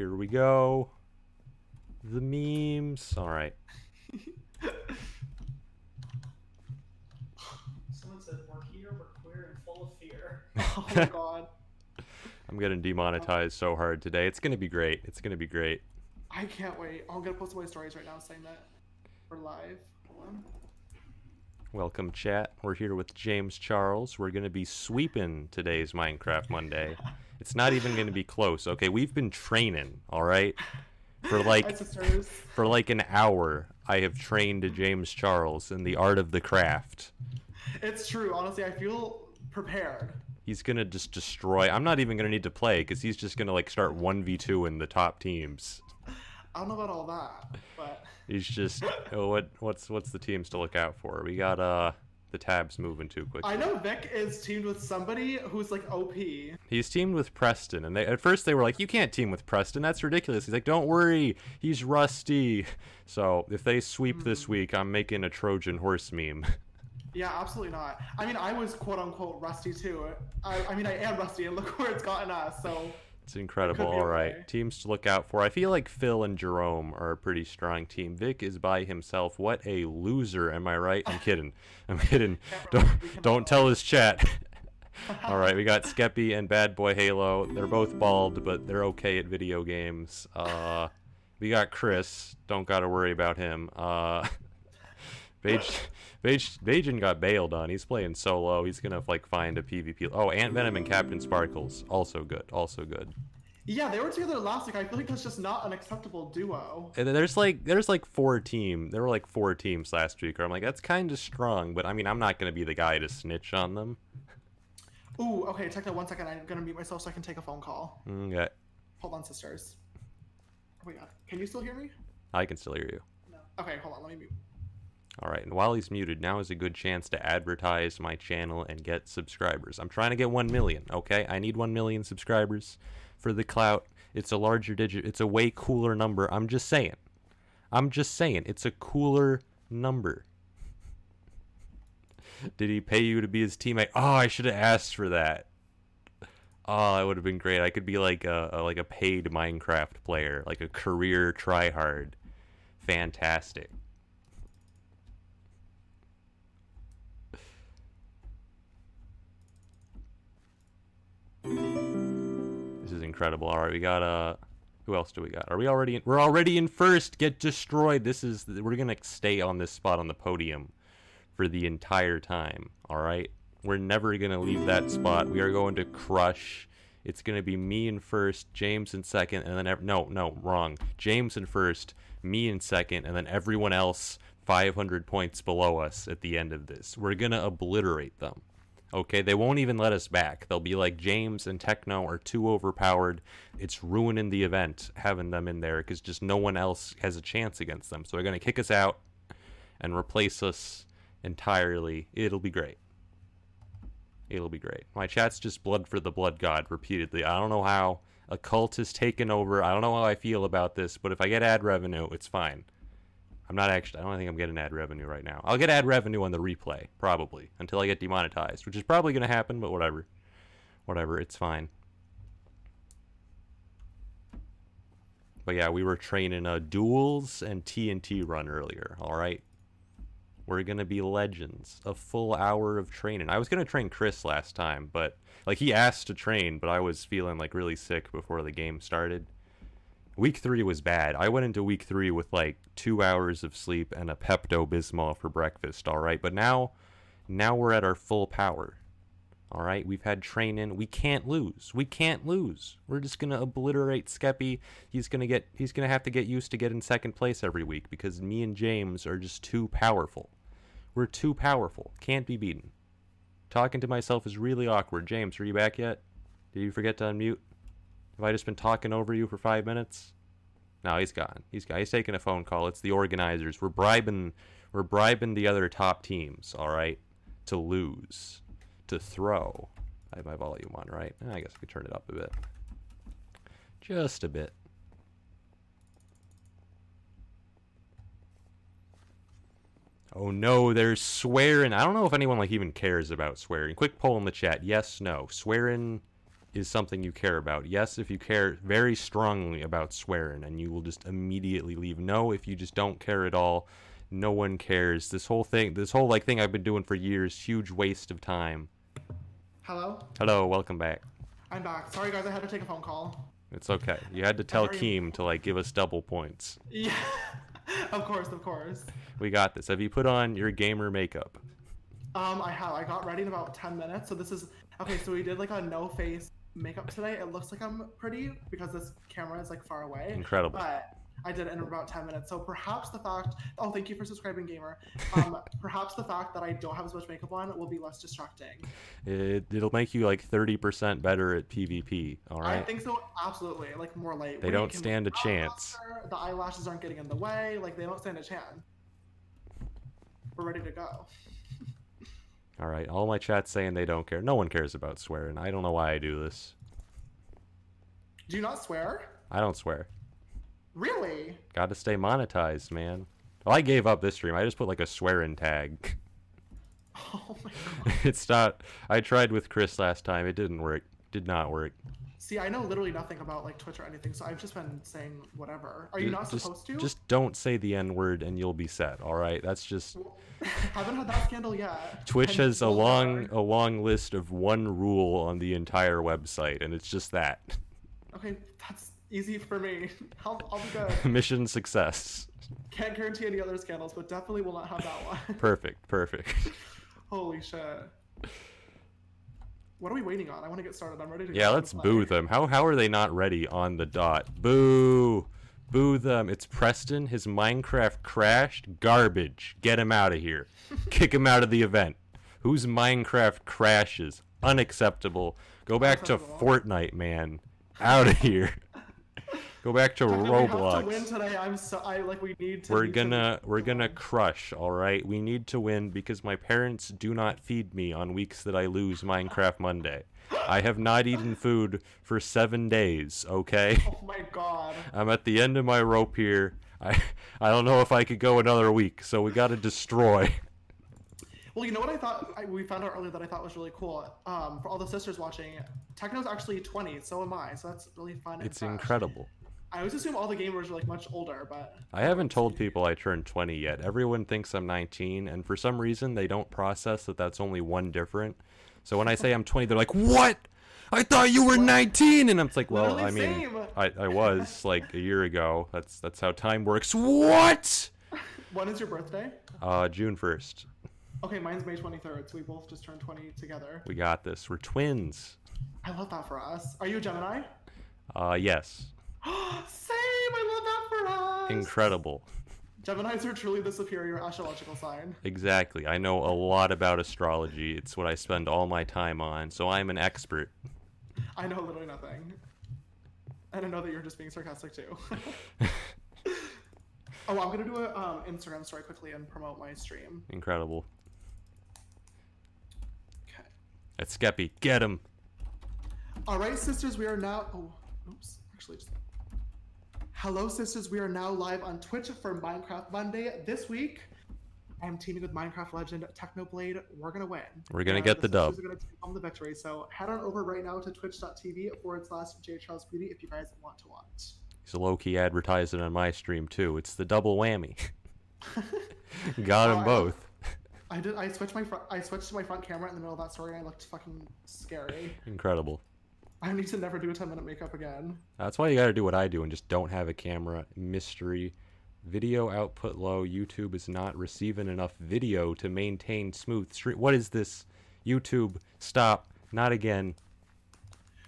Here we go. The memes. All right. Someone said we're here, we're queer and full of fear. Oh my god. I'm getting demonetized so hard today. It's gonna be great. It's gonna be great. I can't wait. I'm gonna post my stories right now saying that we're live. Welcome, chat. We're here with James Charles. We're gonna be sweeping today's Minecraft Monday. It's not even gonna be close. Okay, we've been training. All right, for like for like an hour. I have trained James Charles in the art of the craft. It's true. Honestly, I feel prepared. He's gonna just destroy. I'm not even gonna need to play because he's just gonna like start one v two in the top teams. I don't know about all that, but He's just oh, what what's what's the teams to look out for? We got uh the tabs moving too quick. I know Vic is teamed with somebody who's like OP. He's teamed with Preston, and they at first they were like, "You can't team with Preston. That's ridiculous." He's like, "Don't worry, he's rusty." So if they sweep this week, I'm making a Trojan horse meme. Yeah, absolutely not. I mean, I was quote unquote rusty too. I, I mean, I am rusty, and look where it's gotten us. So It's incredible. All right, okay. teams to look out for. I feel like Phil and Jerome are a pretty strong team. Vic is by himself. What a loser! Am I right? I'm kidding. I'm kidding. Don't don't tell his chat. All right, we got Skeppy and Bad Boy Halo. They're both bald, but they're okay at video games. Uh, we got Chris. Don't gotta worry about him. Uh, Bage, Bage, Bajan got bailed on. He's playing solo. He's gonna like find a PvP. Oh, Ant Venom and Captain Sparkles. Also good. Also good. yeah, they were together last week. I feel like that's just not an acceptable duo. And there's like there's like four team. There were like four teams last week. Where I'm like that's kind of strong, but I mean I'm not gonna be the guy to snitch on them. Ooh, okay. Check that one second. I'm gonna mute myself so I can take a phone call. Mm, okay, Hold on, sisters. Oh my god. Can you still hear me? I can still hear you. No. Okay, hold on. Let me mute. All right, and while he's muted, now is a good chance to advertise my channel and get subscribers. I'm trying to get 1 million, okay? I need 1 million subscribers for the clout. It's a larger digit, it's a way cooler number. I'm just saying. I'm just saying, it's a cooler number. Did he pay you to be his teammate? Oh, I should have asked for that. Oh, that would have been great. I could be like a, a like a paid Minecraft player, like a career tryhard. Fantastic. Incredible. All right, we got uh, who else do we got? Are we already? In, we're already in first. Get destroyed. This is we're gonna stay on this spot on the podium for the entire time. All right, we're never gonna leave that spot. We are going to crush. It's gonna be me in first, James in second, and then ev- no, no, wrong. James in first, me in second, and then everyone else 500 points below us at the end of this. We're gonna obliterate them. Okay, they won't even let us back. They'll be like James and Techno are too overpowered. It's ruining the event having them in there because just no one else has a chance against them. So they're going to kick us out and replace us entirely. It'll be great. It'll be great. My chat's just blood for the blood god repeatedly. I don't know how a cult has taken over. I don't know how I feel about this, but if I get ad revenue, it's fine. I'm not actually. I don't think I'm getting ad revenue right now. I'll get ad revenue on the replay probably until I get demonetized, which is probably going to happen. But whatever, whatever. It's fine. But yeah, we were training uh, duels and TNT run earlier. All right, we're gonna be legends. A full hour of training. I was gonna train Chris last time, but like he asked to train, but I was feeling like really sick before the game started. Week three was bad. I went into week three with like two hours of sleep and a Pepto Bismol for breakfast. All right, but now, now we're at our full power. All right, we've had training. We can't lose. We can't lose. We're just gonna obliterate Skeppy. He's gonna get. He's gonna have to get used to getting second place every week because me and James are just too powerful. We're too powerful. Can't be beaten. Talking to myself is really awkward. James, are you back yet? Did you forget to unmute? Have I just been talking over you for five minutes? No, he's gone. He's gone. He's taking a phone call. It's the organizers. We're bribing. We're bribing the other top teams. All right, to lose, to throw. I have my volume on, right? I guess I could turn it up a bit. Just a bit. Oh no, there's swearing. I don't know if anyone like even cares about swearing. Quick poll in the chat. Yes, no. Swearing is something you care about. Yes, if you care very strongly about swearing and you will just immediately leave. No, if you just don't care at all, no one cares. This whole thing, this whole like thing I've been doing for years, huge waste of time. Hello? Hello, welcome back. I'm back. Sorry, guys, I had to take a phone call. It's okay. You had to tell. Keem to like give us double points. Yeah. of course, of course. We got this. Have you put on your gamer makeup? Um, I have. I got ready in about 10 minutes. So this is okay. So we did like a no face makeup today. It looks like I'm pretty because this camera is like far away. Incredible. But I did it in about 10 minutes. So perhaps the fact. Oh, thank you for subscribing, gamer. Um, perhaps the fact that I don't have as much makeup on will be less distracting. It, it'll make you like 30% better at PvP, all right? I think so. Absolutely. Like more light. They don't stand a chance. The eyelashes aren't getting in the way. Like they don't stand a chance. We're ready to go. All right, all my chat's saying they don't care. No one cares about swearing. I don't know why I do this. Do you not swear? I don't swear. Really? Got to stay monetized, man. Well, I gave up this stream. I just put like a swearing tag. Oh my god. it's not. I tried with Chris last time. It didn't work. Did not work. See, I know literally nothing about like Twitch or anything, so I've just been saying whatever. Are you not just, supposed to? Just don't say the N word and you'll be set. All right. That's just. haven't had that scandal yet. Twitch And has a long, a long list of one rule on the entire website, and it's just that. Okay, that's easy for me. I'll, I'll be good. Mission success. Can't guarantee any other scandals, but definitely will not have that one. Perfect. Perfect. Holy shit. What are we waiting on? I want to get started. I'm ready to. Yeah, let's boo them. How how are they not ready on the dot? Boo! Boo them. It's Preston. His Minecraft crashed. Garbage. Get him out of here. Kick him out of the event. Whose Minecraft crashes? Unacceptable. Go back to Fortnite, man. Out of here. Go back to Technically, We have to Roblox. win today. I'm so. I like. We need to. We're need to- gonna we're gonna crush, all right? We need to win because my parents do not feed me on weeks that I lose Minecraft Monday. I have not eaten food for 7 days, okay? Oh my god. I'm at the end of my rope here. I I don't know if I could go another week, so we got to destroy. Well, you know what I thought? I, we found out earlier that I thought was really cool. Um, for all the sisters watching, Techno's actually 20. So am I. So that's really fun. It's incredible. I always assume all the gamers are like much older, but I haven't told people I turned 20 yet. Everyone thinks I'm 19, and for some reason they don't process that that's only one different. So when I say I'm 20, they're like, "What? I thought you were 19." And I'm like, "Well, Literally I mean. I, I was like a year ago. That's that's how time works." What? when is your birthday? Uh, June 1st. Okay, mine's May 23rd, so we both just turned 20 together. We got this. We're twins. I love that for us. Are you a Gemini? Uh, yes. Same! I love that for us! Incredible. Geminis are truly the superior astrological sign. Exactly. I know a lot about astrology. It's what I spend all my time on. So I'm an expert. I know literally nothing. And I know that you're just being sarcastic too. oh, I'm gonna do an um, Instagram story quickly and promote my stream. Incredible. Okay. That's Skeppy. Get him. All right, sisters, we are now. Oh, oops. Actually, just. Hello, sisters. We are now live on Twitch for Minecraft Monday. This week, I'm teaming with Minecraft legend Technoblade. We're gonna win. We're gonna get the dub. sisters are gonna take home the victory. So head on over right now to twitch.tv forward slash J Charles Beauty if you guys want to watch. He's a low key advertising on my stream too. It's the double whammy. Got Oh, them I- both. I did. I switched my front. I switched to my front camera in the middle of that story, and I looked fucking scary. Incredible. I need to never do a 10 minute makeup again. That's why you gotta do what I do and just don't have a camera. Mystery. Video output low. YouTube is not receiving enough video to maintain smooth stream. What is this? YouTube, stop. Not again.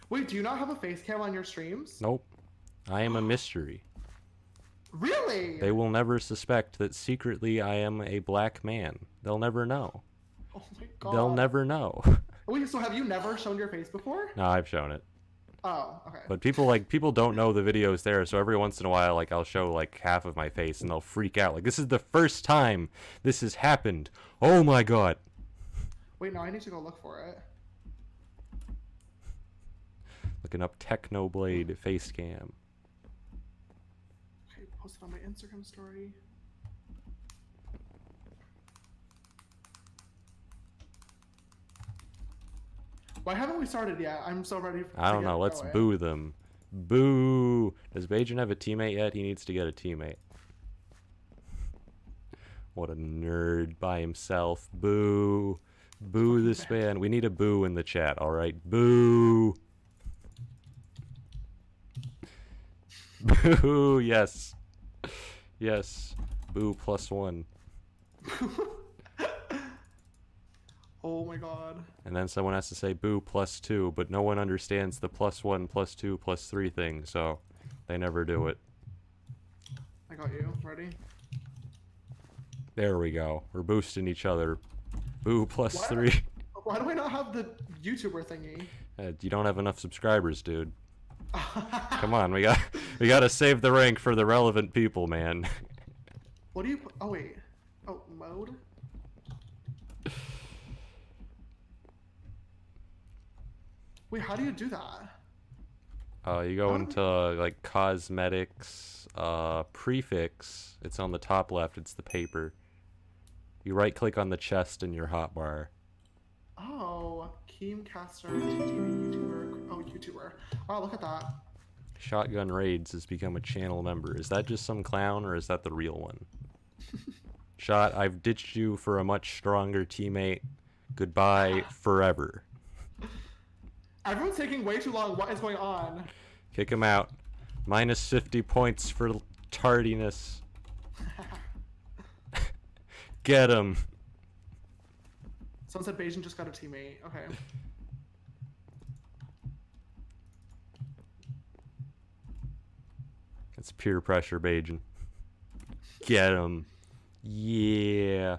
Wait, do you not have a face cam on your streams? Nope. I am a mystery. Really? They will never suspect that secretly I am a black man. They'll never know. oh my god. They'll never know. Wait, so have you never shown your face before? no, I've shown it. Oh, okay. But people like people don't know the video's there, so every once in a while, like I'll show like half of my face, and they'll freak out. Like this is the first time this has happened. Oh my god! Wait, no, I need to go look for it. Looking up Technoblade face cam. Okay, post it on my Instagram story. Why haven't we started yet? I'm so ready. I don't know. Let's going. boo them. Boo. Does Bajan have a teammate yet? He needs to get a teammate. What a nerd by himself. Boo. Boo this man. We need a boo in the chat, alright? Boo. Boo. Yes. Yes. Boo plus one. oh my god. And then someone has to say boo plus two, but no one understands the plus one, plus two, plus three thing, so they never do it. I got you. Ready? There we go. We're boosting each other. Boo plus What? three. Why do I not have the YouTuber thingy? Uh, you don't have enough subscribers, dude. Come on, we got we got to save the rank for the relevant people, man. What do you? Oh wait. Oh mode. Wait, how do you do that? Uh, you go into like cosmetics, uh, prefix. It's on the top left. It's the paper. You right click on the chest in your hotbar. Oh, Keemstar, YouTuber. Oh, YouTuber. Wow, look at that. Shotgun Raids has become a channel member. Is that just some clown or is that the real one? Shot, I've ditched you for a much stronger teammate. Goodbye forever. Everyone's taking way too long. What is going on? Kick him out. Minus 50 points for tardiness. Get him. Someone said Bajan just got a teammate. Okay. It's peer pressure, Bajan. Get him. Yeah.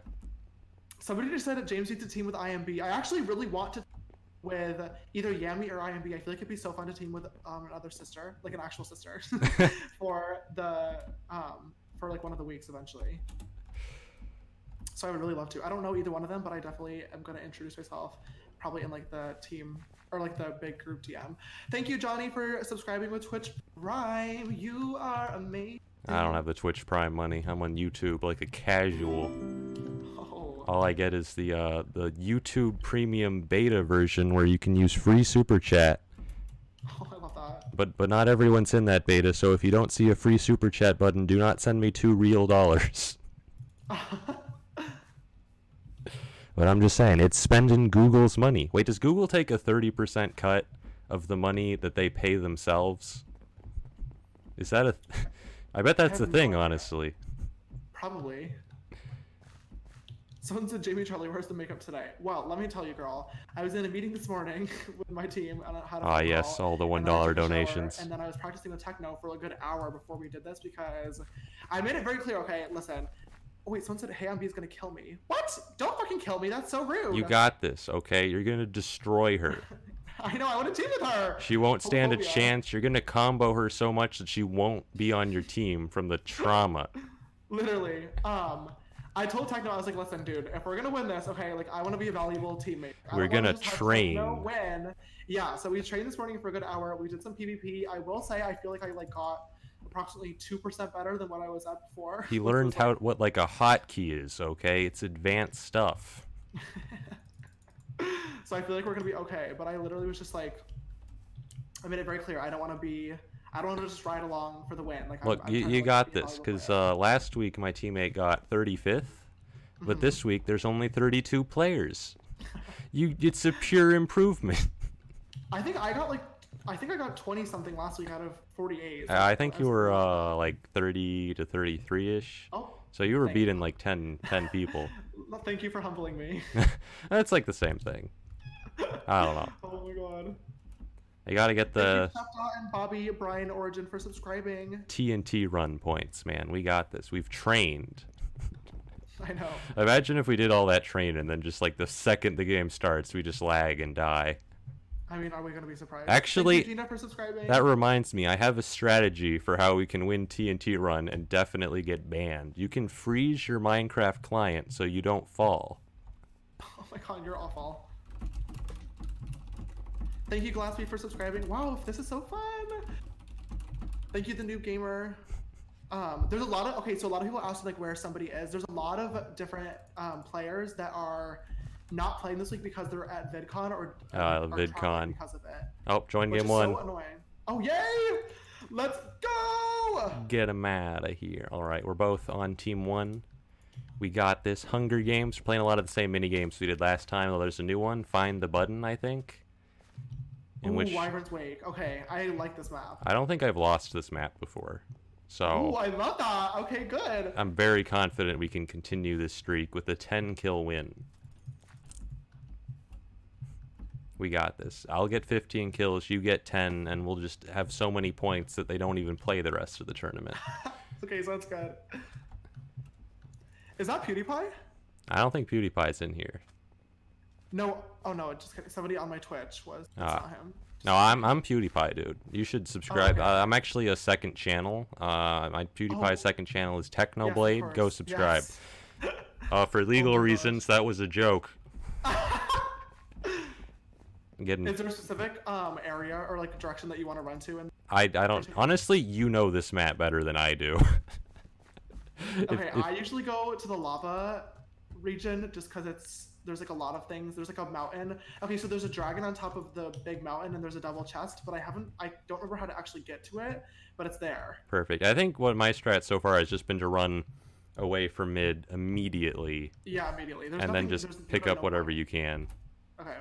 Somebody just said that James needs to team with IMB. I actually really want to with either Yami or IMB. I feel like it'd be so fun to team with um, another sister, like an actual sister, for the um, for like one of the weeks eventually. So I would really love to. I don't know either one of them, but I definitely am gonna introduce myself, probably in like the team or like the big group DM. Thank you, Johnny, for subscribing with Twitch Prime. You are amazing. I don't have the Twitch Prime money. I'm on YouTube like a casual. All I get is the uh, the YouTube Premium Beta version where you can use free super chat. oh, I love that. But but not everyone's in that beta, so if you don't see a free super chat button, do not send me two real dollars. But I'm just saying, it's spending Google's money. Wait, does Google take a 30% cut of the money that they pay themselves? Is that a I bet that's the have no thing, honestly. Probably. Someone said Jamie Charlie, where's the makeup today? Well, let me tell you, girl. I was in a meeting this morning with my team and I had a Ah, yes, all the and then I $1 took a shower, donations. And then I was practicing the techno for a good hour before we did this because I made it very clear. Okay, listen. Oh, wait, someone said Hayambi is gonna kill me. What? Don't fucking kill me. That's so rude. You got this, okay? You're gonna destroy her. I know. I want to team with her. She won't stand a chance. You're gonna combo her so much that she won't be on your team from the trauma. Literally. Um, I told Techno, I was like, listen, dude, if we're gonna win this, okay, like I want to be a valuable teammate. I We're gonna train. Techno win. Yeah. So we trained this morning for a good hour. We did some PvP. I will say, I feel like I like got approximately two percent better than what I was at before. He learned how like- what like a hotkey is, okay? It's advanced stuff. so I feel like we're gonna be okay. But I literally was just like, I made it very clear. I don't want to be. I don't want to just ride along for the win. Like, Look, I'm, I'm you, you like, got this because uh, last week my teammate got 35th, but Mhm. this week there's only 32 players. You, it's a pure improvement. I think I got like, I think I got twenty something last week out of forty-eight. so I I think you were uh, like 30 to 33 ish. Oh, So you were beating like 10, 10 people. Thank you for humbling me. That's like the same thing. I don't know. oh my god. You gotta get the Thank you, Shepta and Bobby, Brian, Origin for subscribing. TNT run points, man. We got this. We've trained. I know. Imagine if we did all that training and then just like the second the game starts, we just lag and die. I mean, are we gonna be surprised? Actually, you, Gina, for subscribing. That reminds me, I have a strategy for how we can win TNT run and definitely get banned. You can freeze your Minecraft client so you don't fall. oh my god, you're awful. Thank you, Glassby, for subscribing. Wow, this is so fun. Thank you, the new gamer. Um, there's a lot of okay, so a lot of people ask like where somebody is. There's a lot of different um, players that are not playing this week because they're at VidCon or Uh, VidCon. because of it. Oh, join game one. so annoying. Oh yay! Let's go! Get him out of here. All right, we're both on team one. We got this Hunger Games. We're playing a lot of the same mini games we did last time. Though there's a new one, Find the Button, I think. In Ooh, which Wyvern's Wake. Okay, I like this map. I don't think I've lost this map before. Ooh, So I love that. Okay, good. I'm very confident we can continue this streak with a 10 kill win. We got this. I'll get 15 kills, you get 10, and we'll just have so many points that they don't even play the rest of the tournament. okay, sounds good. Is that PewDiePie? I don't think PewDiePie's in here. No. Oh no, just kidding. Somebody on my Twitch was. It's Ah. not him. No, I'm I'm PewDiePie, dude. You should subscribe. okay. uh, I'm actually a second channel. Uh, my PewDiePie Oh. second channel is Yes, Technoblade. Go subscribe. Yes. Uh, for legal gosh. reasons, that was a joke. Getting. Is there a specific um area or like direction that you want to run to? And I I don't. Honestly, you know this map better than I do. If- okay, if- I usually go to the lava region just because it's there's like a lot of things. There's like a mountain. Okay, so there's a dragon on top of the big mountain, and there's a double chest, but I haven't. I don't remember how to actually get to it, but it's there. Perfect. I think what my strat so far has just been to run away from mid immediately, Yeah, immediately. There's and nothing, then just pick up whatever you can. Okay.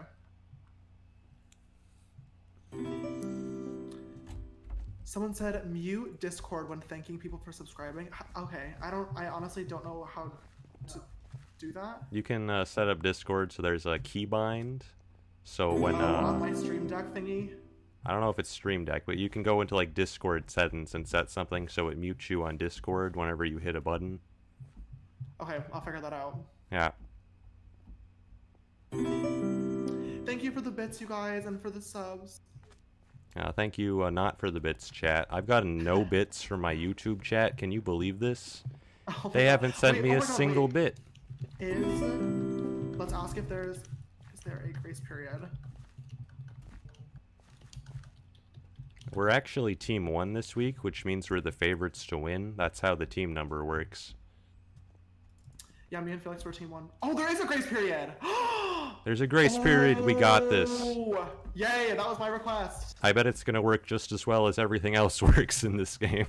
Someone said mute Discord when thanking people for subscribing. Okay, I don't. I honestly don't know how to do that. You can uh, set up Discord so there's a keybind. So when oh, on uh, my stream deck thingy. I don't know if it's Stream Deck, but you can go into like Discord settings and set something so it mutes you on Discord whenever you hit a button. Okay, I'll figure that out. Yeah. Thank you for the bits, you guys, and for the subs. Uh, thank you, uh, not for the bits chat. I've gotten no bits from my YouTube chat. Can you believe this? Oh They haven't sent Wait, me oh a God, single wait. bit. Is let's ask if there's is there a grace period? We're actually team one this week, which means we're the favorites to win. That's how the team number works. Yeah, me and Felix were team one. Oh, there is a grace period. There's a grace period. We got this. Oh, Yay, that was my request. I bet it's gonna work just as well as everything else works in this game.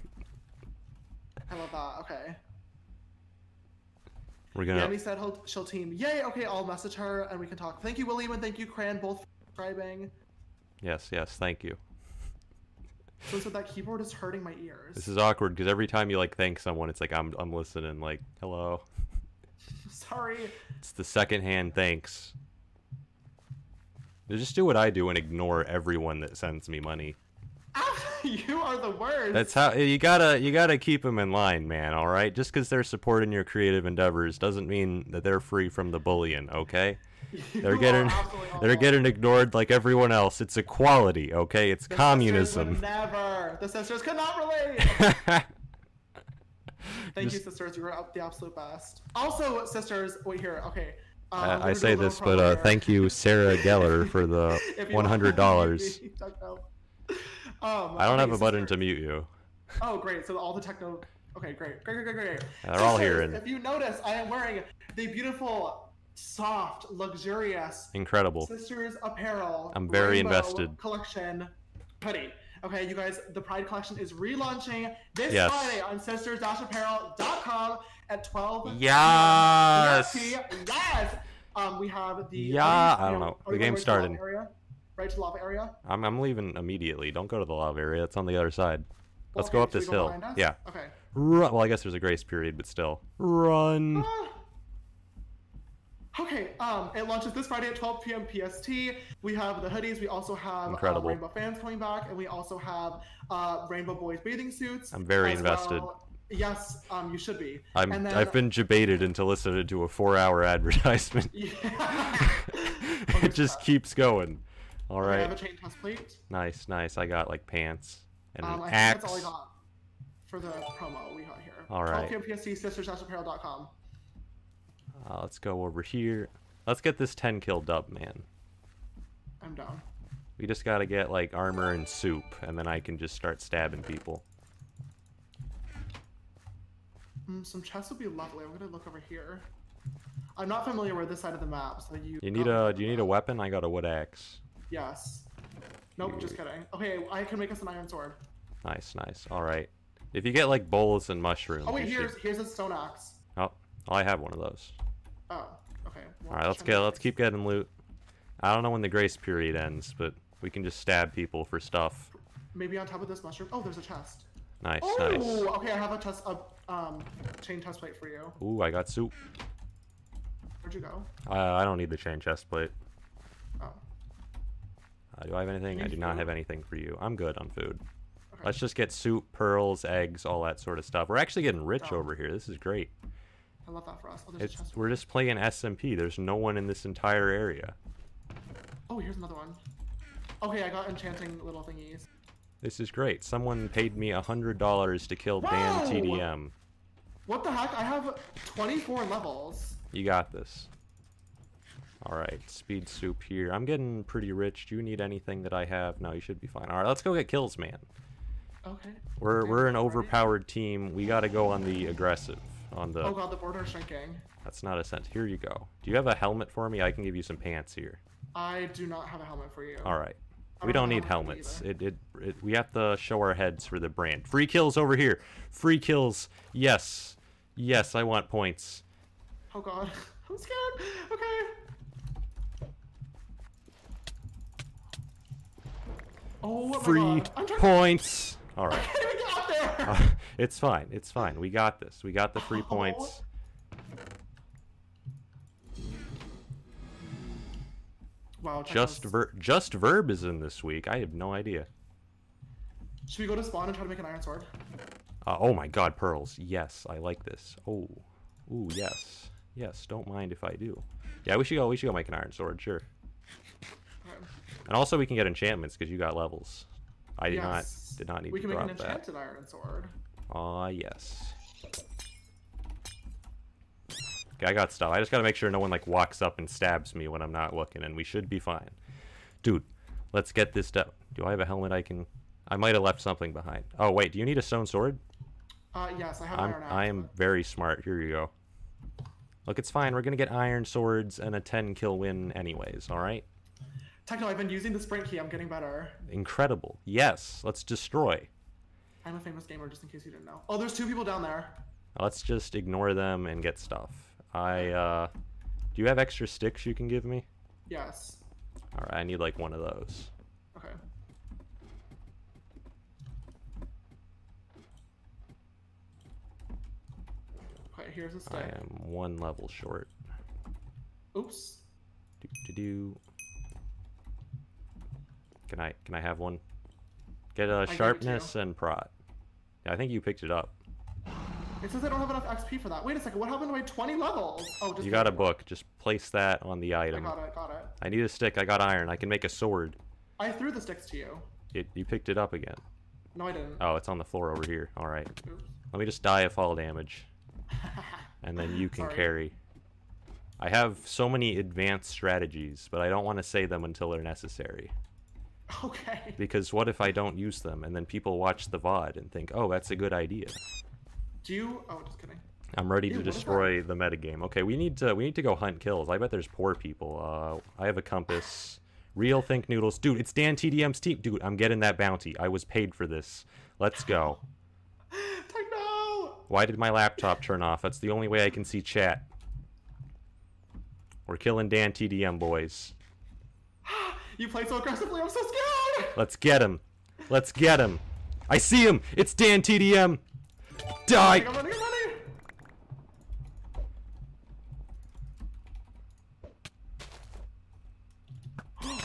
I love that. Okay. We're gonna. me said he'll, she'll team. Yay, okay, I'll message her and we can talk. Thank you, William, and thank you, Cran, both for subscribing. Yes, yes. Thank you. So, so that keyboard is hurting my ears. This is awkward because every time you like thank someone, it's like I'm I'm listening. Like hello. Sorry. It's the secondhand thanks. Just do what I do and ignore everyone that sends me money. you are the worst. That's how you gotta you gotta keep them in line, man. All right, just because they're supporting your creative endeavors doesn't mean that they're free from the bullying. Okay, you they're getting they're getting ignored like everyone else. It's equality. Okay, it's the communism. never the sisters could not relate. Thank just, you, sisters. You were the absolute best. Also, sisters, wait here. Okay. Um, I, I say this, but uh, thank you, Sarah Geller, for the $100. Um, I don't have a button to mute you. Oh, great. So all the techno. Okay, great. Great, great, great, great. They're all here If you notice, I am wearing the beautiful, soft, luxurious Incredible. Sisters Apparel. I'm very invested. Collection hoodie. Okay, you guys, the Pride collection is relaunching this Yes. Friday on sisters-apparel.com at 12 Yes. Yes. Um, we have the. Yeah, I don't know. The going game's starting. Area? Right to the lava area. I'm I'm leaving immediately. Don't go to the lava area. It's on the other side. Let's Okay, go up we this hill. Yeah. Okay. Run. Well, I guess there's a grace period, but still. Run. Ah. Okay, um, it launches this Friday at 12 p.m. PST. We have the hoodies. We also have uh, Incredible. Rainbow fans coming back, and we also have uh, Rainbow Boys bathing suits. I'm very invested. well. Yes, um, you should be. I'm then- I've been debated into listening to a four-hour advertisement. Yeah. it just keeps going. All Okay, I have a chain test plate. Nice, nice. I got like pants and Um, an I axe. think that's all I got for the promo we got here. All right. 12 p.m. Uh, let's go over here. Let's get this 10 kill dub, man. I'm down. We just gotta get like armor and soup, and then I can just start stabbing people. Mm, some chests would be lovely. I'm gonna look over here. I'm not familiar with this side of the map, so you. You need a do you need a weapon? I got a wood axe. Yes. Nope, just kidding. Okay, I can make us an iron sword. Nice, nice. All right. If you get like bowls and mushrooms, Oh wait, here's should... here's a stone axe. Oh, I have one of those. Oh, okay. well, All right, let's get let's keep getting loot. I don't know when the grace period ends, but we can just stab people for stuff. Maybe on top of this mushroom. Oh, there's a chest. Nice, Oh, nice. okay. I have a test, a um, chain test plate for you. Ooh, I got soup. Where'd you go? Uh, I don't need the chain chest plate. Uh, do I have anything? I do not have anything for you. I'm good on food. okay. Let's just get soup, pearls, eggs, all that sort of stuff. We're actually getting rich Oh. over here. This is great. I love that for us. Oh, It's we're just playing SMP. There's no one in this entire area. Oh, here's another one. Okay, I got enchanting little thingies. This is great. Someone paid me a hundred dollars to kill Dan TDM. What the heck? I have 24 levels. You got this. All right, speed soup here. I'm getting pretty rich. Do you need anything that I have? No, you should be fine. All right, let's go get kills, man. Okay. We're Damn, we're an overpowered team. We got to go on the aggressive. On the Oh god, the border is shrinking. that's not a sense. Here you go. Do you have a helmet for me? I can give you some pants here. I do not have a helmet for you. All right. I We don't don't need helmets. It, it, it we have to show our heads for the brand. Free kills over here. Free kills. Yes. Yes, I want points. Oh god, I'm scared. Okay. Oh Free. I'm trying points. All I right. can't even get up there. Uh, it's fine. It's fine. We got this. We got the free Oh. points. wow. Just ver- just verb is in this week. I have no idea. Should we go to spawn and try to make an iron sword? Uh, oh my god, pearls. Yes, I like this. Oh. Ooh, yes. Yes, don't mind if I do. Yeah, we should go we should go make an iron sword, sure. And also we can get enchantments because you got levels. I did Yes. not did not need We to can make an drop that. enchanted iron sword. Aw, yes. Okay, I got stuff. I just gotta make sure no one like walks up and stabs me when I'm not looking, and we should be fine. Dude, let's get this done. Do I have a helmet I can? I might have left something behind. Oh wait, do you need a stone sword? Uh, yes, I have I'm iron. I am very smart. Here you go. Look, it's fine. We're gonna get iron swords and a 10 kill win anyways. All right. Techno, I've been using the sprint key. I'm getting better. Incredible. Yes. Let's destroy. I'm a famous gamer, just in case you didn't know. Oh, there's two people down there. Let's just ignore them and get stuff. I uh, do you have extra sticks you can give me? Yes. All right, I need like one of those. Okay. Okay, here's a stick. I am one level short. Oops. Do do do. Can I can I have one? Get a it sharpness and prot. Yeah, I think you picked it up. It says I don't have enough XP for that. Wait a second. What happened to my 20 levels? Oh, just You got a book. Just place that on the item. I got it. Got it. I need a stick. I got iron. I can make a sword. I threw the sticks to you. It, you picked it up again. No, I didn't. Oh, it's on the floor over here. All right. Oops. Let me just die of fall damage, and then you can Sorry. carry. I have so many advanced strategies, but I don't want to say them until they're necessary. Okay. Because what if I don't use them, and then people watch the VOD and think, oh, that's a good idea. Do you? Oh, just kidding. I'm ready Ew, to destroy the metagame. Okay, we need to we need to go hunt kills. I bet there's poor people. Uh, I have a compass. Real think noodles, dude. It's Dan TDM's team, dude. I'm getting that bounty. I was paid for this. Let's go. Techno! Why did my laptop turn off? That's the only way I can see chat. We're killing Dan TDM, boys. You play so aggressively. I'm so scared. Let's get him. Let's get him. I see him. It's Dan TDM. Die. I'm running. I'm running.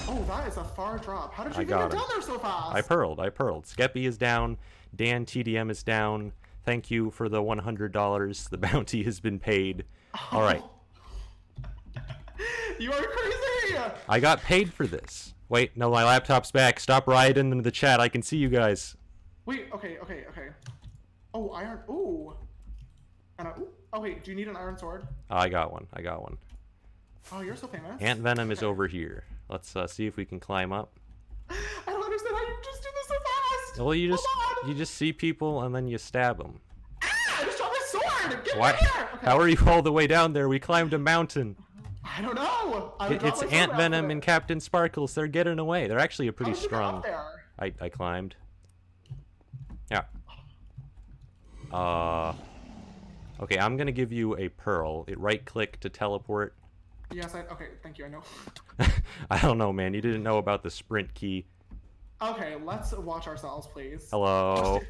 Oh, that is a far drop. How did you I get down there so fast? I pearled. I pearled. Skeppy is down. Dan TDM is down. Thank you for the $100. The bounty has been paid. All right. you are crazy. I got paid for this. Wait, no, my laptop's back. Stop riding into the chat. I can see you guys. Wait. Okay. Okay. Okay. Oh, iron. Ooh. And I, ooh. Oh wait. Do you need an iron sword? Oh, I got one. I got one. Oh, you're so famous. Ant Venom is Okay. over here. Let's uh, see if we can climb up. I don't understand how you just do this so fast. Well, you just you just see people and then you stab them. Ah, I just dropped my scared. Get Why? Okay. How are you all the way down there? We climbed a mountain. I don't know. I It- it's Ant Venom and Captain Sparkles. They're getting away. They're actually a pretty How did you get strong. I I climbed. Yeah. Uh. Okay, I'm gonna give you a pearl. It right click to teleport. Yes, I. Okay, thank you. I know. I don't know, man. You didn't know about the sprint key. Okay, let's watch ourselves, please. Hello.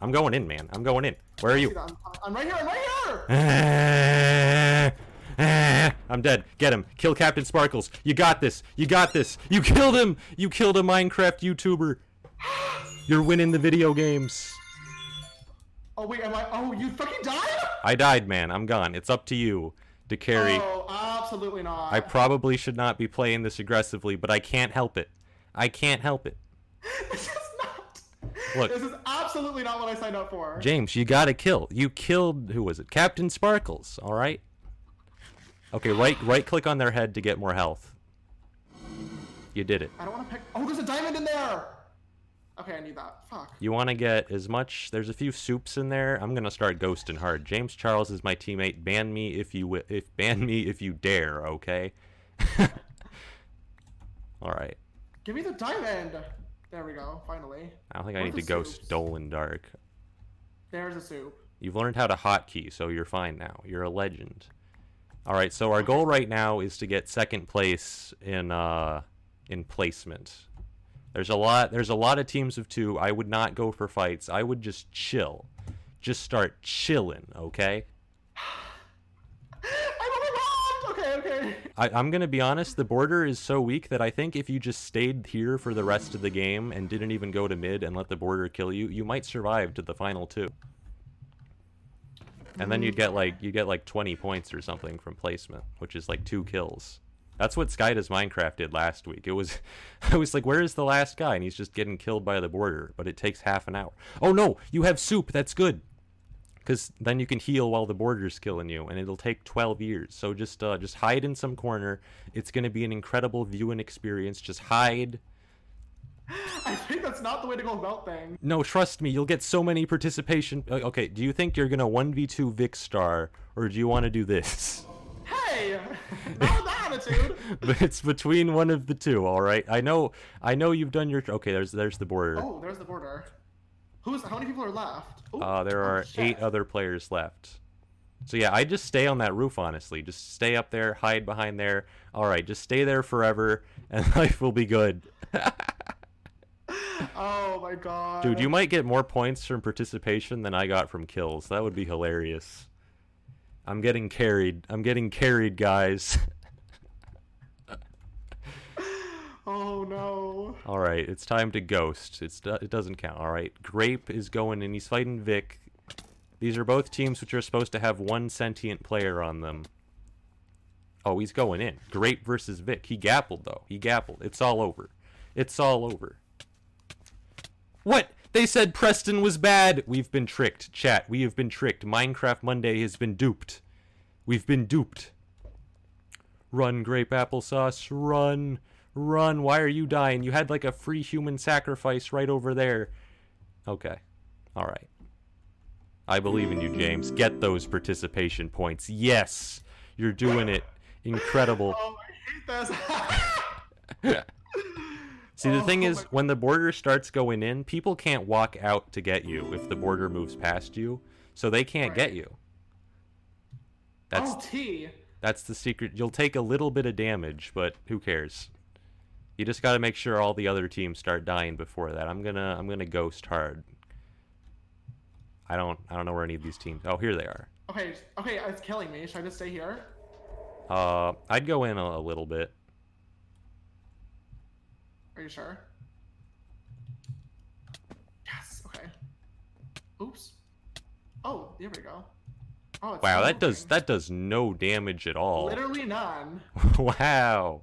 I'm going in, man. I'm going in. Where are you? I'm, I'm right here. I'm right here. I'm dead. Get him. Kill Captain Sparkles. You got this. You got this. You killed him. You killed a Minecraft YouTuber. You're winning the video games. Oh wait, am I? Oh, you fucking died? I died, man. I'm gone. It's up to you to carry. Oh, absolutely not. I probably should not be playing this aggressively, but I can't help it. I can't help it. this is not. Look. This is absolutely not what I signed up for. James, you gotta kill. You killed who was it? Captain Sparkles. All right. Okay, right right click on their head to get more health. You did it. I don't want to pick. Oh, there's a diamond in there. Okay, I need that. Fuck. You want to get as much. There's a few soups in there. I'm gonna start ghosting hard. James Charles is my teammate. Ban me if you if ban me if you dare. Okay. All right. Give me the diamond. There we go. Finally. I don't think I need to the ghost soups? Dolan Dark. There's a soup. You've learned how to hotkey, so you're fine now. You're a legend. All right, so our goal right now is to get second place in uh in placement. There's a lot there's a lot of teams of 2. I would not go for fights. I would just chill. Just start chilling, okay? Okay, okay. I, I'm gonna be honest. The border is so weak that I think if you just stayed here for the rest of the game and didn't even go to mid and let the border kill you, you might survive to the final two. And then you'd get like you get like 20 points or something from placement, which is like two kills. That's what Sky Does Minecraft did last week. It was, I was like, where is the last guy? And he's just getting killed by the border, but it takes half an hour. Oh no, you have soup. That's good. Because then you can heal while the border's killing you, and it'll take 12 years. So just, uh, just hide in some corner. It's gonna be an incredible viewing experience. Just hide. I think that's not the way to go about things. No, trust me, you'll get so many participation. uh, Okay, do you think you're gonna 1v2 Vikkstar, or do you want to do this? Hey, not that attitude. but it's between one of the two. All right. I know. I know you've done your. Okay. There's there's the border. Oh, there's the border. Who's? How many people are left? Ooh, Uh, there oh, are shit. eight other players left. So yeah, I just stay on that roof. Honestly, just stay up there, hide behind there. All right, just stay there forever, and life will be good. Oh my god. Dude, you might get more points from participation than I got from kills. That would be hilarious. I'm getting carried. I'm getting carried, guys. Oh no. All right, it's time to ghost. It's it doesn't count. All right, Grape is going and he's fighting Vic. These are both teams which are supposed to have one sentient player on them. Oh, he's going in. Grape versus Vic. He gappled though. He gappled. It's all over. It's all over. What? They said Preston was bad. We've been tricked, chat. We have been tricked. Minecraft Monday has been duped. We've been duped. Run, grape applesauce. Run. Run. Why are you dying? You had like a free human sacrifice right over there. Okay. All right. I believe in you, James. Get those participation points. Yes. You're doing it. Incredible. Oh, I hate this. See, the Oh, thing oh is, when the border starts going in, people can't walk out to get you if the border moves past you, so they can't get you. That's oh, T. that's the secret. You'll take a little bit of damage, but who cares? You just got to make sure all the other teams start dying before that. I'm gonna I'm gonna ghost hard. I don't I don't know where any of these teams. Oh, here they are. Okay, okay, it's killing me. Should I just stay here? Uh, I'd go in a, a little bit. Are you sure? Yes. Okay. Oops. Oh, there we go. Oh, Wow, that does that does no damage at all. Literally none. wow.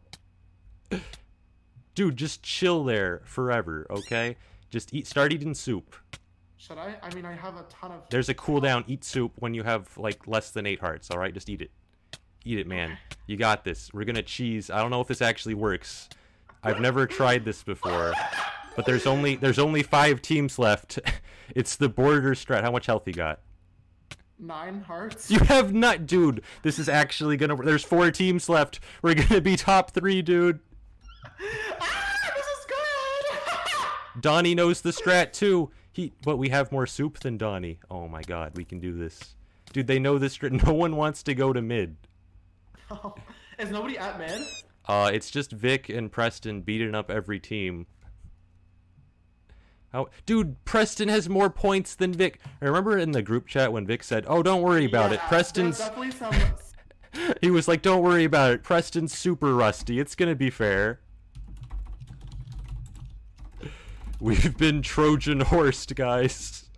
Dude, just chill there forever, okay? Just eat start eating soup. Should I? I mean, I have a ton of. There's a cooldown eat soup when you have like less than 8 hearts, all right? Just eat it. Eat it, man. You got this. We're going to cheese. I don't know if this actually works. I've never tried this before. But there's only there's only 5 teams left. it's the border strat. How much health you got? nine hearts. You have not, dude. This is actually gonna. There's four teams left. We're gonna be top three, dude. ah, this is good. Donnie knows the strat too. He, but we have more soup than Donnie. Oh my god, we can do this, dude. They know this strat. No one wants to go to mid. Oh, is nobody at mid? Uh, it's just Vic and Preston beating up every team. How, dude, Preston has more points than Vic. I remember in the group chat when Vic said, "Oh, don't worry about it. Yeah, Preston's." Definitely some. He was like, "Don't worry about it. Preston's super rusty. It's gonna be fair." We've been Trojan horsed, guys.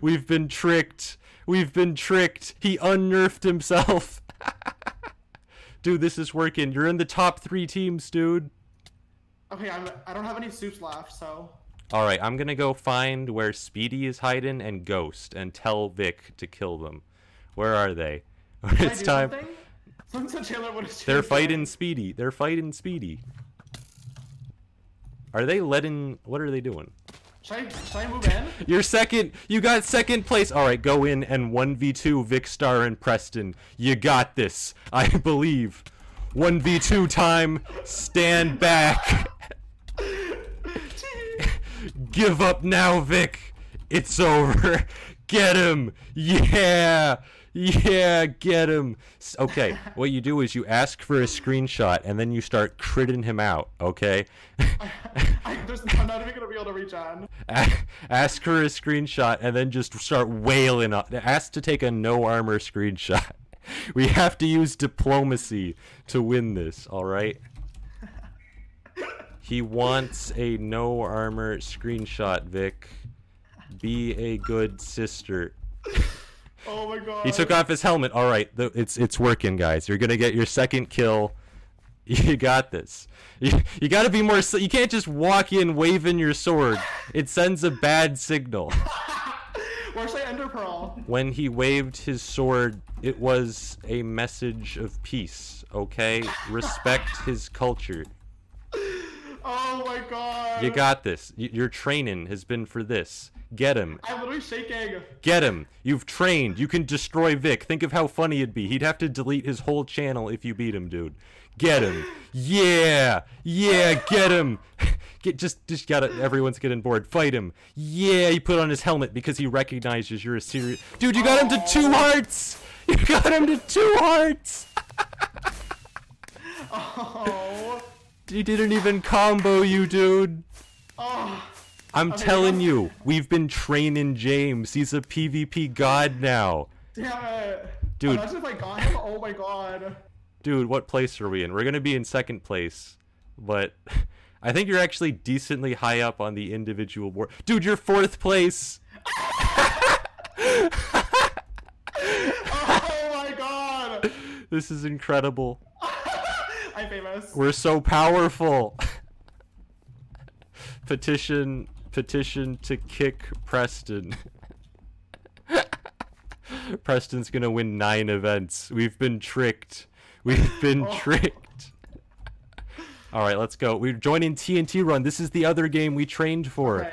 We've been tricked. We've been tricked. He unnerfed himself. Dude, this is working. You're in the top three teams, dude. Okay, I'm. I don't have any soups left, so. All right, I'm gonna go find where Speedy is hiding and Ghost, and tell Vic to kill them. Where are they? Can I it's do time. Something? Someone said would have. They're fighting Speedy. They're fighting Speedy. Are they letting? What are they doing? Should I, should I move in? You're second. You got second place. All right, go in and one v two Vikkstar and Preston. You got this. I believe. One v two time. Stand back. Give up now, Vic. It's over. Get him. Yeah. Yeah, get him. Okay, what you do is you ask for a screenshot and then you start critting him out, okay? I, I'm not even gonna be able to reach on. Ask for a screenshot and then just start wailing on ask to take a no armor screenshot we have to use diplomacy to win this all right he wants a no armor screenshot vic be a good sister Oh my god. he took off his helmet all right th- it's it's working guys you're gonna get your second kill you got this you, you gotta be more you can't just walk in waving your sword it sends a bad signal Where should I ender pearl? when he waved his sword, it was a message of peace, okay? Respect his culture. Oh my god. You got this. Y- your training has been for this. Get him. I'm literally shaking. Get him. You've trained. You can destroy Vic. Think of how funny it'd be. He'd have to delete his whole channel if you beat him, dude. Get him. Yeah. Yeah, get him. Get just just got to everyone's getting bored. Fight him. Yeah, he put on his helmet because he recognizes you're a serious Dude, you got him to two hearts. You got him to two hearts. Oh. He didn't even combo you, dude. Oh. I'm Okay, telling you, we've been training James. He's a PvP god now. Damn it. Dude. Imagine if I got him. Oh my god. Dude, what place are we in? We're gonna be in second place, but I think you're actually decently high up on the individual board. Dude, you're fourth place. Oh my god. This is incredible. I'm famous. We're so powerful. petition, petition to kick Preston. Preston's gonna win nine events. We've been tricked. We've been Oh. tricked. All right, let's go. We're joining TNT Run. This is the other game we trained for. Okay.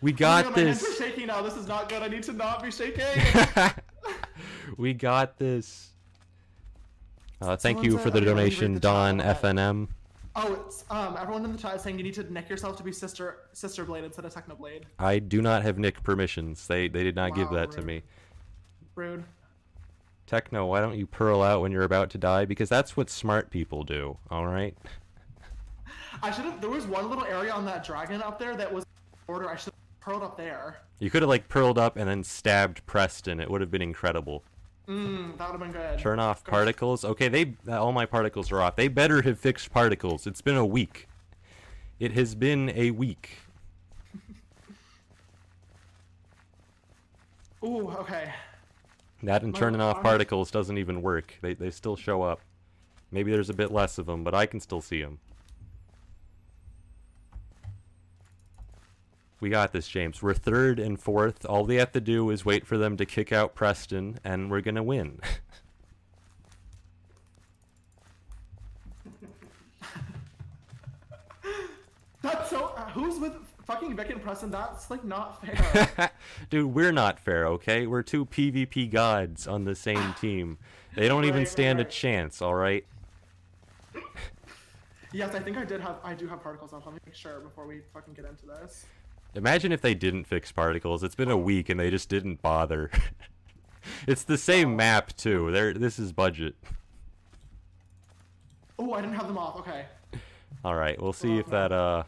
We Oh got God, my hands are shaking now. This is not good. I need to not be shaking. we got this. Uh, thank Someone you for the "Okay, let me read donation, Don. FNM. Oh, it's um. Everyone in the chat is saying you need to neck yourself to be sister sister blade instead of technoblade. I do not have Nick permissions. They they did not give Wow, that to me. Rude. Techno, why don't you pearl out when you're about to die? Because that's what smart people do. All right. I should have. There was one little area on that dragon up there that was order. I should have pearled up there. You could have like pearled up and then stabbed Preston. It would have been incredible. Mmm, that would have been good. Turn off particles. Okay, they all my particles are off. They better have fixed particles. It's been a week. It has been a week. Ooh, okay. That and My turning off particles doesn't even work. They they still show up. Maybe there's a bit less of them, but I can still see them. We got this, James. We're third and fourth. All we have to do is wait for them to kick out Preston, and we're gonna win. That's so. Uh, who's with fucking Vic and Preston, that's like not fair. Dude, we're not fair, okay? We're two PvP gods on the same team. They don't even Right, right, stand a chance, alright? yes, I think I did have I do have particles off. Let me make sure before we fucking get into this. Imagine if they didn't fix particles. It's been a week and they just didn't bother. it's the same map too. There this is budget. Oh, I didn't have them off. Okay. Alright, we'll see if that uh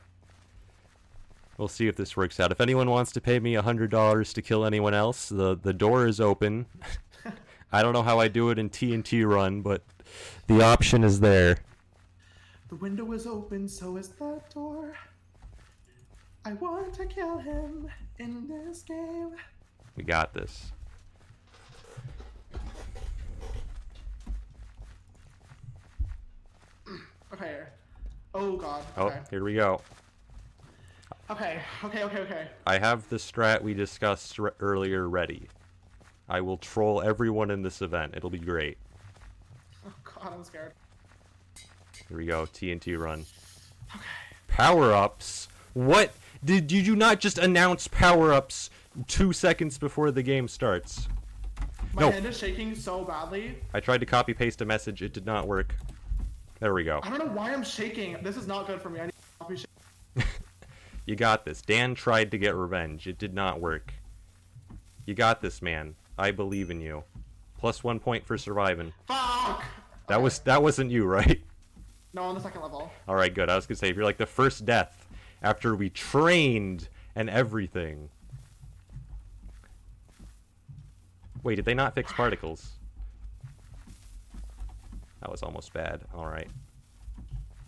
We'll see if this works out. If anyone wants to pay me a hundred dollars to kill anyone else, the the door is open. I don't know how I do it in TNT run, but the option is there. The window is open, so is the door. I want to kill him in this game. We got this. Okay. Oh god. Oh, here we go. Okay. Okay. Okay. Okay. I have the strat we discussed r- earlier ready. I will troll everyone in this event. It'll be great. Oh god, I'm scared. Here we go. TNT run. Okay. Power ups. What? Did, did you not just announce power ups two seconds before the game starts? My No. hand is shaking so badly. I tried to copy paste a message. It did not work. There we go. I don't know why I'm shaking. This is not good for me. I need to shaking. You got this. Dan tried to get revenge. It did not work. You got this, man. I believe in you. Plus one point for surviving. Fuck. That was that wasn't you, right? No, on the second level. All right, good. I was gonna say if you're like the first death after we trained and everything. Wait, did they not fix particles? That was almost bad. All right.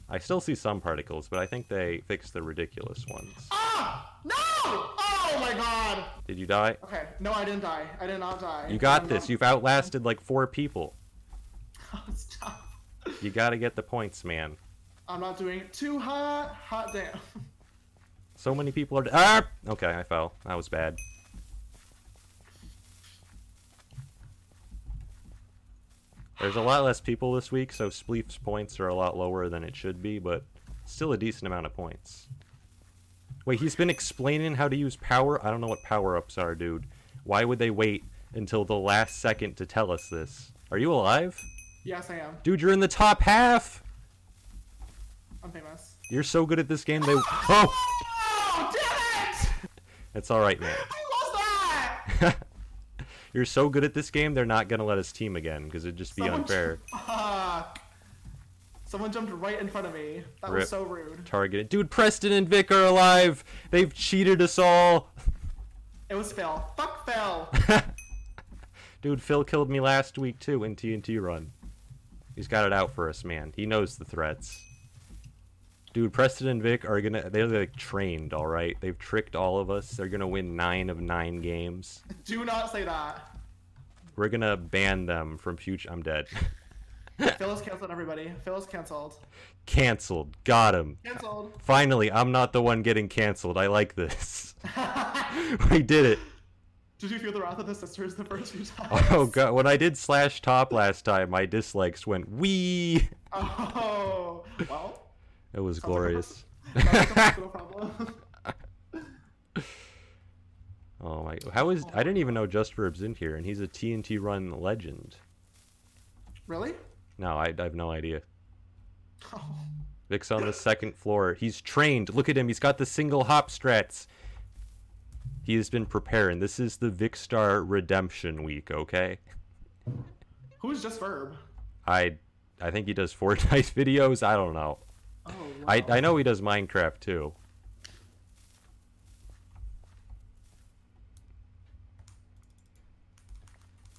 I still see some particles, but I think they fixed the ridiculous ones. Ah! No! Oh my god. Did you die? Okay. No, I didn't die. I did not die. You got I'm this. not- You've outlasted like four people. Oh, stop. You gotta get the points, man. I'm not doing it too hot. Hot damn. So many people are. Ah! Okay, I fell. That was bad. There's a lot less people this week, so Spleef's points are a lot lower than it should be, but still a decent amount of points. Wait, he's been explaining how to use power? I don't know what power-ups are, dude. Why would they wait until the last second to tell us this? Are you alive? Yes, I am. Dude, you're in the top half! I'm famous. You're so good at this game, they... Oh! It! It's alright, man. I lost that! You're so good at this game, they're not gonna let us team again because it'd just be Someone unfair. Fuck. Someone jumped right in front of me. That Rip. was so rude. Targeted, dude. Preston and Vic are alive. They've cheated us all. It was Phil. Fuck Phil. dude, Phil killed me last week too in TNT run. He's got it out for us, man. He knows the threats. Dude, Preston and Vic are gonna. They're like trained, all right. They've tricked all of us. They're gonna win nine of nine games. Do not say that. We're gonna ban them from future. I'm dead. Phil is canceled, everybody. Phil is canceled. Cancelled. Got him. Canceled. Finally, I'm not the one getting canceled. I like this. we did it. Did you feel the wrath of the sisters the first few times? Oh god, when I did slash top last time, my dislikes went wee. Oh. Well. It was sounds glorious. like a personal problem. Oh my! How is? I didn't even know JustVurb's in here, and he's a TNT Run legend. really? No, I, I have no idea. Oh. Vic's on the second floor. He's trained. Look at him. He's got the single hop strats. He has been preparing. This is the Vikkstar Redemption week. Okay. Who's JustVurb? I, I think he does Fortnite videos. I don't know. Oh. I wow. I know he does Minecraft too.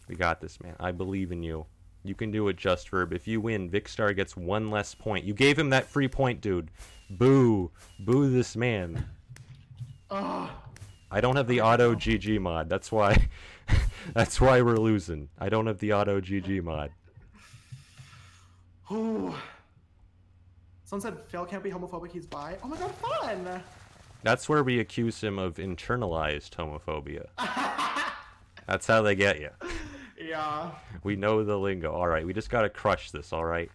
We got this, man. I believe in you. You can do it, JustVurb. If you win, Vikkstar gets one less point. You gave him that free point, dude. Boo. Boo this man. I don't have the auto GG mod. That's why that's why we're losing. I don't have the auto GG mod. Ooh. Someone said Phil can't be homophobic. He's bi. Oh my god, fun! That's where we accuse him of internalized homophobia. That's how they get you. Yeah. We know the lingo. All right, we just gotta crush this. All right,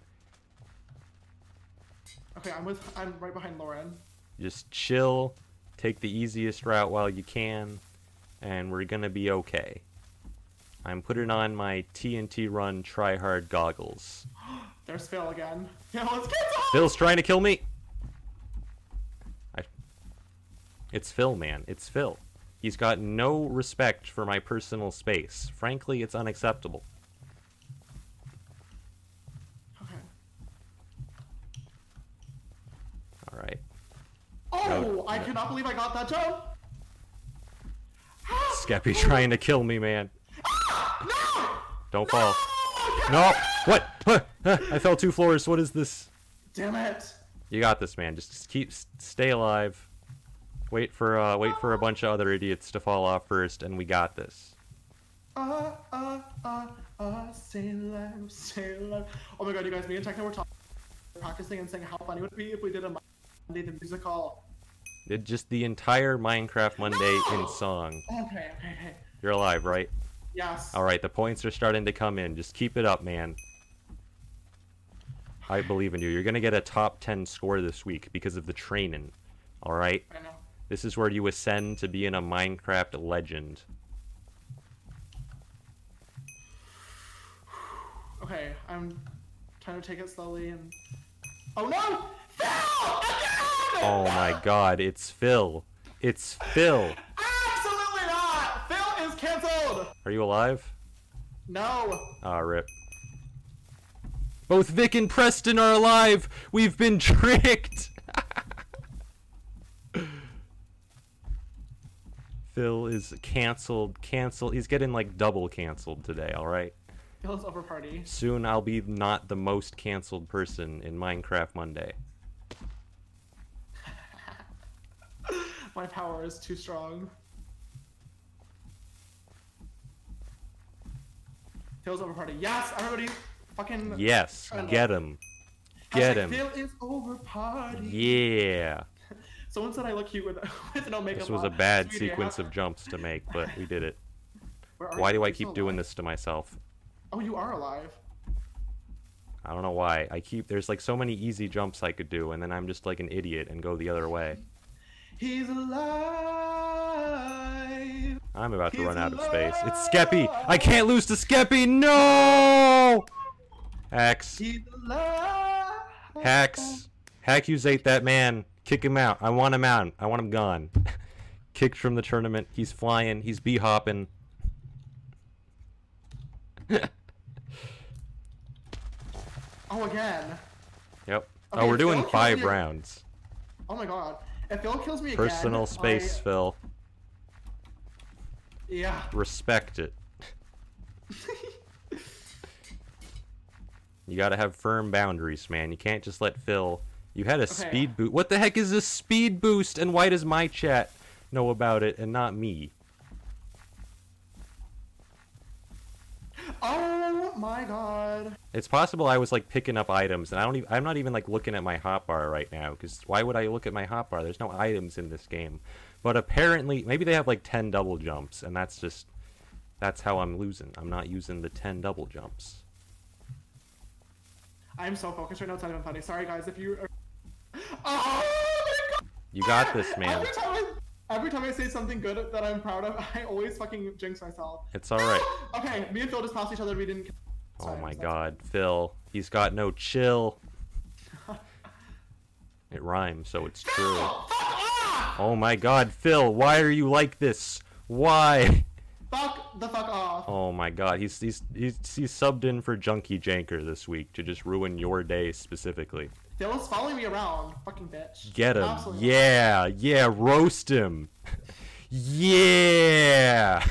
Okay, I'm with. I'm right behind Lauren. just chill, Take the easiest route while you can, and we're gonna be okay. I'm putting on my TNT Run Try Hard goggles. There's Phil again. Yeah, let's get Phil's trying to kill me. I... It's Phil, man. It's Phil. He's got no respect for my personal space. Frankly, it's unacceptable. Okay. All right. Oh, No, I no. cannot believe I got that jump. Skeppy trying to kill me, man. Ah! No! Don't fall. No! What? I fell two floors. What is this? Damn it. You got this, man. Just, just keep, stay alive. Wait for, uh, wait for a bunch of other idiots to fall off first, and we got this. Uh, uh, uh, uh, stay alive, stay alive. Oh my god, you guys, me and Techno were talking, practicing and saying how funny it would be if we did a Monday the musical. Did just the entire Minecraft Monday in song. Okay, okay, okay. You're alive, right? Yes. All right, the points are starting to come in. Just keep it up, man. I believe in you. You're gonna get a top 10 score this week because of the training. All right. I know. This is where you ascend to being a Minecraft legend. Okay, I'm trying to take it slowly and. Oh no! Phil! Oh my God! It's Phil. It's Phil. Absolutely not! Phil is cancelled! Are you alive? No! Ah, rip. Both Vic and Preston are alive. We've been tricked. Phil is canceled. Canceled. He's getting like double canceled today. All right. Phil's over party. Soon I'll be not the most canceled person in Minecraft Monday. My power is too strong. Phil's over party. Yes, everybody fucking. Yes, get him. Get him. Phil is over party. Yeah. Someone said I look cute with, with no makeup This was a bad Sweetie, sequence of jumps to make, but we did it. Why do I keep doing alive. this to myself? Oh, you are alive. I don't know why. I keep there's like so many easy jumps I could do, and then I'm just like an idiot and go the other way. He's alive. I'm about to He's run out of space. It's Skeppy! I can't lose to Skeppy! No! Alive. Hacks. Hackusate that man. Kick him out. I want him out. I want him gone. Kicked from the tournament. He's flying. He's bee hopping. Oh, again. Yep. Oh, okay, oh, we're doing Phil five rounds. Oh my god. If Phil kills me again. Personal space, I- Phil. Yeah. Respect it. You gotta have firm boundaries, man. You can't just let Phil. You had a speed boost. What the heck is a speed boost? And why does my chat know about it and not me? Oh my god. It's possible I was like picking up items, and I don't. Even, I'm not even like looking at my hotbar right now. Because why would I look at my hotbar? There's no items in this game. But apparently, maybe they have like 10 double jumps, and that's just. That's how I'm losing. I'm not using the 10 double jumps. I'm so focused right now, it's not even funny. Sorry, guys, if you are. Oh my god! You got this, man. Every time, I, every time I say something good that I'm proud of, I always fucking jinx myself. It's alright. Okay, me and Phil just passed each other. We didn't. Oh my I'm god, Phil. He's got no chill. It rhymes, so it's true. Fuck off! Oh my god, Phil, why are you like this? Why? Fuck the fuck off. Oh my god, he's he's he's, he's subbed in for Junkie Janker this week to just ruin your day specifically. Phil is following me around. Fucking bitch. Get him. Absolutely. Yeah, yeah, roast him. yeah.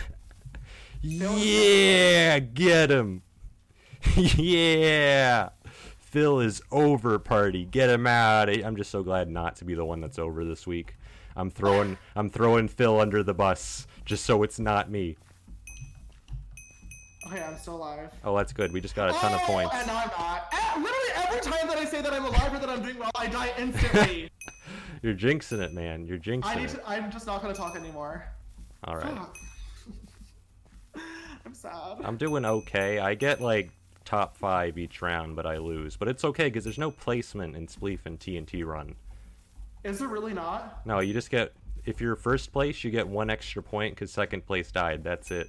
Yeah, get him. yeah. Phil is over party. Get him out. I'm just so glad not to be the one that's over this week. I'm throwing I'm throwing Phil under the bus just so it's not me. Okay, I'm still alive. Oh, that's good. We just got a ton of Oh, points. And I'm not. Eh, Literally every time that I say that I'm alive or that I'm doing well, I die instantly. You're jinxing it, man. You're jinxing it. I need it. to. I'm just not gonna talk anymore. All right. I'm sad. I'm doing okay. I get like top five each round, but I lose. But it's okay because there's no placement in Spleef and TNT Run. Is it really not? No, you just get if you're first place, you get one extra point because second place died. That's it.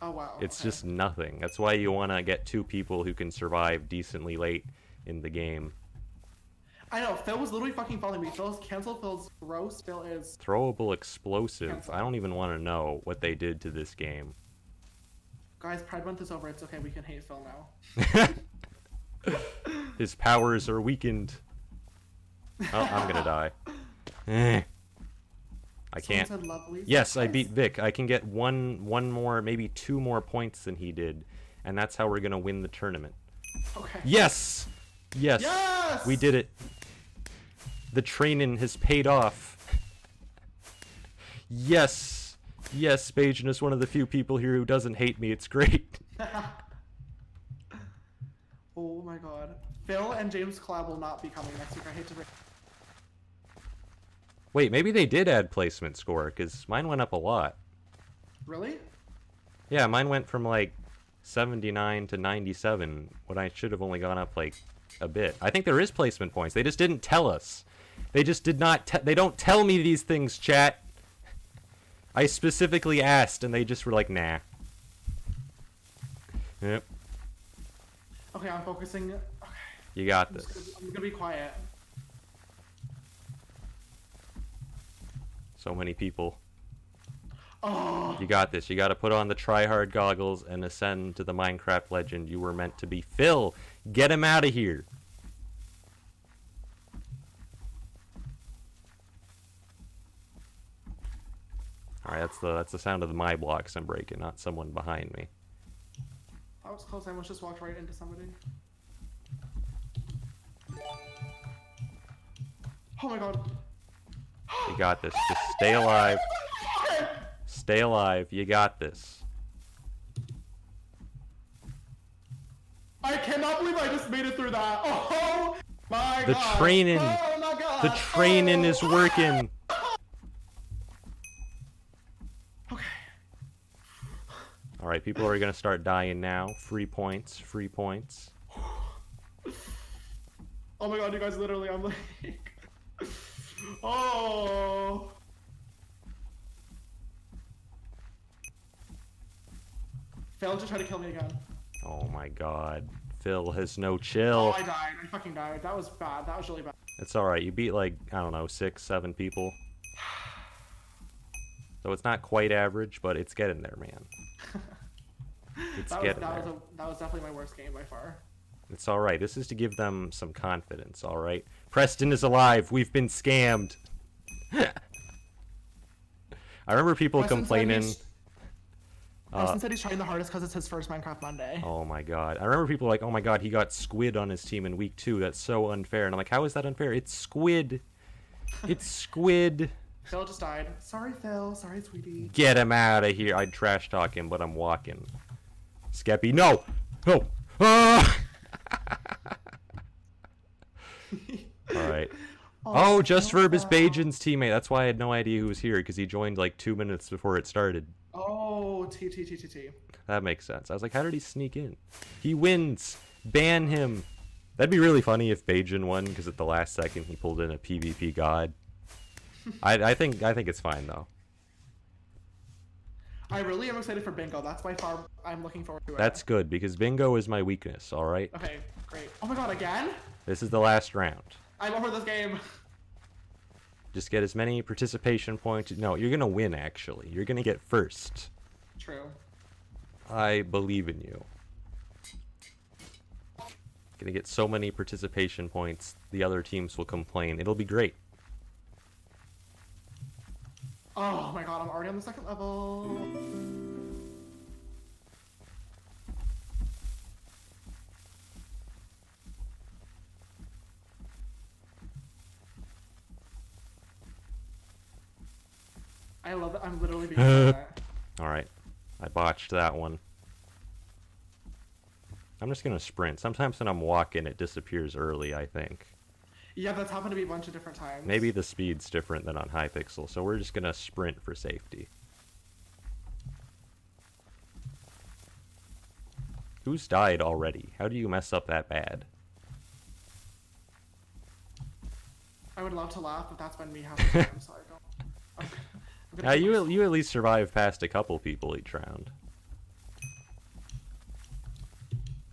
Oh wow. It's okay. just nothing. That's why you want to get two people who can survive decently late in the game. I know Phil was literally fucking following me. Phil's canceled. Phil's gross. Phil is. Throwable explosive. Cancel. I don't even want to know what they did to this game. Guys, Pride Month is over. It's okay. We can hate Phil now. His powers are weakened. Oh, I'm gonna die. Eh. I can't. Yes, I beat Vic. I can get one, one more, maybe two more points than he did, and that's how we're gonna win the tournament. Okay. Yes, yes, Yes! we did it. The training has paid off. Yes, yes, Bajan is one of the few people here who doesn't hate me. It's great. oh my god. Phil and James collab will not be coming next week. I hate to. break- Wait, maybe they did add placement score because mine went up a lot. Really? Yeah, mine went from like 79 to 97 when I should have only gone up like a bit. I think there is placement points. They just didn't tell us. They just did not they don't tell me these things, chat. I specifically asked and they just were like, "Nah." Yep, Okay, I'm focusing. Okay. you got I'm, this. gonna, I'm gonna be quiet. So many people. Oh. You got this. You got to put on the tryhard goggles and ascend to the Minecraft legend you were meant to be. Phil, get him out of here. All right, that's the that's the sound of the my blocks I'm breaking, not someone behind me. That was close. I almost just walked right into somebody. Oh my god. You got this. Just stay alive. Stay alive. You got this. I cannot believe I just made it through that. Oh my The god. training. Oh my god. The training is Oh. working. Okay. All right, people are gonna start dying now. Free points. Free points. Oh my god, you guys literally, I'm like. Oh. Phil to try to kill me again. Oh my god. Phil has no chill. Oh, I died. I fucking died. That was bad. That was really bad. It's alright. You beat like, I don't know, six, seven people. So it's not quite average, but it's getting there, man. It's That was, getting that, there. was a, that was definitely my worst game by far. It's alright. This is to give them some confidence, alright? Preston is alive. We've been scammed. I remember people Preston said complaining. he's- Uh, Preston said he's trying the hardest because it's his first Minecraft Monday. Oh my god. I remember people like, oh my god, he got Squid on his team in week two. That's so unfair. And I'm like, how is that unfair? It's Squid. It's Squid. Phil just died. Sorry, Phil. Sorry, sweetie. Get him out of here. I'd trash talk him, but I'm walking. Skeppy, no! No! Ah! Alright. Oh, JustVurb is Bajan's teammate. That's why I had no idea who was here, because he joined like two minutes before it started. Oh, T T T T T. That makes sense. I was like, how did he sneak in? He wins. Ban him. That'd be really funny if Bajan won because at the last second he pulled in a PvP god. I, I think I think it's fine though. I really am excited for Bingo. That's by far I'm looking forward to it. That's good because bingo is my weakness. All right. okay. Great. Oh my god, again? This is the last round. I'm over this game. Just get as many participation points. No, you're gonna win. Actually, you're gonna get first. True. I believe in you. Gonna get so many participation points. The other teams will complain. It'll be great. Oh my god, I'm already on the second level. I love it. I'm literally being. All right, I botched that one. I'm just gonna sprint. Sometimes when I'm walking, it disappears early. I think Yeah, that's happened to me a bunch of different times. maybe the speed's different than on Hypixel, so we're just gonna sprint for safety. Who's died already? How do you mess up that bad? I would love to laugh, but that's been me half the time, so I don't. I'm, Yeah, you you at least survive past a couple people each round.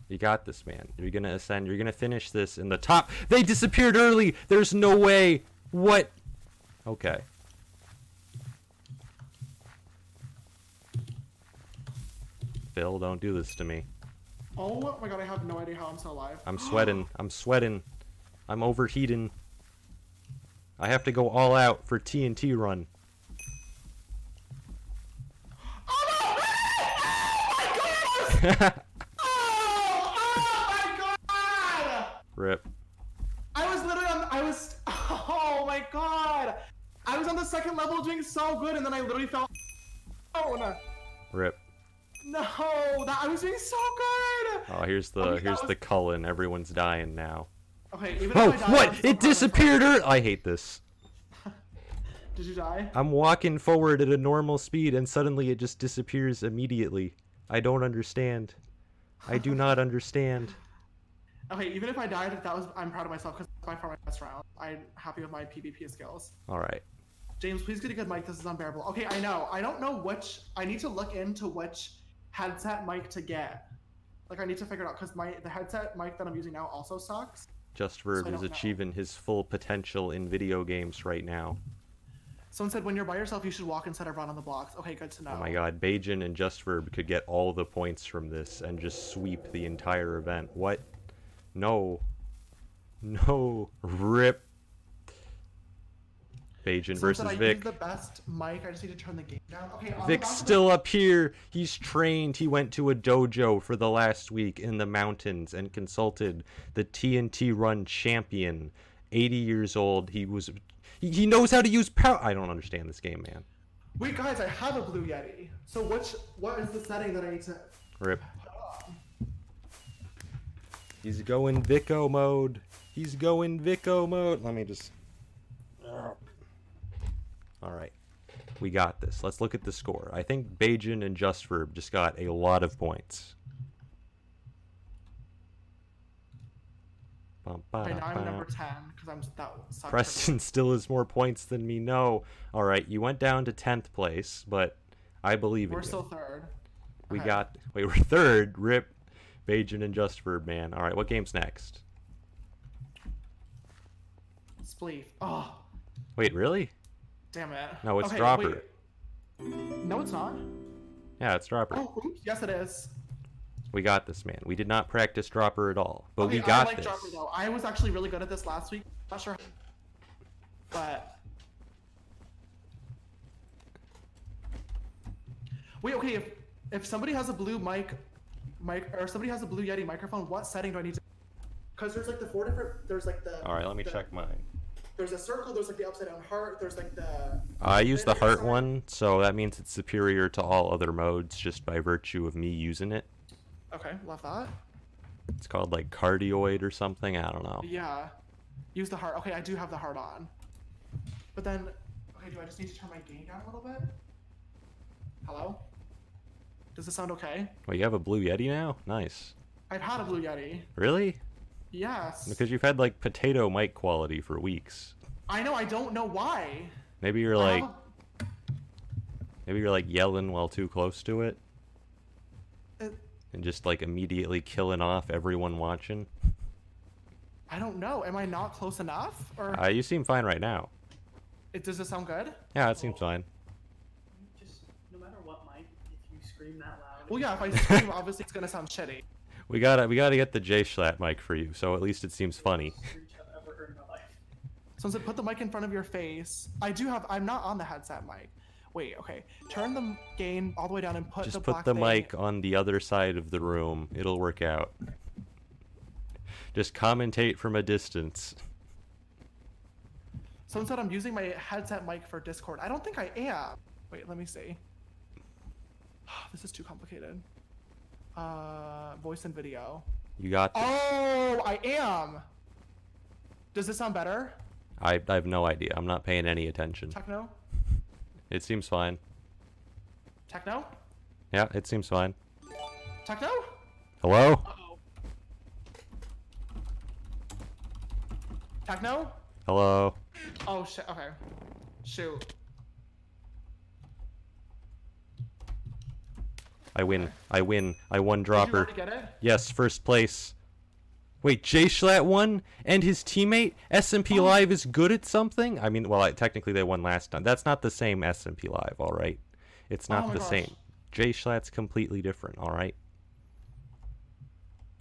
You got this, man. You're gonna ascend. You're gonna finish this in the top. They disappeared early. There's no way. What? Okay. Phil, don't do this to me. Oh my god, I have no idea how I'm still alive. I'm sweating. I'm sweating. I'm overheating. I have to go all out for TNT run. Oh, oh my god! Rip. I was literally on. I was. Oh my god! I was on the second level doing so good, and then I literally fell. Oh no! Rip. No, that I was doing so good. Oh, here's the here's was- the Cullen. Everyone's dying now. Okay, even Oh, die, what? It proud of myself. disappeared. ear- I hate this. Did you die? I'm walking forward at a normal speed and suddenly it just disappears immediately. I don't understand. I do not understand. Okay, even if I died, that was I'm proud of myself because by far my best round. I'm happy with my PvP skills. All right. James, please get a good mic. This is unbearable. Okay, I know. I don't know which. I need to look into which headset mic to get. Like I need to figure it out because my the headset mic that I'm using now also sucks. JustVurb is achieving his full potential in video games right now. Someone said when you're by yourself, you should walk instead of run on the blocks. Okay, good to oh know. Oh my god, Bajan and JustVurb could get all the points from this and just sweep the entire event. What? No. No. Rip. Bajan Someone versus said I Vic. the best mic. I just need to turn the game down. Okay, Vic's still up here. He's trained. He went to a dojo for the last week in the mountains and consulted the TNT Run champion. 80 years old. He was. He, he knows how to use power. I don't understand this game, man. Wait, guys, I have a blue yeti. So which what is the setting that I need to? Rip. Ah. He's going Vico mode. He's going Vico mode. Let me just. All right. We got this. Let's look at the score. I think Bajan and JustVurb just got a lot of points. Bum, Okay, now I'm number ten because I'm that sucks. Preston still has more points than me. No. All right. You went down to 10th place, but I believe in We're you. still third. We Okay. got wait, we're third. Rip, Bajan, and JustVurb, man. All right, what game's next? Spleef. Oh, Wait, really? damn it. No, it's okay, Dropper. wait. No, it's not. Yeah, it's Dropper. Oh, oops. Yes, it is. We got this, man. We did not practice Dropper at all, but okay, we got I like this. Dropper though. I was actually really good at this last week. Not sure, but wait. Okay, if if somebody has a blue mic, mic or somebody has a blue Yeti microphone, what setting do I need to? Because there's like the four different. There's like the. All right, let me the- check mine. There's a circle. There's like the upside down heart. There's like the. I use the heart sign. one, so that means it's superior to all other modes just by virtue of me using it. Okay, love that. It's called like cardioid or something. I don't know. Yeah. Use the heart. Okay, I do have the heart on. But then, okay, do I just need to turn my gain down a little bit? Hello? Does this sound okay? Well, you have a Blue Yeti now? Nice. I've had a Blue Yeti. Really? Yes. Because you've had like potato mic quality for weeks. I know, I don't know why. Maybe you're like maybe you're like yelling while too close to it. A- it- and just like immediately killing off everyone watching. I don't know. Am I not close enough? Or Uh, you seem fine right now. it, does this sound good? Yeah, it seems fine. Just no matter what, Mike, if you scream that loud. Well, yeah, if I scream, obviously it's gonna sound shitty. We gotta we gotta get the JSchlatt mic for you, so at least it seems funny. Screech I've ever heard in my life. So instead, put the mic in front of your face. I do have. I'm not on the headset mic. Wait, okay. Turn the gain all the way down and put Just the put the thing- mic on the other side of the room. It'll work out. Just commentate from a distance. Someone said I'm using my headset mic for Discord. I don't think I am. Wait, let me see. This is too complicated. Uh, voice and video. You got this. Oh, I am. Does this sound better? I, I have no idea. I'm not paying any attention. Techno? It seems fine. Techno? Yeah, it seems fine. Techno? Hello? Uh-oh. Techno? Hello? Oh shit. Okay. Shoot. I win. I win. I won Did you dropper. already get it? Yes, first place. Wait, JSchlatt won, and his teammate SMP Oh. Live is good at something. I mean, well, I, technically they won last time. That's not the same SMP Live, all right. It's not Oh the gosh. same. JSchlatt's completely different, all right.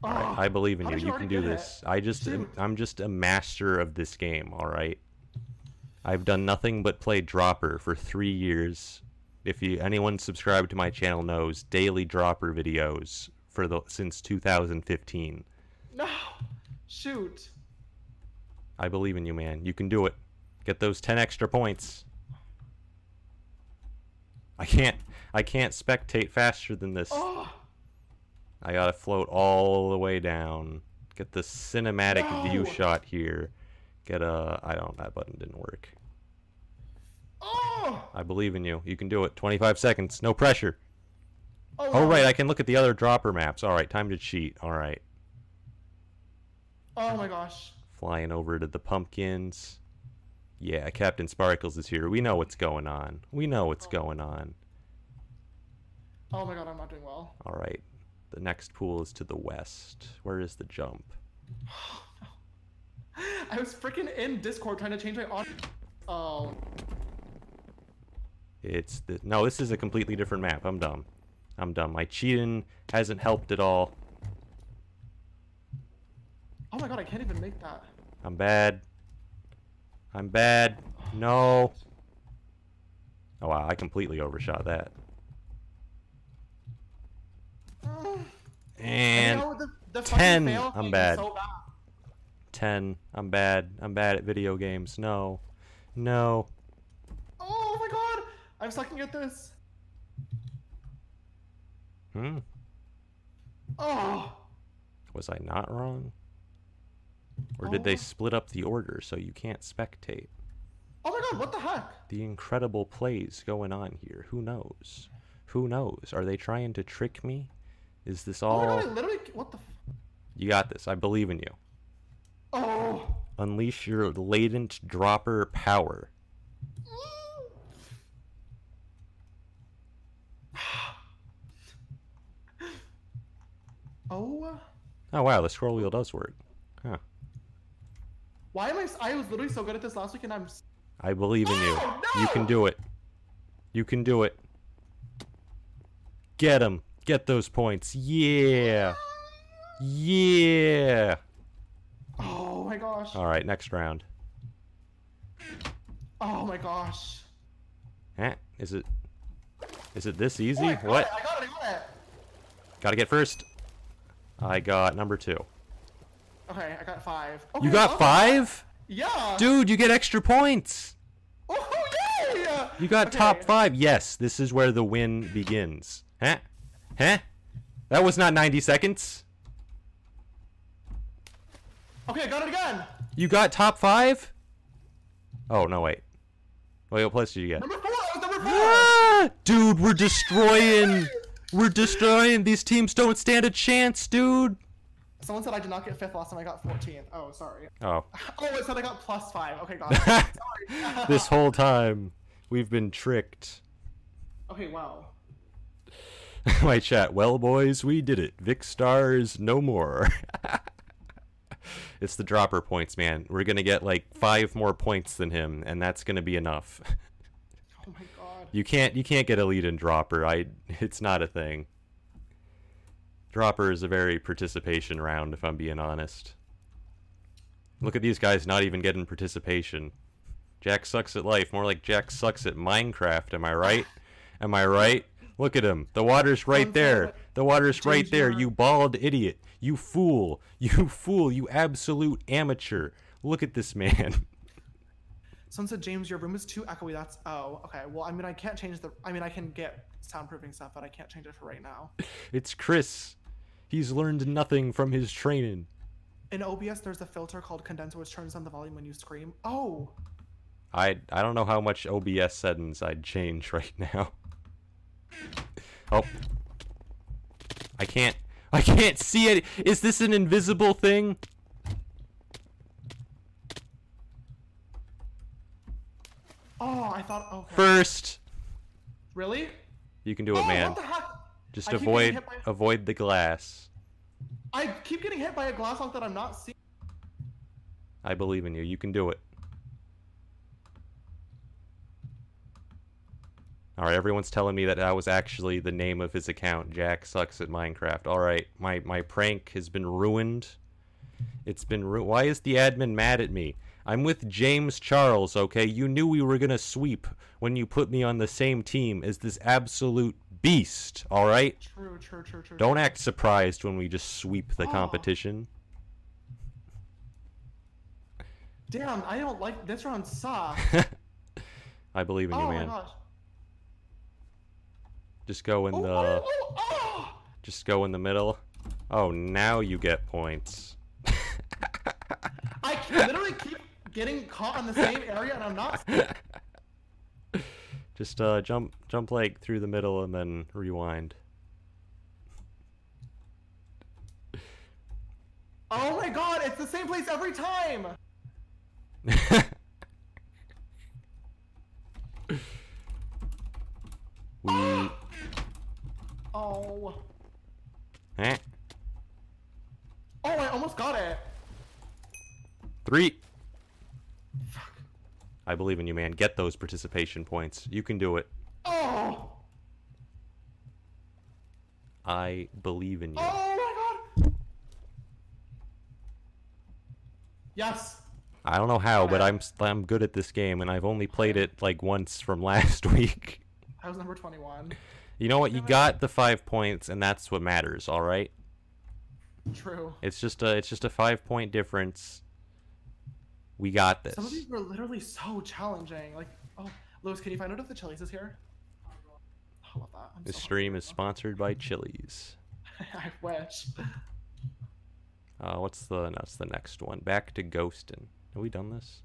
Oh, all right, I believe in you. you You can do this. I just, I'm just a master of this game, all right. I've done nothing but play Dropper for three years. If you anyone subscribed to my channel knows daily Dropper videos for the since 2015. No. Shoot. I believe in you, man. You can do it. Get those 10 extra points. I can't I can't spectate faster than this. Oh. I got to float all the way down. Get the cinematic view shot here. Get a I don't that button didn't work. Oh. I believe in you. You can do it. 25 seconds. No pressure. Oh, Oh right, I can look at the other dropper maps. All right, time to cheat. All right. Oh my gosh. Flying over to the pumpkins. Yeah, CaptainSparklez is here. We know what's going on. We know what's oh. going on. Oh my god, I'm not doing well. All right. The next pool is to the west. Where is the jump? I was freaking in Discord trying to change my audio. Oh. It's the No, this is a completely different map. I'm dumb. I'm dumb. My cheating hasn't helped at all. Oh my god, I can't even make that. I'm bad. I'm bad. No. Oh wow, I completely overshot that. And you know, the, the 10, fail I'm bad. So bad. 10. I'm bad. I'm bad at video games. No. No. Oh my god, I'm sucking at this. Hmm. Oh. Was I not wrong? Or did they Oh. split up the order so you can't spectate? Oh my god, what the heck? The incredible plays going on here. Who knows? Who knows? Are they trying to trick me? Is this Oh my all. god, I literally. What the. F- You got this. I believe in you. oh. Unleash your latent dropper power. Oh. Oh wow, the scroll wheel does work. Huh. Why am I? I was literally so good at this last week, and I'm. I believe in you. Oh, You can do it. You can do it. Get him. Get those points. Yeah. Yeah. Oh my gosh. All right, next round. Oh my gosh. Eh, is it Is it this easy? Oh, what? It, I got it. I got it. Got to get first. I got number 2. Okay, I got five. You got okay. 5? Yeah. Dude, you get extra points. Oh yay! You got Okay. top 5. Yes, this is where the win begins. Huh? Huh? That was not 90 seconds. Okay, I got it again. You got top 5? Oh, no, wait. Wait, what place did you get? Number four. Number four. Ah! Dude, we're destroying. We're destroying. These teams don't stand a chance, dude. Someone said I did not get fifth last time. I got 14th. Oh, sorry. Oh. Oh, it said I got plus five. Okay, got it. sorry. this whole time, we've been tricked. Okay, wow. My chat, well, boys, we did it. Vikkstar's no more. it's the dropper points, man. We're gonna get like five more points than him, and that's gonna be enough. Oh my god. you can't, you can't get a lead in dropper. I, it's not a thing. Dropper is a very participation round, if I'm being honest. Look at these guys not even getting participation. Jack sucks at life, more like Jack sucks at Minecraft. Am I right? Am I right? Look at him. The water's right there. The water's right there. You bald idiot. You fool. You fool. You absolute amateur. Look at this man. Someone said, James, your room is too echoey. That's oh, okay. Well, I mean, I can't change the. I mean, I can get soundproofing stuff, but I can't change it for right now. It's Chris. He's learned nothing from his training. In OBS, there's a filter called condenser, which turns down the volume when you scream. Oh, I I don't know how much OBS settings I'd change right now. Oh. I can't I can't see it. Is this an invisible thing? Oh, I thought. Okay. First. really? You can do it, oh, man. What the heck? Just I avoid by- avoid the glass. I keep getting hit by a glass lock that I'm not seeing. I believe in you. You can do it. All right, everyone's telling me that that was actually the name of his account. Jack sucks at Minecraft. All right, my my prank has been ruined. It's been ru- Why is the admin mad at me? I'm with James Charles, okay? You knew we were going to sweep when you put me on the same team as this absolute beast, all right? True, true, true, true. Don't act surprised when we just sweep the Oh. competition. Damn, I don't like this round sucks. I believe in you, oh man. my gosh. Just go in Oh, the oh, oh, oh! just go in the middle. Oh, now you get points. I literally keep getting caught in the same area, and I'm not. Just uh jump jump like through the middle and then rewind. Oh my god, it's the same place every time. we Oh. eh, Oh, I almost got it. three. I believe in you, man. Get those participation points. You can do it. Oh. I believe in you. Oh my god. Yes. I don't know how, but I'm I'm good at this game, and I've only played it like once from last week. I was number 21. You know what? You got the five points, and that's what matters. All right. True. It's just a it's just a five point difference. We got this. Some of these were literally so challenging. Like, oh, Lewis, can you find out if the Chili's is here? I love that. I'm This so stream is sponsored by Chili's. I wish. Uh, what's the that's the next one? Back to Ghostin. Have we done this?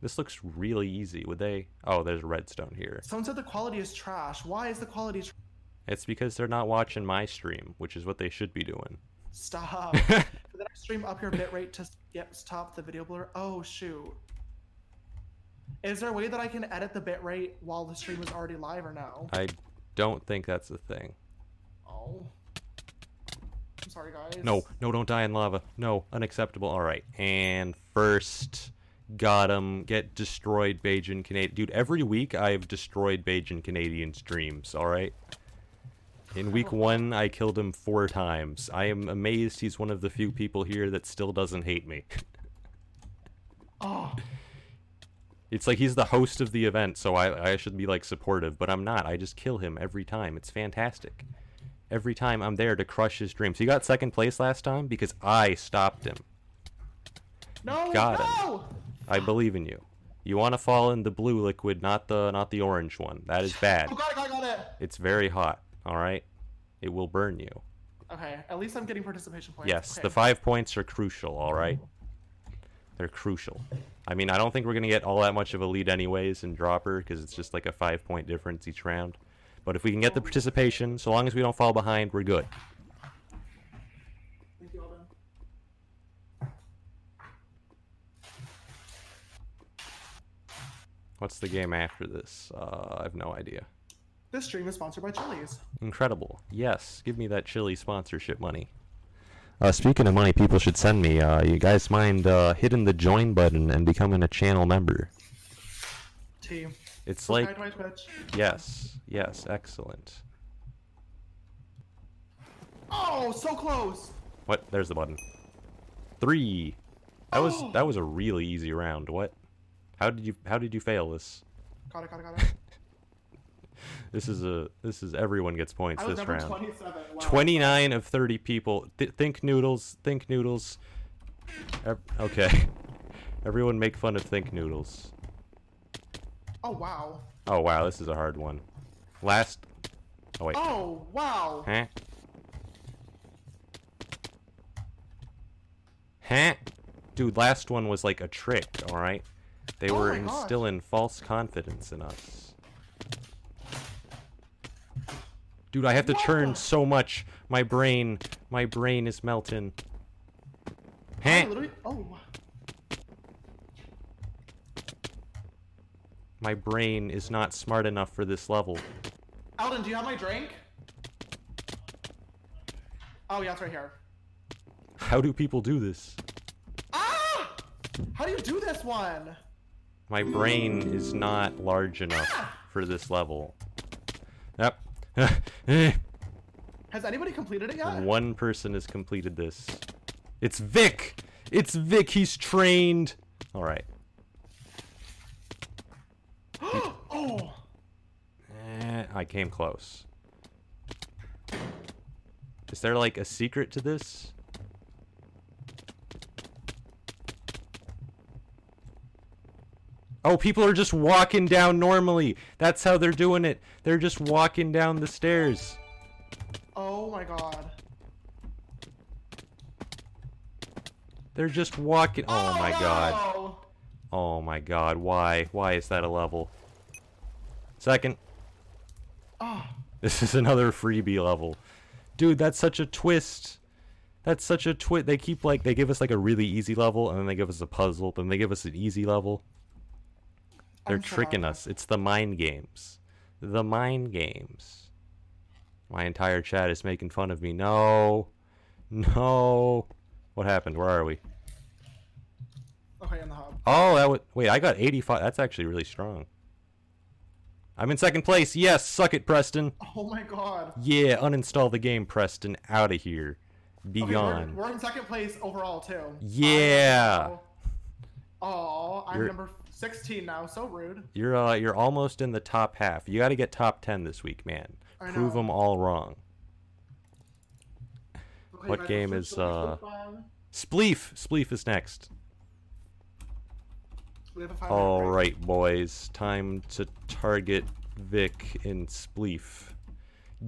This looks really easy. Would they? Oh, there's redstone here. Someone said the quality is trash. Why is the quality? It's because they're not watching my stream, which is what they should be doing. Stop. For the next stream, up your bitrate to yep, stop the video blur. Oh shoot. Is there a way that I can edit the bitrate while the stream is already live or no? I don't think that's a thing. Oh. I'm sorry, guys. No, no, don't die in lava. No, unacceptable. All right, and first, got him. Get destroyed, Bajan Canadian. Dude, every week I've destroyed Bajan Canadian's dreams. All right. In week oh. one, I killed him four times. I am amazed he's one of the few people here that still doesn't hate me. Oh. It's like he's the host of the event, so I, I should be like supportive, but I'm not. I just kill him every time. It's fantastic. Every time I'm there to crush his dreams. He got second place last time because I stopped him. No. Got him. no. I believe in you. You want to fall in the blue liquid, not the not the orange one. That is bad. Oh, got it, got it, got it. It's very hot. All right, it will burn you. Okay, at least I'm getting participation points. Yes, okay. the five points are crucial. All right, they're crucial. I mean, I don't think we're gonna get all that much of a lead anyways in dropper because it's just like a five point difference each round. But if we can get the participation, so long as we don't fall behind, we're good. Thank you, Alden. What's the game after this? Uh, I have no idea. This stream is sponsored by Chili's. Incredible. Yes, give me that chili sponsorship money. Uh, speaking of money, people should send me. Uh, you guys mind uh, hitting the join button and becoming a channel member? T. It's Subscribe like to my Twitch. yes, yes, excellent. Oh, so close. What? There's the button. Three. That was Oh. that was a really easy round. What? How did you how did you fail this? Got it, got it, got it. This is a this is everyone gets points this round. Wow. 29 of 30 people. Th- think noodles. Think noodles. Okay. Everyone make fun of think noodles. Oh, wow. Oh wow, this is a hard one. Last. Oh wait. Oh, wow. Huh? Huh? Dude, last one was like a trick. All right. They Oh were instilling false confidence in us. Dude, I have to What turn so much. My brain, my brain is melting. Literally. Oh. My brain is not smart enough for this level. Alden, do you have my drink? Oh yeah, it's right here. How do people do this? Ah! How do you do this one? My brain is not large enough for this level. Has anybody completed it yet? One person has completed this. It's Vic! It's Vic, he's trained! Alright. oh! Eh, I came close. Is there like a secret to this? Oh, people are just walking down normally. That's how they're doing it. They're just walking down the stairs. Oh my god. They're just walking. Oh, oh my god. Oh my god. Why? Why is that a level? Second. Oh, This is another freebie level. Dude, that's such a twist. That's such a twist. They keep like they give us like a really easy level and then they give us a puzzle, then they give us an easy level. They're I'm tricking us. It's the mind games. The mind games. My entire chat is making fun of me. No. No. What happened? Where are we? Oh, okay, in the hub. Oh, that was wait. I got 85. That's actually really strong. I'm in second place. Yes, suck it, Preston. Oh my god. Yeah, uninstall the game, Preston. Out of here. Be Okay, gone. We're, we're in second place overall too. Yeah. Oh, I'm You're- number 16 now. So rude. You're uh, you're almost in the top half. You got to get top 10 this week, man. I Prove know. them all wrong. Okay, What game is, uh. Spleef. Spleef is next. We have a five All right, boys. Time to target Vic in Spleef.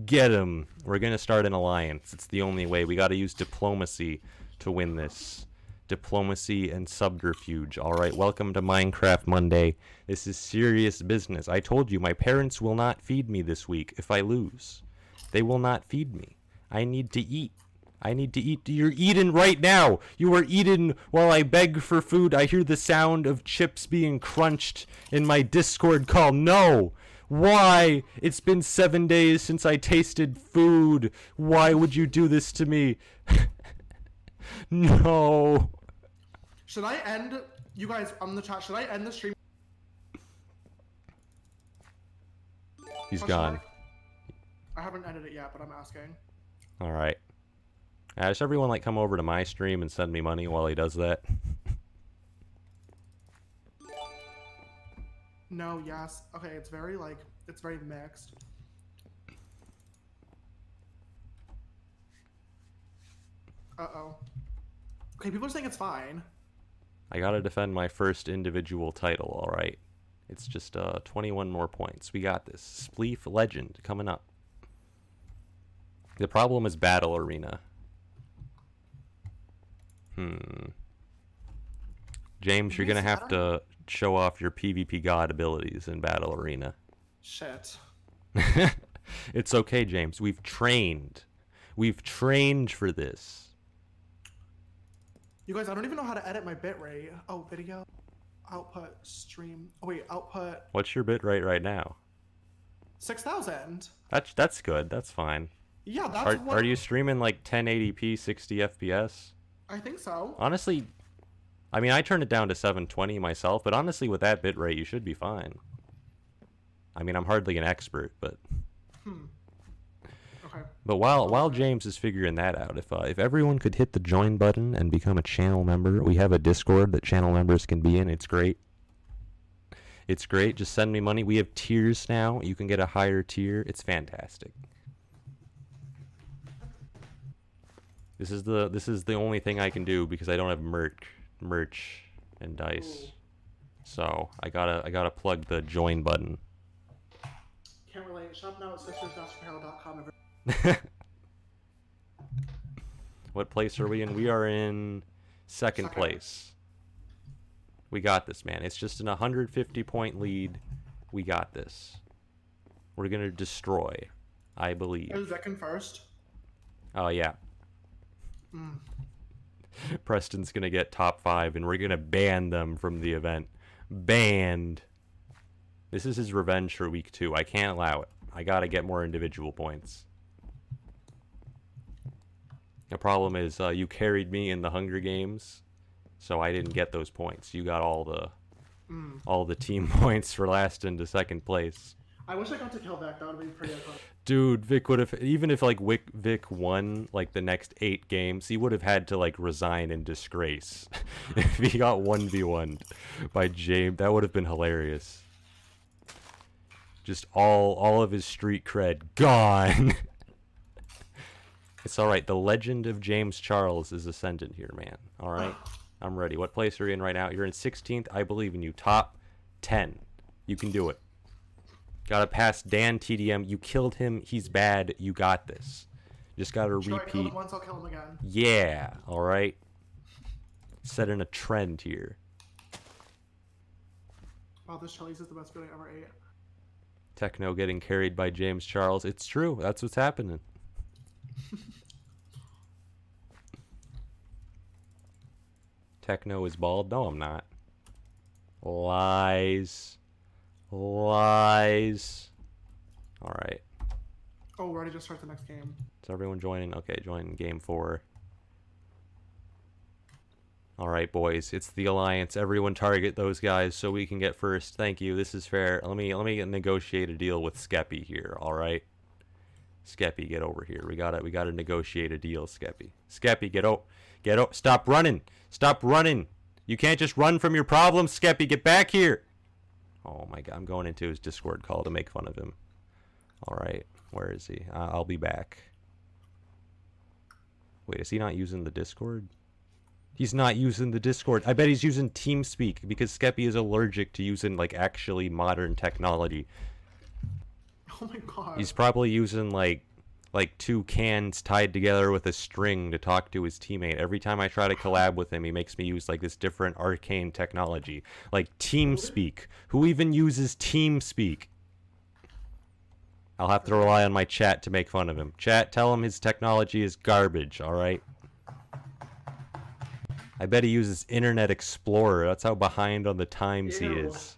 Get him. We're gonna start an alliance. It's the only way. We got to use diplomacy to win this. Diplomacy and subterfuge. All right. Welcome to Minecraft Monday. This is serious business. I told you my parents will not feed me this week if I lose. They will not feed me. I need to eat. I need to eat. You're eating right now. You are eating while I beg for food. I hear the sound of chips being crunched in my Discord call. No! Why? It's been seven days since I tasted food. Why would you do this to me? no. Should I end, you guys on the chat, should I end the stream? He's Question gone. mark? I haven't ended it yet, but I'm asking. All right. Does everyone like come over to my stream and send me money while he does that? No, yes. Okay, it's very like it's very mixed. Uh oh. Okay, people are saying it's fine. I gotta defend my first individual title, alright? It's just uh 21 more points. We got this. Spleef Legend coming up. The problem is Battle Arena. Hmm. James, you're gonna have to show off your PvP god abilities in Battle Arena. Shit. it's okay, James. We've trained. We've trained for this. You guys, I don't even know how to edit my bitrate. Oh, video, output, stream. Oh wait, output What's your bitrate right now? six thousand. That's that's good. That's fine. Yeah, that's Are, what. are you streaming like 1080p 60 fps? I think so. Honestly, I mean, I turned it down to 720 myself, but honestly, with that bitrate, you should be fine. I mean, I'm hardly an expert, but Hmm. But while while James is figuring that out, if uh, if everyone could hit the join button and become a channel member, we have a Discord that channel members can be in. It's great. It's great. Just send me money. We have tiers now. You can get a higher tier. It's fantastic. This is the this is the only thing I can do because I don't have merch merch and dice. So I gotta I gotta plug the join button. Can't relate. Shop now at. what place are we in? We are in second Second. place. We got this, man. It's just an 150 point lead. We got this. We're gonna destroy. I believe. Is Vicken first? Oh yeah. Mm. Preston's gonna get top five, and we're gonna ban them from the event. Banned. This is his revenge for week two. I can't allow it. I gotta get more individual points. The problem is uh, you carried me in the Hunger Games, so I didn't get those points. You got all the Mm. all the team points for last into second place. I wish I got to kill Vic. That would been pretty iconic. Dude, Vic would have even if like Vic, Vic won like the next eight games, he would have had to like resign in disgrace if he got one v one by James. That would have been hilarious. Just all all of his street cred gone. it's all right. The legend of James Charles is ascendant here, man. All right, I'm ready. What place are you in right now? You're in 16th. I believe in you. Top 10. You can do it. Gotta pass DanTDM. You killed him. He's bad. You got this. Just gotta Sure, I killed repeat. once, I'll kill him again. Yeah. All right. Setting a trend here. Wow, this Chili's is the best food I ever ate. Techno getting carried by James Charles. It's true. That's what's happening. Techno is bald. No, I'm not. Lies. Lies. All right. Oh, we're ready to start the next game. Is everyone joining? Okay, join game four. All right, boys, it's the alliance. Everyone target those guys so we can get first. Thank you. This is fair. Let me let me negotiate a deal with Skeppy here. All right, Skeppy, get over here. We gotta we gotta negotiate a deal, Skeppy. Skeppy, get out, get out. Stop running. Stop running. You can't just run from your problems, Skeppy. Get back here. Oh my God, I'm going into his Discord call to make fun of him. All right, where is he? Uh, I'll be back. Wait, is he not using the Discord? He's not using the Discord. I bet he's using TeamSpeak because Skeppy is allergic to using like actually modern technology. Oh my god. He's probably using like like two cans tied together with a string to talk to his teammate. Every time I try to collab with him, he makes me use like this different arcane technology, like TeamSpeak. Who even uses TeamSpeak? I'll have to rely on my chat to make fun of him. Chat, tell him his technology is garbage, all right? I bet he uses Internet Explorer. That's how behind on the times he is.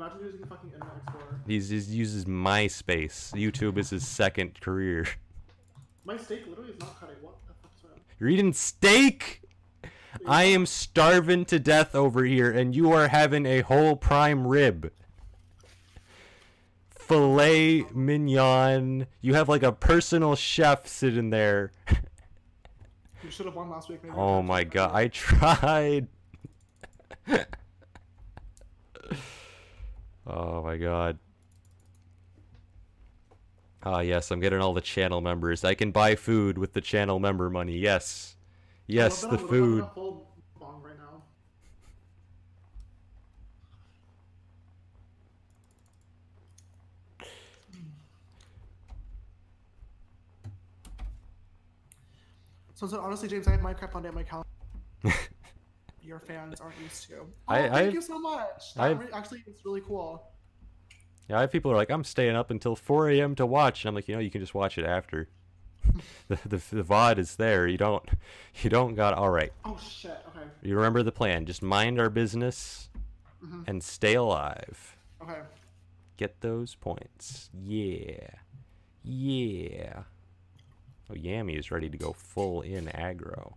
Imagine using the fucking Internet Explorer. He's, he uses MySpace. YouTube is his second career. My steak literally is not cutting. What the fuck is wrong? You're eating steak? I am starving to death over here, and you are having a whole prime rib. Filet mignon. You have like a personal chef sitting there. You should have won last week. Maybe Oh my god, I tried. Oh my god. Ah, yes, I'm getting all the channel members. I can buy food with the channel member money. Yes. Yes, the food. Bong right now. So, so honestly, James, I have Minecraft on my calendar. Your fans aren't used to. Oh, I- thank I've- you so much. That I've- re- actually, it's really cool. Yeah, I have people are like, I'm staying up until 4 a.m. to watch, and I'm like, you know, you can just watch it after. the, the the VOD is there. You don't you don't got all right. Oh shit. Okay. You remember the plan. Just mind our business Mhm. and stay alive. Okay. Get those points. Yeah. Yeah. Oh, Yami is ready to go full in aggro.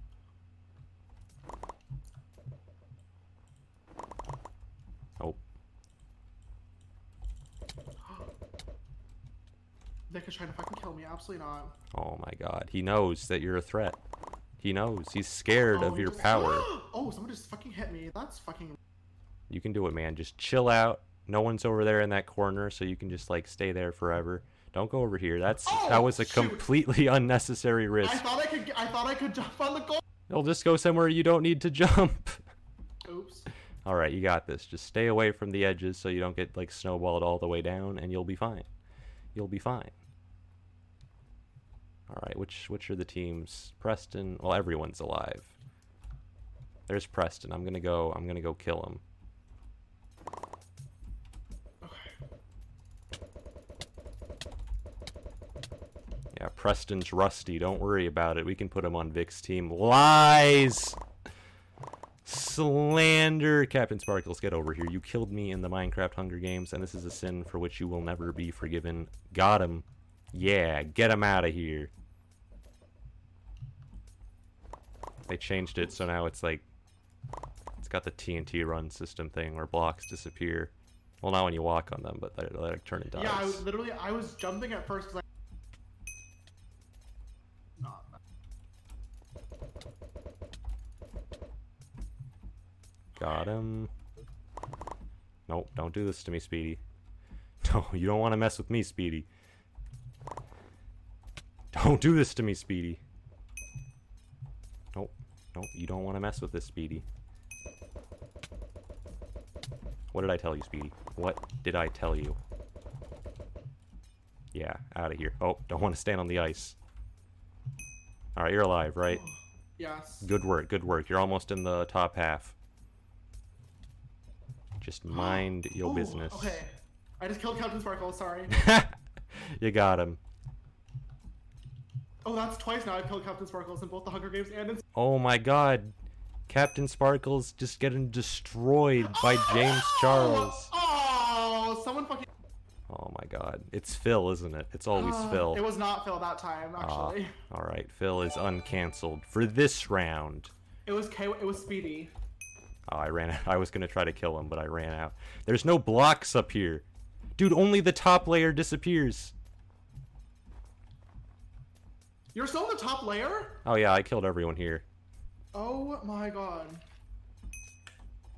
Vic is trying to fucking kill me. Absolutely not. oh my god. He knows that you're a threat. He knows. He's scared Oh, of your just- power. oh, someone just fucking hit me. That's fucking. You can do it, man. Just chill out. No one's over there in that corner, so you can just like stay there forever. Don't go over here. That's Oh, that was a shoot. completely unnecessary risk. I thought I could. I thought I could jump on the goal. You'll just go somewhere you don't need to jump. Oops. All right, you got this. Just stay away from the edges so you don't get like snowballed all the way down, and you'll be fine. You'll be fine. All right, which which are the teams? Preston. Well, everyone's alive. There's Preston. I'm gonna go. I'm gonna go kill him. Yeah, Preston's rusty. Don't worry about it. We can put him on Vic's team. Lies. Slander! CaptainSparklez, get over here. You killed me in the Minecraft Hunger Games, and this is a sin for which you will never be forgiven. Got him. Yeah, get him out of here. They changed it, so now it's like... It's got the TNT run system thing where blocks disappear. Well, not when you walk on them, but they, they like turn into Yeah, I was literally I was jumping at first because I. Not Got him. Nope, don't do this to me, Speedy. No, you don't want to mess with me, Speedy. Don't do this to me, Speedy. Nope, you don't want to mess with this, Speedy. What did I tell you, Speedy? What did I tell you? Yeah, out of here. Oh, don't want to stand on the ice. Alright, you're alive, right? yes. Good work, good work. You're almost in the top half. Just mind your Ooh, business. Okay. I just killed Captain Sparkle. Sorry. you got him. Oh, that's twice now. I've killed CaptainSparklez in both the Hunger Games and in. Oh my god. CaptainSparklez just getting destroyed by James Charles. Oh, someone fucking. Oh my god. It's Phil, isn't it? It's always Uh, Phil. It was not Phil that time, Ah, actually. Alright, Phil is uncancelled for this round. It was K. It was Speedy. Oh, I ran out. I was gonna try to kill him, but I ran out. There's no blocks up here. Dude, only the top layer disappears. You're still in the top layer? Oh yeah, I killed everyone here. Oh my god.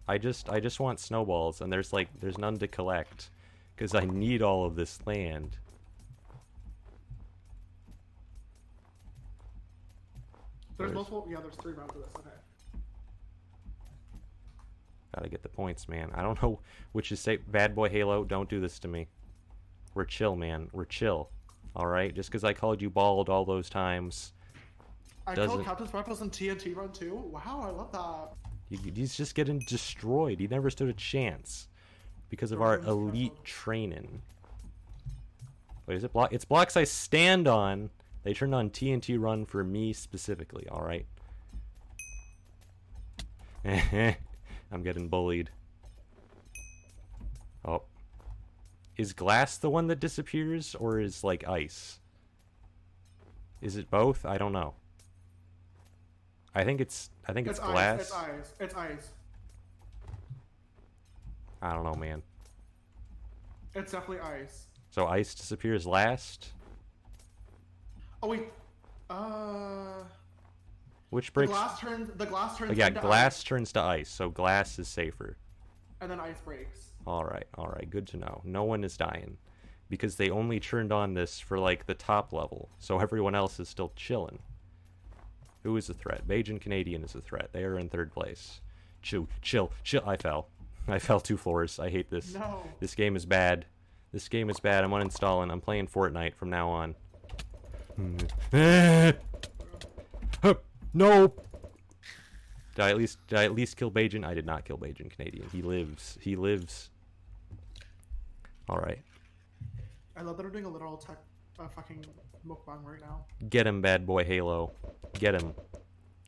I just I just want snowballs and there's like there's none to collect cuz I need all of this land. There's Where's- multiple. Yeah, there's three rounds of this. Okay. Got to get the points, man. I don't know which is safe. Bad boy Halo, don't do this to me. We're chill, man. We're chill. All right? Just cuz I called you bald all those times. I Doesn't- killed Captain Sparkles in TNT Run too. Wow, I love that. He's just getting destroyed. He never stood a chance because of our elite training. Wait, is it block? It's blocks I stand on. They turned on TNT run for me specifically. All right. I'm getting bullied. Oh. Is glass the one that disappears or is like ice? Is it both? I don't know. I think it's I think it's, It's glass. ice. It's ice. It's ice. I don't know, man. It's definitely ice. So ice disappears last. Oh wait. Uh. Which breaks? The glass turns. The glass turns. Oh, yeah, glass ice, turns to ice, so glass is safer. and then ice breaks. All right, all right, good to know. No one is dying because they only turned on this for like the top level, so everyone else is still chilling. Who is a threat? Bajan Canadian is a threat. They are in third place. Chill, chill, chill. I fell. I fell two floors. I hate this. No. This game is bad. This game is bad. I'm uninstalling. I'm playing Fortnite from now on. Hmm. no. Did I at least did I at least kill Bajan? I did not kill Bajan Canadian. He lives. He lives. All right. I love that we're doing a literal tech, uh, fucking mukbang right now. Get him, bad boy Halo. Get him.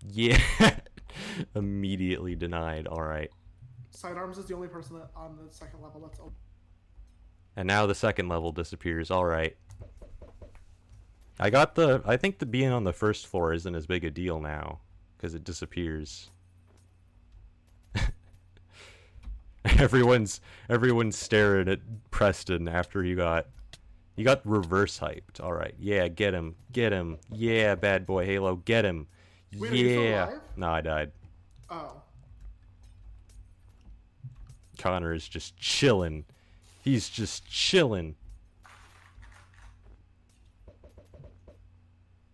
Yeah. Immediately denied. All right. Sidearms is the only person that on the second level that's open. And now the second level disappears. All right. I got the. I think the being on the first floor isn't as big a deal now because it disappears. everyone's everyone's staring at Preston after you got you got reverse hyped. All right. Yeah, get him. Get him. Yeah, bad boy Halo, get him. Wait, are you still yeah. No, I died. Oh. Connor is just chilling. He's just chilling.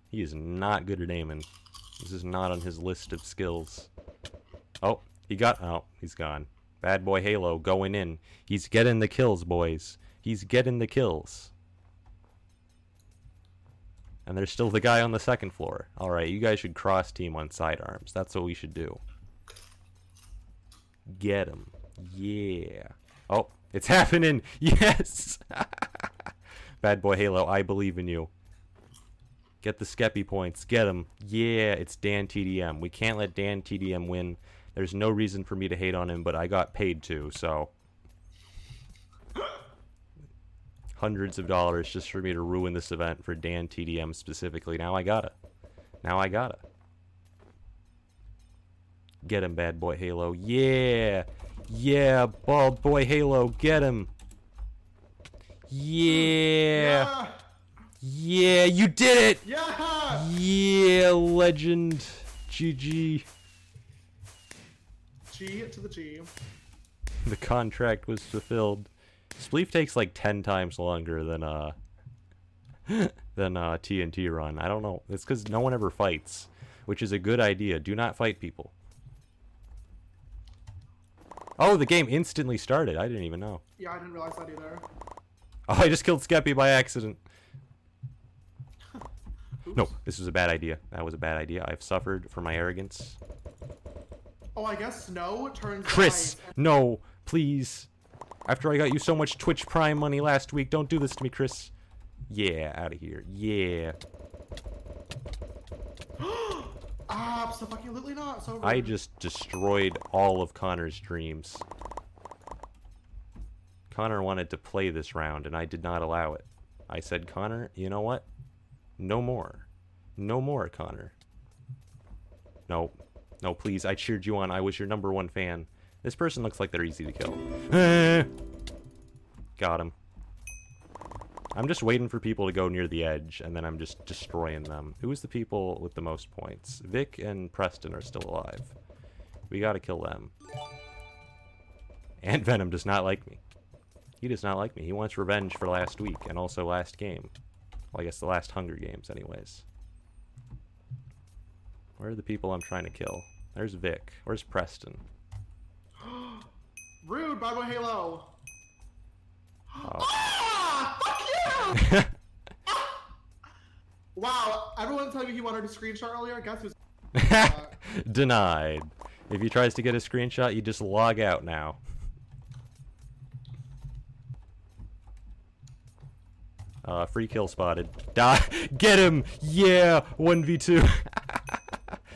He is not good at aiming. This is not on his list of skills. Oh, he got. Oh, he's gone. Bad boy Halo going in. He's getting the kills, boys. He's getting the kills. And there's still the guy on the second floor. Alright, you guys should cross team on sidearms. That's what we should do. Get him. Yeah. Oh, it's happening. Yes. Bad boy Halo, I believe in you. Get the Skeppy points. Get him. Yeah, it's DanTDM. We can't let DanTDM win. There's no reason for me to hate on him, but I got paid to, so. Hundreds of dollars just for me to ruin this event for DanTDM specifically. Now I gotta. Now I gotta. Get him, bad boy Halo. Yeah! Yeah, bald boy Halo, get him! Yeah! Yeah, you did it! Yeah! Yeah, legend. GG. G to the G. The contract was fulfilled. Spleef takes like 10 times longer than uh than uh TNT run. I don't know. It's cuz no one ever fights, which is a good idea. Do not fight people. Oh, the game instantly started. I didn't even know. Yeah, I didn't realize that either. Oh, I just killed Skeppy by accident. No, this was a bad idea. That was a bad idea. I've suffered for my arrogance. Oh, I guess snow turns Chris, no, please. After I got you so much Twitch Prime money last week, don't do this to me, Chris. Yeah, out of here. Yeah. Absolutely not. So I just destroyed all of Connor's dreams. Connor wanted to play this round, and I did not allow it. I said, Connor, you know what? No more. No more, Connor. No. No, please. I cheered you on. I was your number one fan. This person looks like they're easy to kill. Got him. I'm just waiting for people to go near the edge, and then I'm just destroying them. Who's the people with the most points? Vic and Preston are still alive. We gotta kill them. And Venom does not like me. He does not like me. He wants revenge for last week, and also last game. Well, I guess the last Hunger Games, anyways. Where are the people I'm trying to kill? There's Vic. Where's Preston? rude. Bye bye Halo. Oh. Ah! Fuck you! wow, everyone told me he wanted a screenshot earlier. Guess who's Denied. If he tries to get a screenshot, you just log out now. Uh, free kill spotted. Die. Get him! Yeah! 1v2.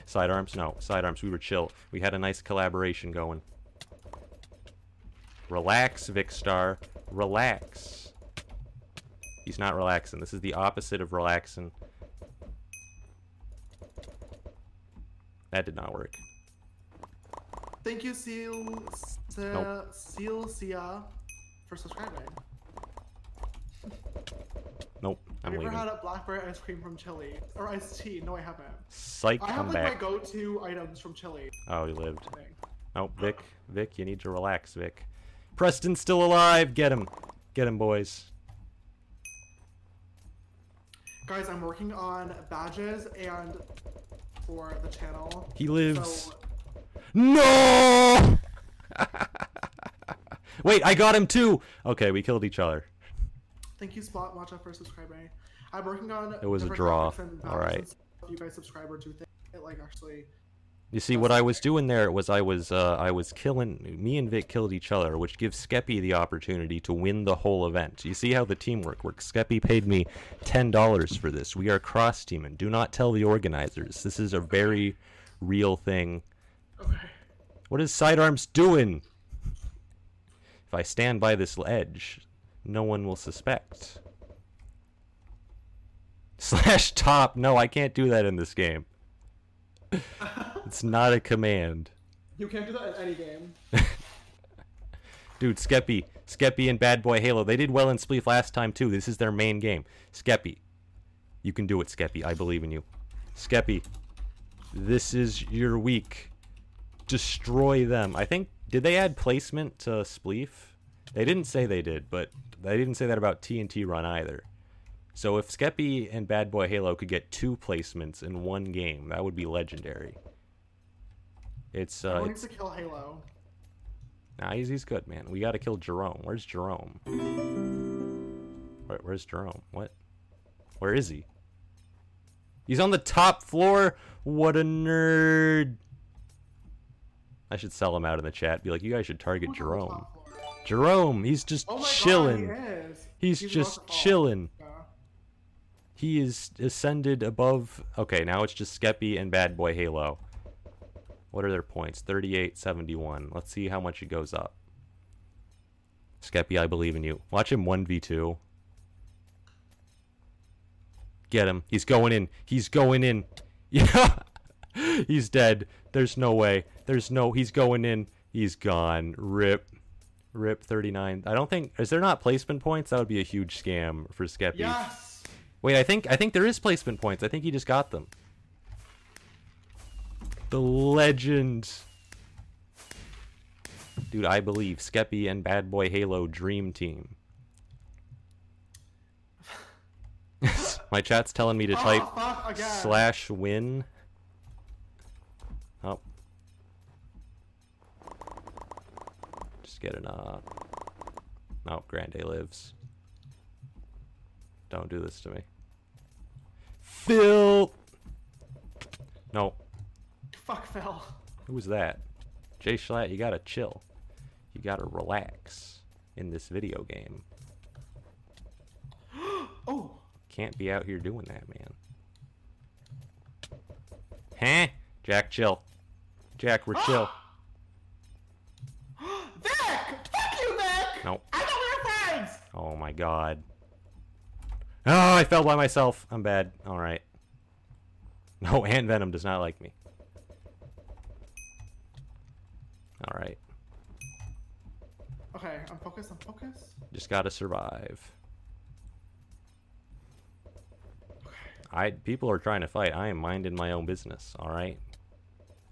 Sidearms? No. Sidearms. We were chill. We had a nice collaboration going. Relax, Vikkstar. Relax. He's not relaxing. This is the opposite of relaxing. That did not work. Thank you, Seal, Nope. Seal Sia, for subscribing. Nope. I'm Have you ever had a blackberry ice cream from Chili or iced tea? No, I haven't. Psych, I have like back. my go-to items from Chili. Oh, he lived. Oh, Vic, Vic, you need to relax, Vic. Preston's still alive. Get him, get him, boys. Guys, I'm working on badges and for the channel. He lives. So No. Wait, I got him too. Okay, we killed each other. Thank you, Spot Matcha, for subscribing. I'm working on. It was a draw. graphics and badges All right. you guys subscribe or do things, it like actually. You see, what I was doing there was I was uh, I was killing. Me and Vic killed each other, which gives Skeppy the opportunity to win the whole event. You see how the teamwork works. Skeppy paid me ten dollars for this. We are cross teaming. Do not tell the organizers. This is a very real thing. Okay. What is Sidearms doing? If I stand by this ledge, no one will suspect. Slash top. No, I can't do that in this game. It's not a command. You can't do that in any game. Dude, Skeppy. Skeppy and Bad Boy Halo. They did well in Spleef last time, too. This is their main game. Skeppy. You can do it, Skeppy. I believe in you. Skeppy. This is your week. Destroy them. I think. Did they add placement to Spleef? They didn't say they did, but they didn't say that about TNT Run either. So if Skeppy and Bad Boy Halo could get two placements in one game, that would be legendary. It's uh, it's needs to kill Halo. Nah, he's, he's good, man. We gotta kill Jerome. Where's Jerome? Where, where's Jerome? What? Where is he? He's on the top floor? What a nerd. I should sell him out in the chat. Be like, you guys should target Jerome. Jerome, he's just Oh chilling. god, he. He's, He's just about to fall. chilling. Yeah. He is ascended above. Okay, now it's just Skeppy and Bad Boy Halo. What are their points? 38, 71. Let's see how much it goes up. Skeppy, I believe in you. Watch him 1v2. Get him. He's going in. He's going in. Yeah. He's dead. There's no way. There's no. He's going in. He's gone. Rip. Rip 39. I don't think. Is there not placement points? That would be a huge scam for Skeppy. Yes. Wait, I think I think there is placement points. I think he just got them. The legend. Dude, I believe Skeppy and Bad Boy Halo Dream Team. My chat's telling me to oh, type oh, slash win. Oh. Just getting uh No, Grande lives. Don't do this to me. Phil No. Fuck Phil. Who was that? JSchlatt, you gotta chill. You gotta relax in this video game. Oh. Can't be out here doing that, man. Huh? Jack, chill. Jack, we're chill. Vic! Fuck you, Vic! Nope. I thought we were friends! Oh my god. Oh, I fell by myself. I'm bad. Alright. No, Ant Venom does not like me. Alright. Okay, I'm focused, I'm focused. Just gotta survive. I people are trying to fight. I am minding my own business, alright?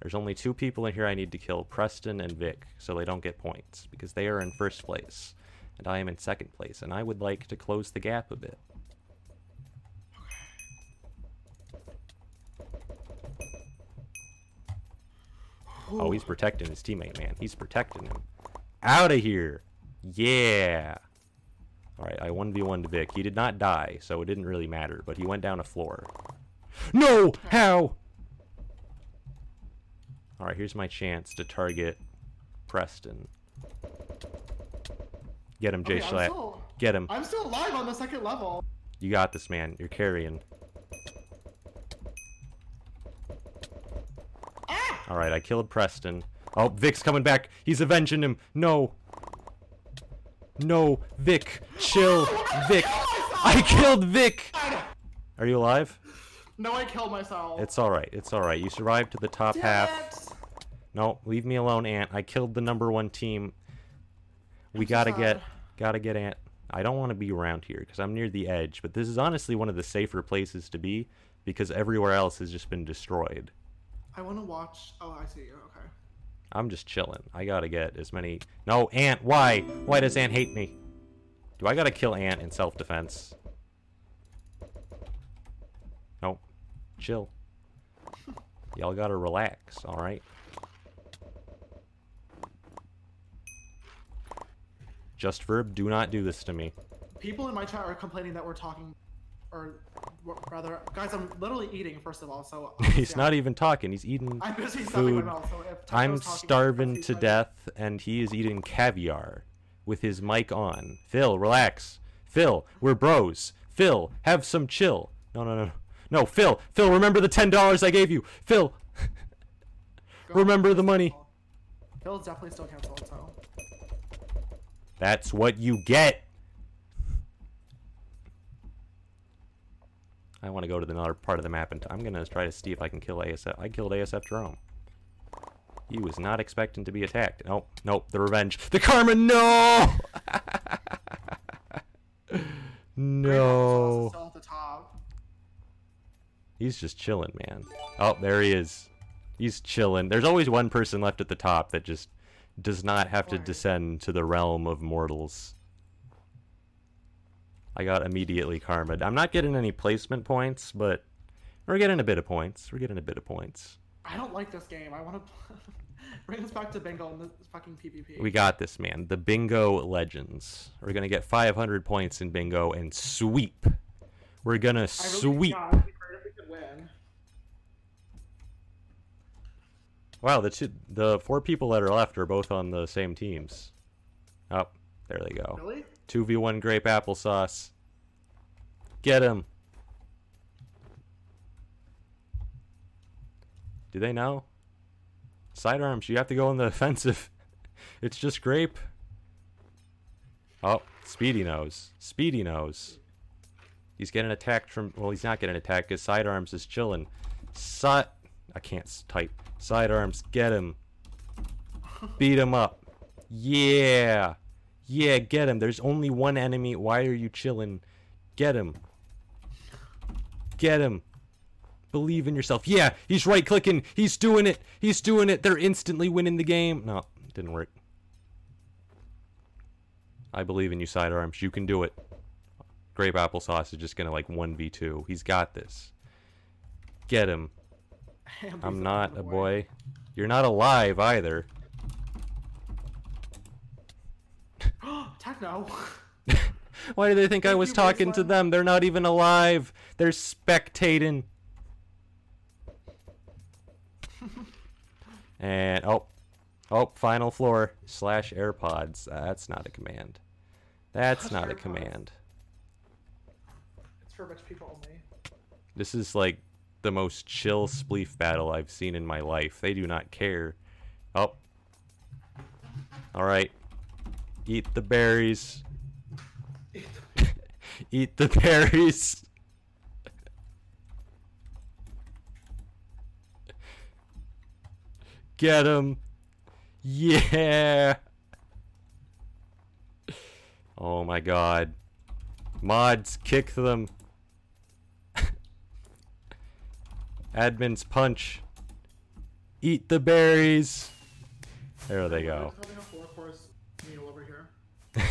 There's only two people in here I need to kill, Preston and Vic, so they don't get points, because they are in first place, and I am in second place, and I would like to close the gap a bit. Oh, he's protecting his teammate, man. He's protecting him. Out of here! Yeah! Alright, I 1v1 to Vic. He did not die, so it didn't really matter, but he went down a floor. No! How? Alright, here's my chance to target Preston. Get him, Jay Okay, Schlatt. still- Get him. I'm still alive on the second level. You got this, man. You're carrying. Ah! Alright, I killed Preston. Oh, Vic's coming back. He's avenging him. No. No, Vic. Chill. Vic. I killed Vic. Are you alive? No, I killed myself. It's alright. It's alright. You survived to the top Damn half. it. No, leave me alone, Ant. I killed the number one team. We I'm gotta get, gotta get Ant. I don't want to be around here because I'm near the edge, but this is honestly one of the safer places to be because everywhere else has just been destroyed. I want to watch. Oh, I see. You, okay. I'm just chilling. I gotta get as many. No, Ant. Why? Why does Ant hate me? Do I gotta kill Ant in self-defense? Nope. Chill. Y'all gotta relax. All JustVurb. Do not do this to me. People in my chat are complaining that we're talking, or rather, guys, I'm literally eating. First of all, so He's yeah. not even talking. He's eating I'm busy my food. mouth. So I'm starving to death, and he is eating caviar with his mic on. Phil, relax. Phil, we're bros. Phil, have some chill. No, no, no, no. No, Phil, Phil, remember the ten dollars I gave you. Phil, remember the money. Phil's definitely still canceled. So that's what you get. I want to go to another part of the map, and I'm gonna try to see if I can kill ASF. I killed ASF Jerome. He was not expecting to be attacked. Nope, nope. The revenge, the karma. No. no. Still at the top. He's just chilling, man. Oh, there he is. He's chilling. There's always one person left at the top that just does not have to descend to the realm of mortals. I got immediately karma. I'm not getting any placement points, but we're getting a bit of points. We're getting a bit of points. I don't like this game. I want to bring us back to bingo and the fucking PvP. We got this, man. The Bingo Legends. We're gonna get 500 points in Bingo and sweep. We're gonna really, sweep. Yeah, it'd be great if we could win. Wow, the two, the four people that are left are both on the same teams. Oh, there they go. Really? Two v one grape applesauce. Get him. Do they know? Sidearms, you have to go on the offensive. It's just grape. Oh, Speedy knows. Speedy knows. He's getting attacked from. Well, he's not getting attacked because sidearms is chilling. Sut. I can't type. Sidearms, get him. Beat him up. Yeah. Yeah, get him. There's only one enemy. Why are you chilling? Get him. Get him. Believe in yourself. Yeah, he's right clicking. He's doing it. He's doing it. They're instantly winning the game. No, didn't work. I believe in you, sidearms. You can do it. Grape applesauce is just gonna like 1v2. He's got this. Get him. I'm not a boy. You're not alive either. Techno. Why do they think I was talking to them? They're not even alive. They're spectating. and oh, oh, final floor slash AirPods. That's not a command. That's not a command. it's for rich people only. This is like the most chill spleef battle I've seen in my life. They do not care. Oh. Alright. Eat the berries. Eat the berries. Get him. Yeah. Oh my god. Mods, kick them. Admin's punch. Eat the berries. There they go. We're having a four course meal over here.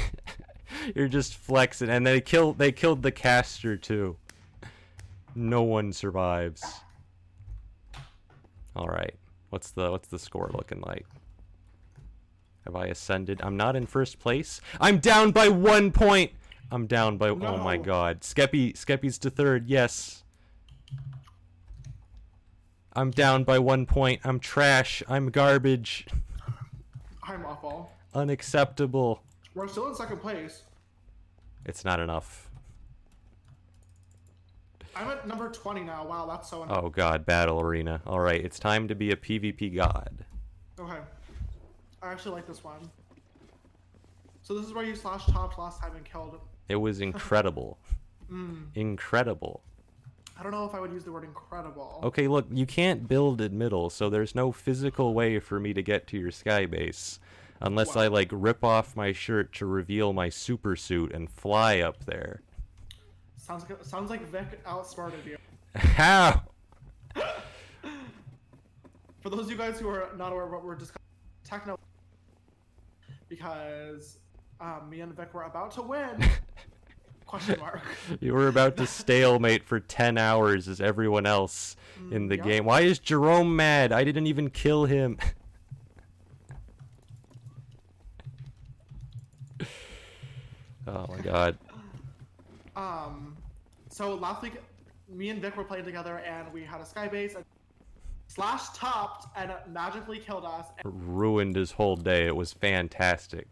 You're just flexing, and they killed. They killed the caster too. No one survives. All right. What's the what's the score looking like? Have I ascended? I'm not in first place. I'm down by one point. I'm down by. Oh my god. Skeppy Skeppy's to third. Yes. I'm down by one point. I'm trash. I'm garbage. I'm awful. Unacceptable. We're still in second place. It's not enough. I'm at number 20 now. Wow, that's so. Oh god, battle arena. All right, it's time to be a PvP god. Okay. I actually like this one. So this is where you slash topped last time and killed. It was incredible. Mm, incredible. I don't know if I would use the word incredible. Okay, look, you can't build at middle, so there's no physical way for me to get to your sky base unless I like rip off my shirt to reveal my super suit and fly up there. Sounds like sounds like Vic outsmarted you. How? For those of you guys who are not aware of what we're discussing, techno, because um, me and Vic were about to win. Question mark. You were about to stalemate for 10 hours as everyone else in the yeah. game. Why is Jerome mad? I didn't even kill him. oh my god. Um, so last week, me and Vic were playing together, and we had a sky base, and slash topped, and magically killed us. ruined his whole day. It was fantastic.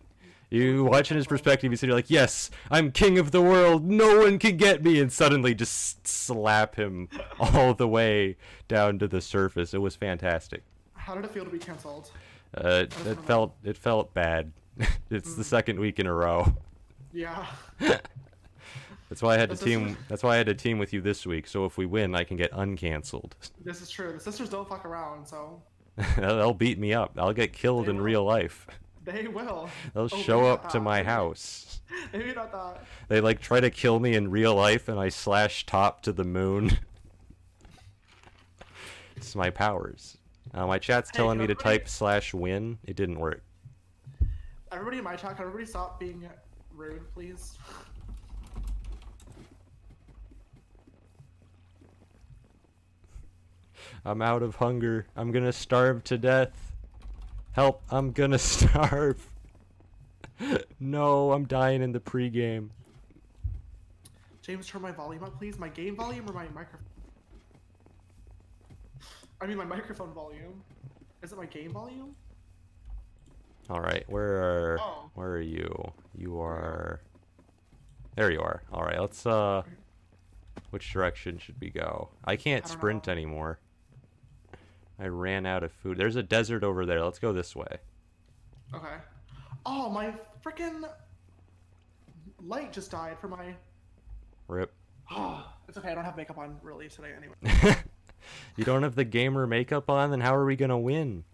You watching his perspective, you see, you're like, yes, I'm king of the world. No one can get me, and suddenly just slap him all the way down to the surface. It was fantastic. How did it feel to be canceled? Uh, it, it felt it felt bad. it's the second week in a row. Yeah. That's why I had to team. That's why I had to team with you this week. So if we win, I can get uncanceled. This is true. The sisters don't fuck around, so They'll beat me up. I'll get killed They in will. real life. They will. They'll Oh, show up to my house. Maybe not that. They like try to kill me in real life, and I slash top to the moon. it's my powers. Uh, my chat's Hey, telling me to type slash win. It didn't work. Everybody in my chat, can everybody stop being rude, please? I'm out of hunger. I'm gonna starve to death. Help! I'm gonna starve. no, I'm dying in the pregame. James, turn my volume up, please. My game volume or my microphone? I mean, my microphone volume. Is it my game volume? All right, where are Oh. where are you? You are. There you are. All right, let's uh. Which direction should we go? I can't I sprint know. anymore. I ran out of food. There's a desert over there. Let's go this way. Okay. Oh, my freaking light just died for my. Rip. Oh, it's okay. I don't have makeup on really today anyway. you don't have the gamer makeup on, then how are we gonna win?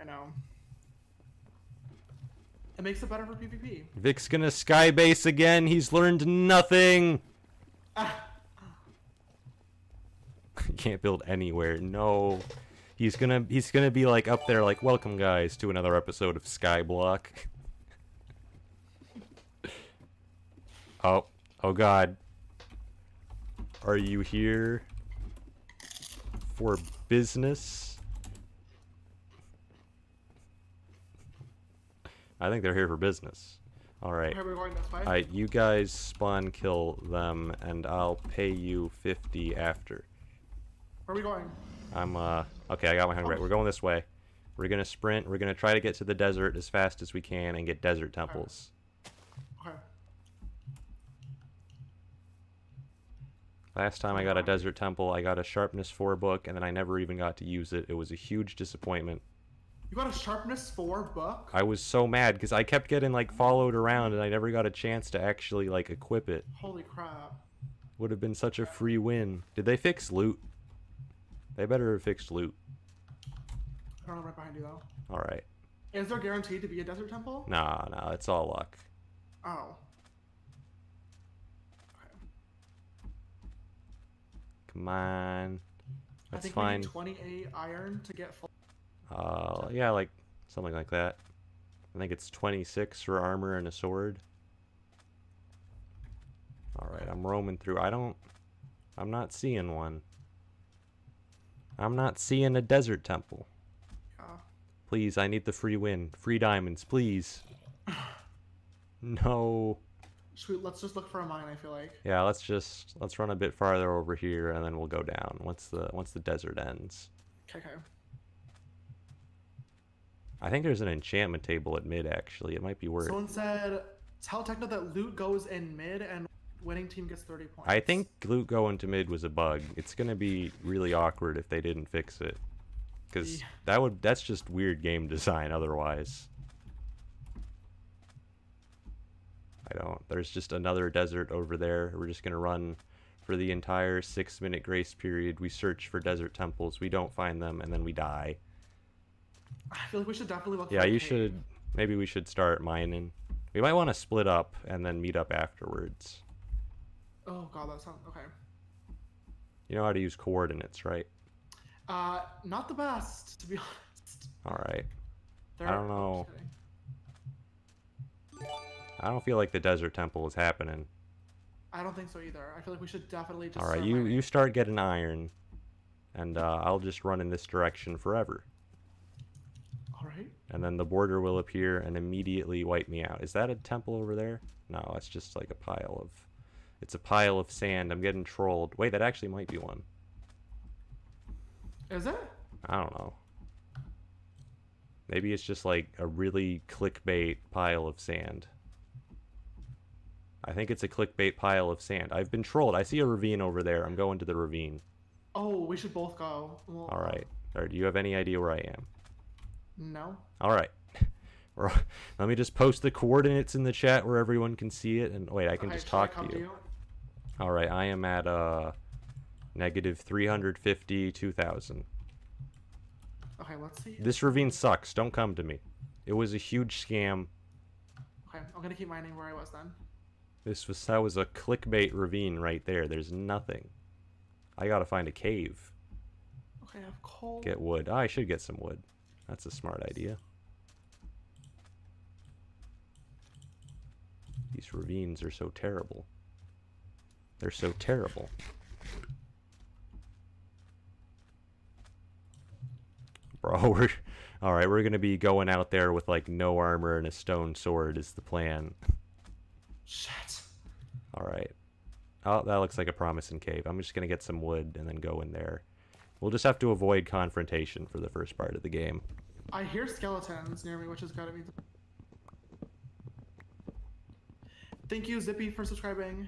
I know. It makes it better for PvP. Vic's gonna skybase again. He's learned nothing. Ah, Can't build anywhere. No. He's gonna he's gonna be like up there like welcome guys to another episode of Skyblock. oh. Oh god. Are you here for business? I think they're here for business. Alright. okay, we're going this way. Alright, you guys spawn kill them and I'll pay you 50 after. Where are we going? I'm uh okay, I got my hunger right. We're going this way. We're gonna sprint, we're gonna try to get to the desert as fast as we can and get desert temples. Okay. Last time I got a desert temple, I got a sharpness 4 book and then I never even got to use it. It was a huge disappointment. You got a sharpness four book? I was so mad because I kept getting like followed around and I never got a chance to actually like equip it. Holy crap. Would have been such a free win. Did they fix loot? They better have fixed loot. I don't know right behind you though. Alright. Is there guaranteed to be a desert temple? Nah, nah, it's all luck. Oh. Okay. Come on. That's I think fine. we need 28 iron to get full. Uh, yeah, like something like that. I think it's 26 for armor and a sword. All right, I'm roaming through. I don't. I'm not seeing one. I'm not seeing a desert temple. Yeah. Please, I need the free win. Free diamonds, please. No. We, let's just look for a mine. I feel like. Yeah, let's just let's run a bit farther over here and then we'll go down once the once the desert ends. Okay. Okay. I think there's an enchantment table at mid actually. It might be worth. Someone said, "Tell Techno that loot goes in mid and winning team gets 30 points." I think loot going to mid was a bug. It's gonna be really awkward if they didn't fix it, because Yeah. that would that's just weird game design. Otherwise, I don't. There's just another desert over there. We're just gonna run for the entire six minute grace period. We search for desert temples. We don't find them, and then we die. I feel like we should definitely look. Yeah, you should. Maybe we should start mining. We might want to split up and then meet up afterwards. Oh god, that sounds okay. You know how to use coordinates, right? Uh, not the best to be honest. All right. They're- don't know. I don't feel like the desert temple is happening. I don't think so either. I feel like we should definitely just. All right, you you start getting iron, and uh, I'll just run in this direction forever, All right. and then the border will appear and immediately wipe me out. Is that a temple over there? No, it's just like a pile of. It's a pile of sand. I'm getting trolled. Wait, that actually might be one. Is it? I don't know. Maybe it's just like a really clickbait pile of sand. I think it's a clickbait pile of sand. I've been trolled. I see a ravine over there. I'm going to the ravine. Oh, we should both go. Well, All right. Or do you have any idea where I am? No. All right. Let me just post the coordinates in the chat where everyone can see it. And wait, I can Okay, just should I talk come to you. All right. I am at uh negative 350 2000. Okay, let's see. This ravine sucks. Don't come to me. It was a huge scam. Okay, I'm gonna keep mining where I was then. This was that was a clickbait ravine right there. There's nothing. I gotta find a cave. Okay, I have coal. Get wood. Ah, I should get some wood. That's a smart idea. These ravines are so terrible. They're so terrible. Bro, we're all right. We're gonna be going out there with like no armor and a stone sword is the plan. Shit. All right. Oh, that looks like a promising cave. I'm just gonna get some wood and then go in there. We'll just have to avoid confrontation for the first part of the game. I hear skeletons near me, which has gotta be. The... Thank you, Zippy, for subscribing.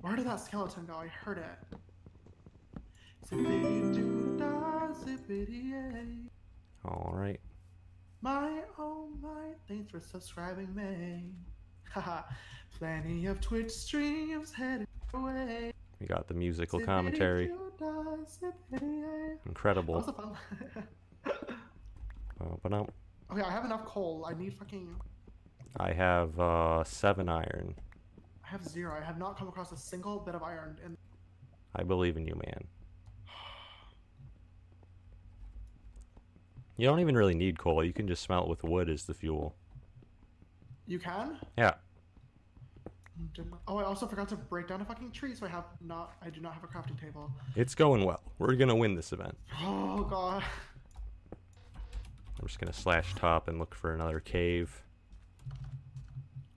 Where did that skeleton go? I heard it. Zippy doo dah, zippy All right. My oh my, thanks for subscribing me. Haha, plenty of Twitch streams headed away. We got the musical commentary. doo dah, zippity yay. That Incredible. was a fun. Uh, but no, okay, I have enough coal. I need fucking. I have uh, seven iron. I have zero. I have not come across a single bit of iron. And I believe in you, man. You don't even really need coal. You can just smelt with wood as the fuel. you can. Yeah. Oh, I also forgot to break down a fucking tree, so I have not. I do not have a crafting table. It's going well. We're gonna win this event. Oh god. I'm just gonna slash top and look for another cave.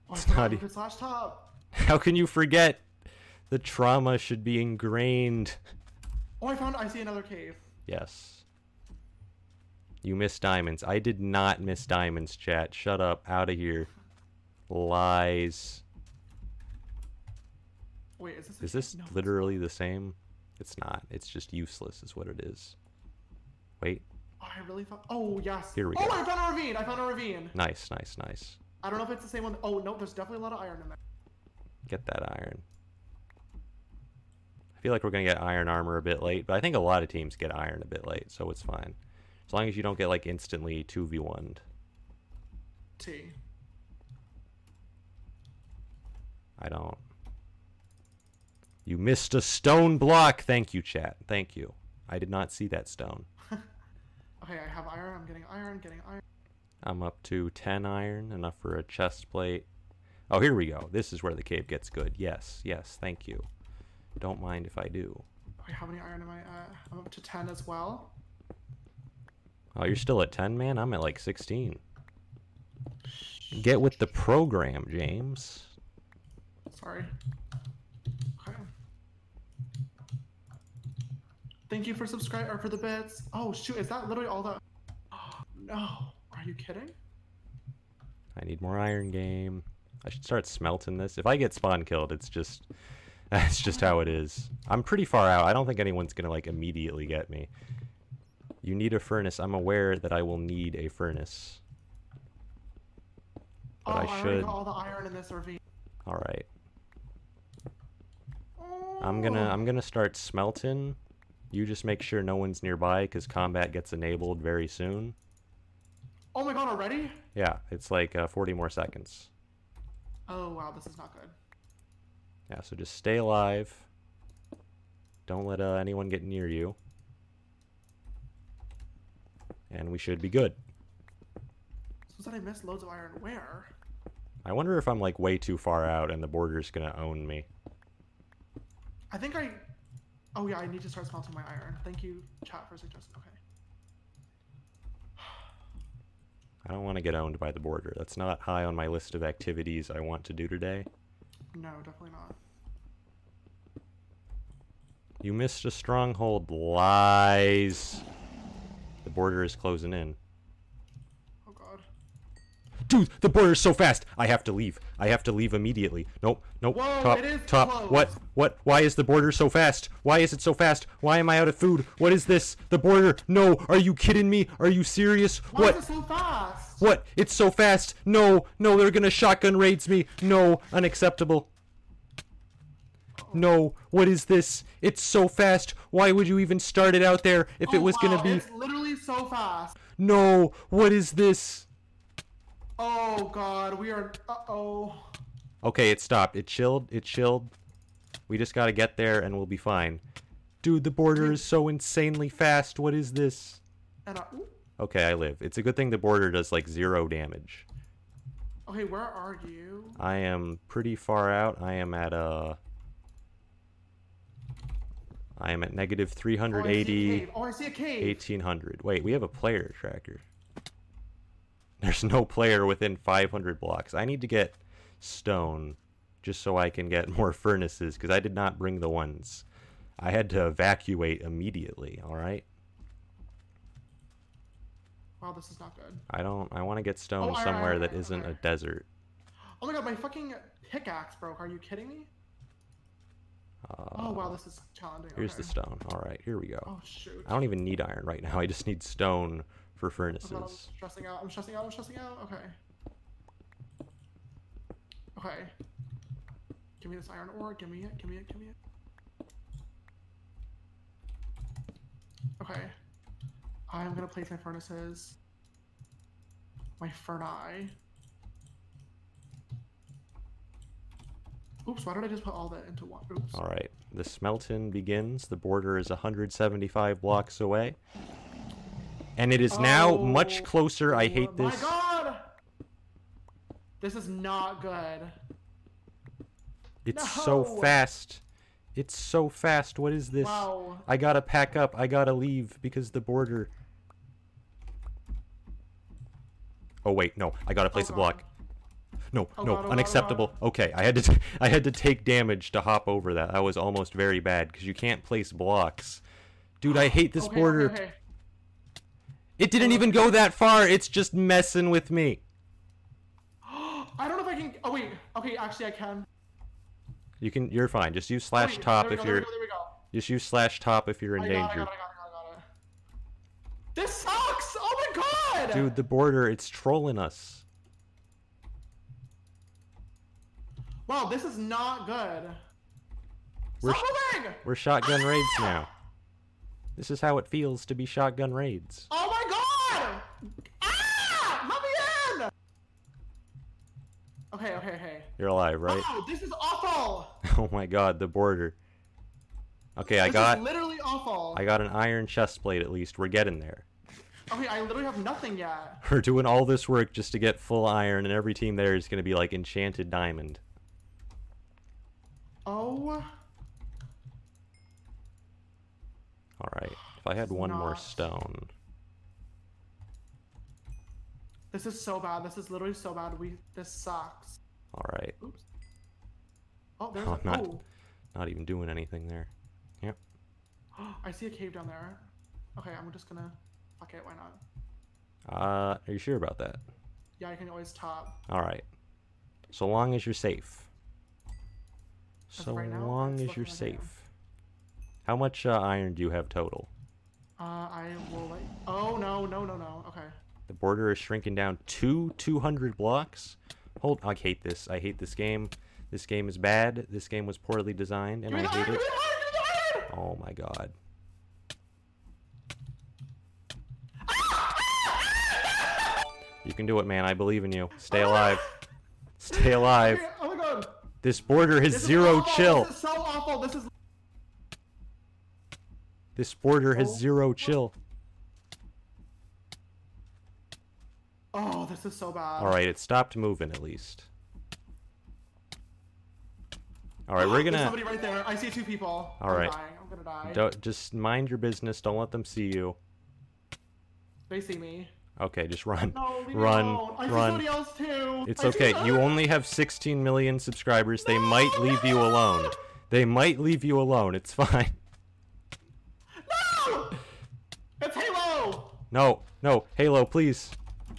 Oh, It's not e- slash top. How can you forget? The trauma should be ingrained. Oh, I found. I see another cave. Yes. You missed diamonds. I did not miss diamonds, chat. Shut up. Out of here. Lies. Wait, is this? Is this No, literally the same? It's not. It's just useless, is what it is. Wait. Oh, I really thought. Oh yes. Here we oh, go. I found a ravine. I found a ravine. Nice, nice, nice. I don't know if it's the same one. Oh no, there's definitely a lot of iron in there. Get that iron. I feel like we're gonna get iron armor a bit late, but I think a lot of teams get iron a bit late, so it's fine. As long as you don't get like instantly 2v1'd. T. I don't. You missed a stone block. Thank you, chat. Thank you. I did not see that stone. Okay, I have iron. I'm getting iron. Getting iron. I'm up to 10 iron, enough for a chest plate. Oh, here we go. This is where the cave gets good. Yes, yes, thank you. Don't mind if I do. Okay, how many iron am I at? I'm up to ten as well. Oh, you're still at 10, man? I'm at like 16. Get with the program, James. Sorry. Okay. Thank you for subscribe or for the bits. Oh shoot, is that literally all that? no. Are you kidding? I need more iron game. I should start smelting this. If I get spawn killed, it's just that's just how it is. I'm pretty far out. I don't think anyone's gonna like immediately get me. You need a furnace. I'm aware that I will need a furnace. But oh, I should. got all the iron in this ravine. All right. I'm gonna I'm gonna start smelting. You just make sure no one's nearby because combat gets enabled very soon. Oh my god, already? Yeah, it's like uh, 40 more seconds. Oh wow, this is not good. Yeah, so just stay alive. Don't let uh, anyone get near you. And we should be good. So that I missed loads of iron. Where? I wonder if I'm like way too far out and the border's gonna own me. I think I. Oh yeah, I need to start smelting my iron. Thank you, chat, for suggesting. Okay. I don't want to get owned by the border. That's not high on my list of activities I want to do today. No, definitely not. You missed a stronghold. Lies. The border is closing in. Oh god. Dude, the border's so fast. I have to leave. I have to leave immediately. Nope. Nope. Whoa, top. it is top. What? closed. What? Why is the border so fast? Why is it so fast? Why am I out of food? What is this? The border? No. Are you kidding me? Are you serious? Why what? is it so fast? What? It's so fast. No. No, they're gonna shotgun raids me. No. Unacceptable. No. What is this? It's so fast. Why would you even start it out there if Oh, it was wow, gonna be? It's literally so fast. No. What is this? Oh god, we are. Uh oh. Okay, it stopped. It chilled. It chilled. We just gotta get there and we'll be fine. Dude, the border is so insanely fast. What is this? Okay, I live. It's a good thing the border does like zero damage. okay, where are you? I am pretty far out. I am at uh I am at negative Oh, I see a 380, cave. Oh, I see a cave. 1800. Wait, we have a player tracker. There's no player within 500 blocks. I need to get stone just so I can get more furnaces because I did not bring the ones. I had to evacuate immediately, all right? Wow, this is not good. I don't I want to get stone Oh, somewhere iron, that iron, isn't a desert. Oh my god, my fucking pickaxe broke. Are you kidding me? Uh, Oh wow, this is challenging. Here's okay. the stone. All right, here we go. Oh shoot. I don't even need iron right now. I just need stone for furnaces. I'm stressing out. I'm stressing out. I'm stressing out. Okay. Okay. Give me this iron ore. Give me it. Give me it. Give me it. Okay. I'm gonna place my furnaces. My furnace. Oops, why did I just put all that into one? Oops. All right, the smelting begins. The border is 175 blocks away. And it is now much Oh, closer. I hate this. My this. god! This is not good. It's so fast. It's so fast. What is this? Wow. I gotta pack up. I gotta leave because the border. Oh wait, no. I gotta place a block. Oh, no, Oh no, God, oh God, oh unacceptable. Okay, I had to, t- I had to take damage to hop over that. That was almost very bad because you can't place blocks. Dude, I hate this Okay, border. Okay, okay. It didn't even go that far. It's just messing with me. I don't know if I can. Oh wait. Okay, actually I can. You can. You're fine. Just use slash Wait, top if go, you're. we go, there we go. Just use slash top if you're in I got it, I danger. got it, I got it, I got it, I got it. This sucks! Oh my god! Dude, the border, it's trolling us. Wow, this is not good. We're sh-! We're shotgun raids ah! now. This is how it feels to be shotgun raids. Oh my god! Ah! Let me in! Okay, okay, okay. You're alive, right? Oh, this is awful! Oh my god, the border. Okay, I This got is literally awful. I got an iron chest plate at least. We're getting there. Okay, I literally have nothing yet. We're doing all this work just to get full iron and every team there is going to be like enchanted diamond. Oh. All right. If I had one more stone. This is so bad. This is literally so bad. We this sucks. All right. Oops. Oh, there's Oh, a, not- oh. Not even doing anything there. Yep. I see a cave down there. Okay, I'm just gonna fuck it, why not? Uh, are you sure about that? Yeah, I can always top. All right. So long as you're safe. So right now, long as you're safe. How much uh, iron do you have total? Uh I will like Oh no, no, no, no. Okay. The border is shrinking down to 200 blocks. Hold, I hate this. I hate this game. This game is bad. This game was poorly designed, and I the iron, hate it. iron, iron! Oh my god. You can do it, man. I believe in you. Stay alive. Stay alive. Oh my god. This border has This is zero chill. This is so awful. This is This border has Oh. zero chill. Oh, this is so bad. All right, it stopped moving at least. All right, we're gonna There's somebody right there. I see two people. Alright. I'm I'm gonna die. don't, just mind your business. Don't let them see you. They see me. Okay, just run, No, run. I see run. somebody else too. It's I okay. You only have 16 million subscribers. They might No, leave you alone. They might leave you alone. It's fine. No! It's Halo! No, no, Halo, please.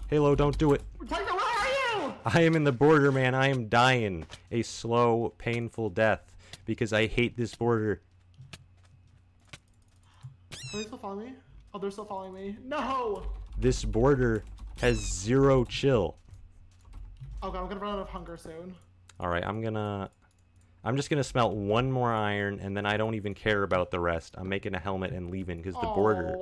Halo, don't do it. Tiger, where are you? I am in the border, man. I am dying a slow, painful death because I hate this border. Are they still following me? Oh, they're still following me. No! This border has zero chill. Okay, I'm gonna run out of hunger soon. All right, I'm gonna. I'm just gonna smelt one more iron, and then I don't even care about the rest. I'm making a helmet and leaving because the border.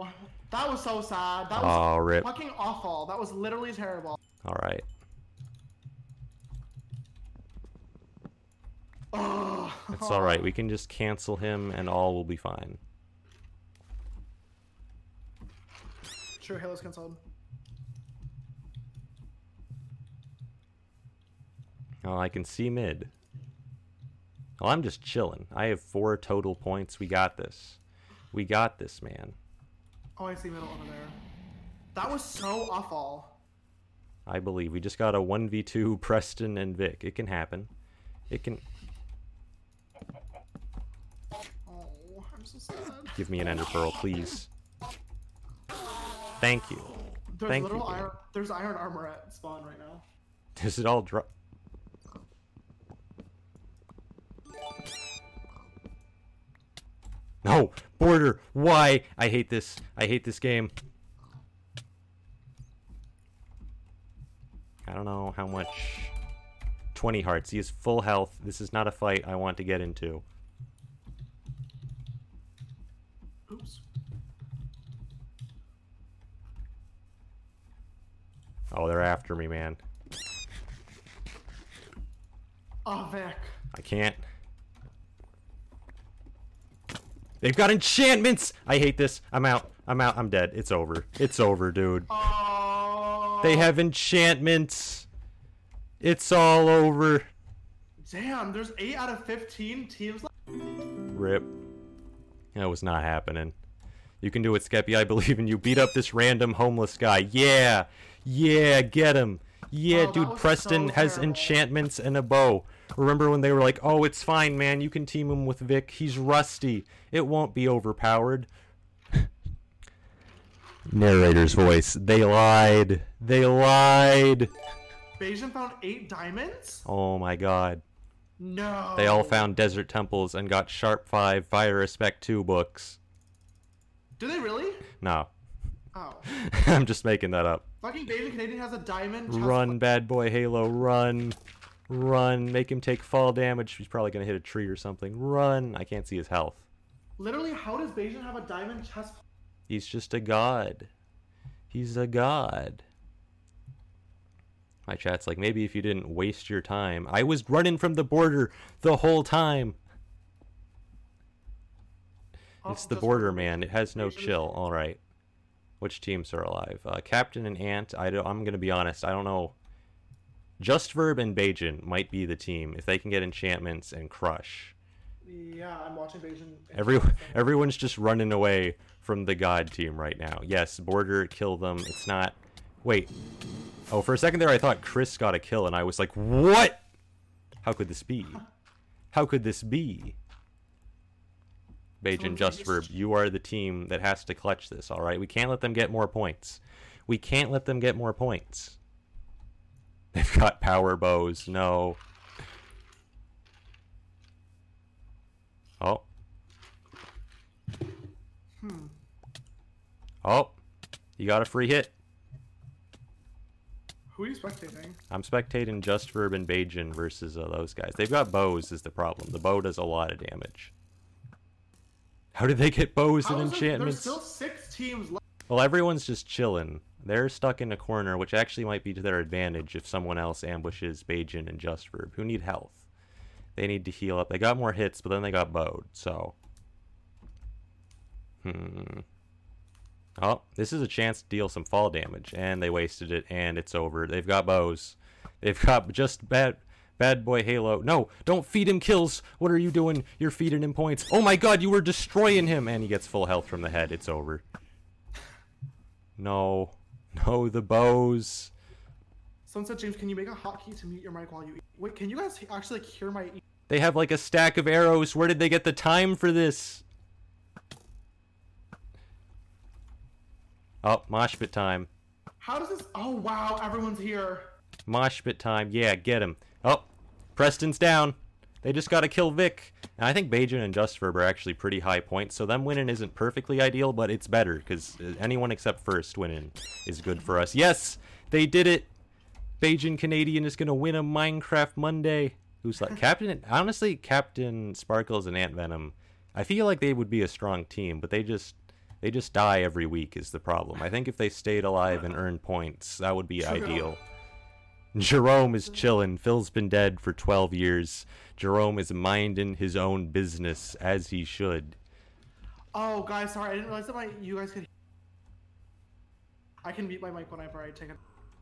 That was so sad. That was Oh, rip. fucking awful. That was literally terrible. All right. Oh. It's all right. We can just cancel him, and all will be fine. Sure, Halo's cancelled. Oh, I can see mid. Well, I'm just chilling. I have four total points. We got this. We got this, man. Oh, I see middle over there. That was so awful. I believe. We just got a 1v2 Preston and Vic. It can happen. It can. Oh, I'm so sad. Give me an ender pearl, please. Thank you. There's Thank you, iron. There's iron armor at spawn right now. Does it all drop? No! Border! Why? I hate this. I hate this game. I don't know how much. 20 hearts. He has full health. This is not a fight I want to get into. Oops. Oh, they're after me, man. Oh, Vic. I can't. They've got enchantments! I hate this. I'm out. I'm out. I'm dead. It's over. It's over, dude. Oh. They have enchantments. It's all over. Damn, there's 8 out of 15 teams left. Rip. That was not happening. You can do it, Skeppy. I believe in you. Beat up this random homeless guy. Yeah. Yeah, get him. Yeah, Oh, dude, Preston so has enchantments and a bow. Remember when they were like, oh, it's fine, man. You can team him with Vic. He's rusty. It won't be overpowered. Narrator's voice. They lied. They lied. Bajan found 8 diamonds? Oh my god. No. They all found desert temples and got Sharp 5 Fire Aspect 2 books. Do they really? No. Oh. I'm just making that up. Fucking Bajan Canadian has a diamond. Run, bad boy Halo, run. Run. Make him take fall damage. He's probably going to hit a tree or something. Run. I can't see his health. Literally, how does Bajan have a diamond chest? He's just a god. He's a god. My chat's like, maybe if you didn't waste your time. I was running from the border the whole time. Oh, It's the border, man. It has no chill. All right. Which teams are alive? Uh, Captain and Ant. I don't, I'm gonna be honest. I don't know. JustVurb and Bajan might be the team if they can get enchantments and crush. Yeah, I'm watching Bajan. Every everyone's just running away from the God team right now. Yes, border kill them. It's not. Wait. Oh, for a second there, I thought Chris got a kill, and I was like, "What? How could this be? How could this be?" Bajan, JustVurb, you are the team that has to clutch this. All right, we can't let them get more points. We can't let them get more points. They've got power bows. No. Oh. Hmm. Oh. You got a free hit. Who are you spectating? I'm spectating JustVurb and Bajan versus uh, those guys. They've got bows is the problem. The bow does a lot of damage. How did they get bows How and is there- there's enchantments? still six teams left. Well, everyone's just chilling. They're stuck in a corner, which actually might be to their advantage if someone else ambushes Bajan and JustVurb, who need health. They need to heal up. They got more hits, but then they got bowed, so. Hmm. Oh, this is a chance to deal some fall damage, and they wasted it, and it's over. They've got bows. They've got just bad. Bad boy Halo. No, don't feed him kills. What are you doing? You're feeding him points. Oh my god, you were destroying him. And he gets full health from the head. It's over. No. No, the bows. Someone said, James, can you make a hotkey to mute your mic while you eat? Wait, can you guys actually like, hear my eat? They have like a stack of arrows. Where did they get the time for this? Oh, mosh pit time. How does this? Oh wow, everyone's here. Mosh pit time. Yeah, get him. Oh, Preston's down. They just got to kill Vic. And I think Bajan and JustVurb are actually pretty high points, so them winning isn't perfectly ideal, but it's better because uh, anyone except first winning is good for us. Yes, they did it. Bajan Canadian is gonna win a Minecraft Monday. Who's like Captain? Honestly, CaptainSparklez and Ant Venom. I feel like they would be a strong team, but they just they just die every week is the problem. I think if they stayed alive and earned points, that would be ideal. Jerome is chillin'. Phil's been dead for 12 years. Jerome is minding his own business as he should. Oh guys, sorry, I didn't realize that my you guys could. I can mute my mic whenever I take a,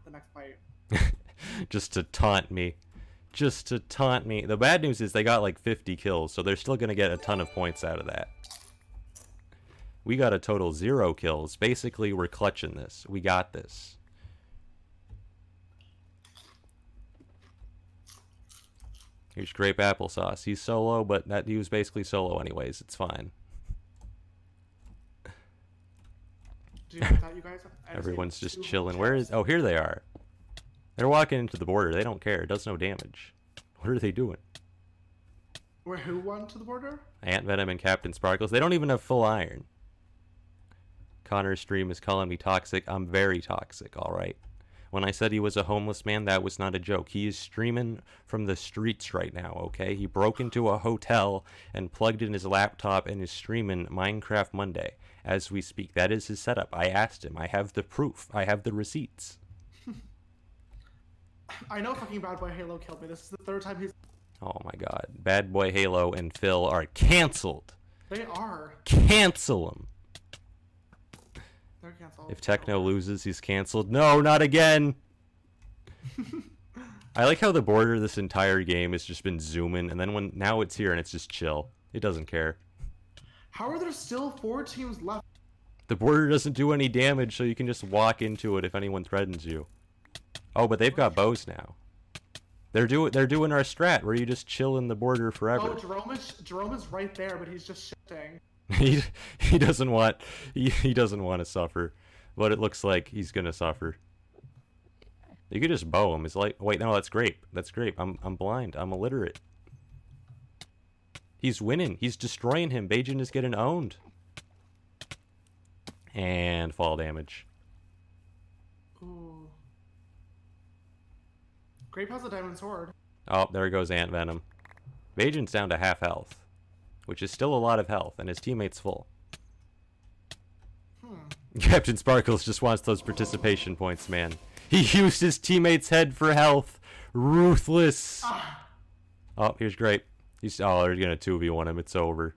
the next bite. Just to taunt me. Just to taunt me. The bad news is they got like 50 kills, so they're still going to get a ton of points out of that. We got a total zero kills. Basically, we're clutching this. We got this. Here's grape applesauce. He's solo, but that he was basically solo anyways. It's fine. Do you like that, you guys? Everyone's just chilling. Where is? Oh, here they are. They're walking into the border. They don't care. It does no damage. What are they doing? Where who won to the border? Ant Venom and CaptainSparklez. They don't even have full iron. Connor's stream is calling me toxic. I'm very toxic, all right. When I said he was a homeless man, that was not a joke. He is streaming from the streets right now, okay? He broke into a hotel and plugged in his laptop and is streaming Minecraft Monday as we speak. That is his setup. I asked him. I have the proof. I have the receipts. I know fucking Bad Boy Halo killed me. This is the third time he's. Oh my god. Bad Boy Halo and Phil are canceled. They are. Cancel him. They're canceled. If Techno loses, he's canceled. No, not again. I like how the border this entire game has just been zooming, and then when now it's here and it's just chill. It doesn't care. How are there still four teams left? The border doesn't do any damage, so you can just walk into it if anyone threatens you. Oh, but they've got bows now. They're doing they're doing our strat where you just chill in the border forever. Oh, Jerome is Jerome is right there, but he's just shifting. he he doesn't want he, he doesn't want to suffer, but it looks like he's gonna suffer. You could just bow him. It's like wait no, that's grape. That's grape. I'm I'm blind. I'm illiterate. He's winning. He's destroying him. Bajan is getting owned. And fall damage. Ooh. Grape has a diamond sword. Oh, there he goes Ant Venom. Bajan's down to half health, which is still a lot of health, and his teammate's full. Hmm. CaptainSparklez just wants those participation points, man. He used his teammate's head for health. Ruthless. Ah, Oh, here's Grape. He's oh, they're gonna two v one him. It's over.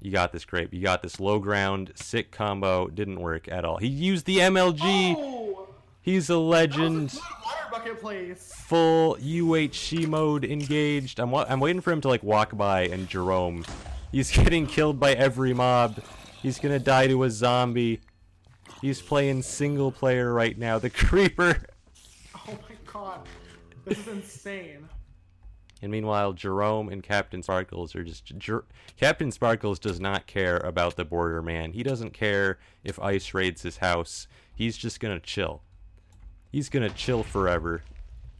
You got this, Grape. You got this low ground sick combo. Didn't work at all. He used the MLG. Oh! He's a legend. water bucket place. Full UHC mode engaged. I'm wa- I'm waiting for him to like walk by and Jerome. He's getting killed by every mob. He's gonna die to a zombie. He's playing single player right now. The creeper. Oh my god. This is insane. And meanwhile, Jerome and CaptainSparklez are just. Jer- CaptainSparklez does not care about the border man. He doesn't care if ICE raids his house. He's just gonna chill. He's gonna chill forever.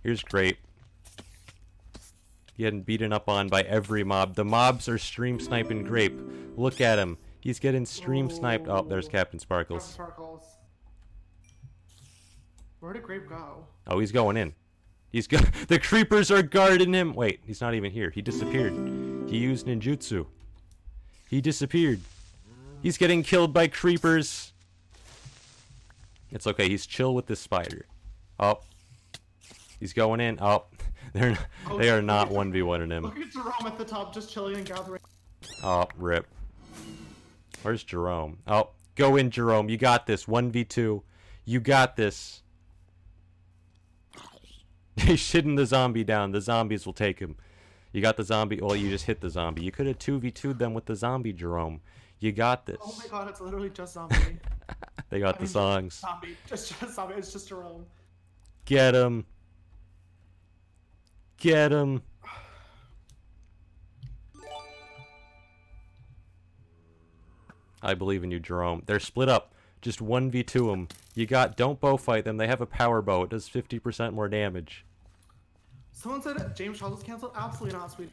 Here's Grape. Getting beaten up on by every mob. The mobs are stream sniping Grape. Look at him. He's getting stream sniped. Oh, there's Captain CaptainSparklez. Sparkles. Where did Grape go? Oh, he's going in. He's go- the creepers are guarding him. Wait, he's not even here. He disappeared. He used ninjutsu. He disappeared. He's getting killed by creepers. It's okay. He's chill with this spider. Oh, he's going in. Oh, they're n- oh, they are not one v one in him. Look at Jerome at the top just chilling and gathering. Oh, rip. Where's Jerome? Oh, go in, Jerome. You got this. 1v2. You got this. He's shitting the zombie down. The zombies will take him. You got the zombie. Well, you just hit the zombie. You could have 2v2'd them with the zombie, Jerome. You got this. Oh my god, it's literally just zombie. they got I the mean, songs. Zombie. Just, just zombie. It's just Jerome. Get him. Get him. I believe in you, Jerome. They're split up. Just 1v2 them. You got, don't bow fight them. They have a power bow. It does 50% more damage. Someone said James Charles was canceled. Absolutely not, sweet.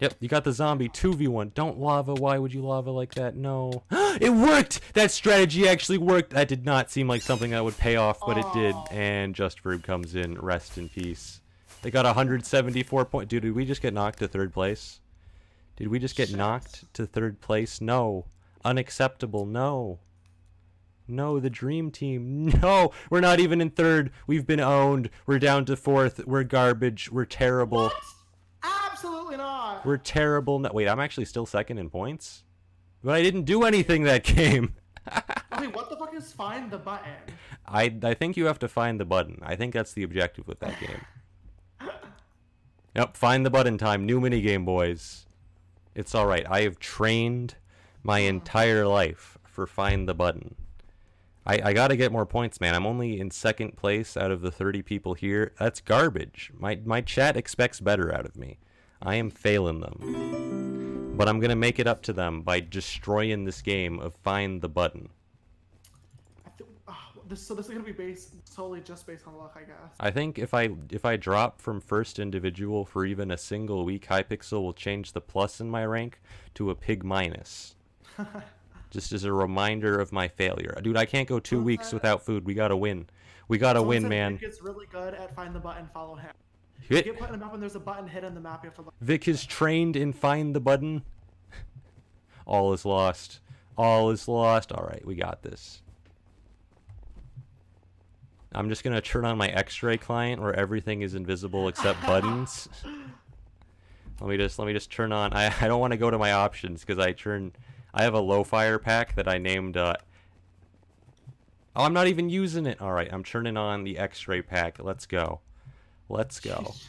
Yep, you got the zombie 2v1. Don't lava. Why would you lava like that? No. it worked! That strategy actually worked. That did not seem like something that would pay off, but it did. And JustVurb comes in. Rest in peace. They got 174 point. Dude, did we just get knocked to third place? Did we just get Shit. knocked to third place? No. Unacceptable. No. No, the dream team. No, we're not even in third. We've been owned. We're down to fourth. We're garbage. We're terrible. What? We're terrible. No, wait, I'm actually still second in points, but I didn't do anything that game. Okay, what the fuck is find the button? I I think you have to find the button. I think that's the objective with that game. Yep, find the button time. New minigame, boys. It's all right. I have trained my oh. entire life for find the button. I, I got to get more points, man. I'm only in second place out of the 30 people here. That's garbage. My my chat expects better out of me. I am failing them. But I'm going to make it up to them by destroying this game of find the button. I th- ah, this, so this is gonna be based solely just based on luck, I guess. I think if I if I drop from first individual for even a single week, Hypixel will change the plus in my rank to a pig minus. Just as a reminder of my failure. Dude, I can't go two Who's weeks without food. We gotta win. We gotta win, man. Is really good at find the button, follow him. Vic, Get put in the map when there's a button hidden in the map. You have to look. Vic is trained in find the button. All is lost. All is lost. All right, we got this. I'm just gonna turn on my X-ray client where everything is invisible except buttons. let me just let me just turn on. I, I don't want to go to my options because I turn. I have a low fire pack that I named. Uh, oh, I'm not even using it. All right, I'm turning on the X-ray pack. Let's go. Let's go.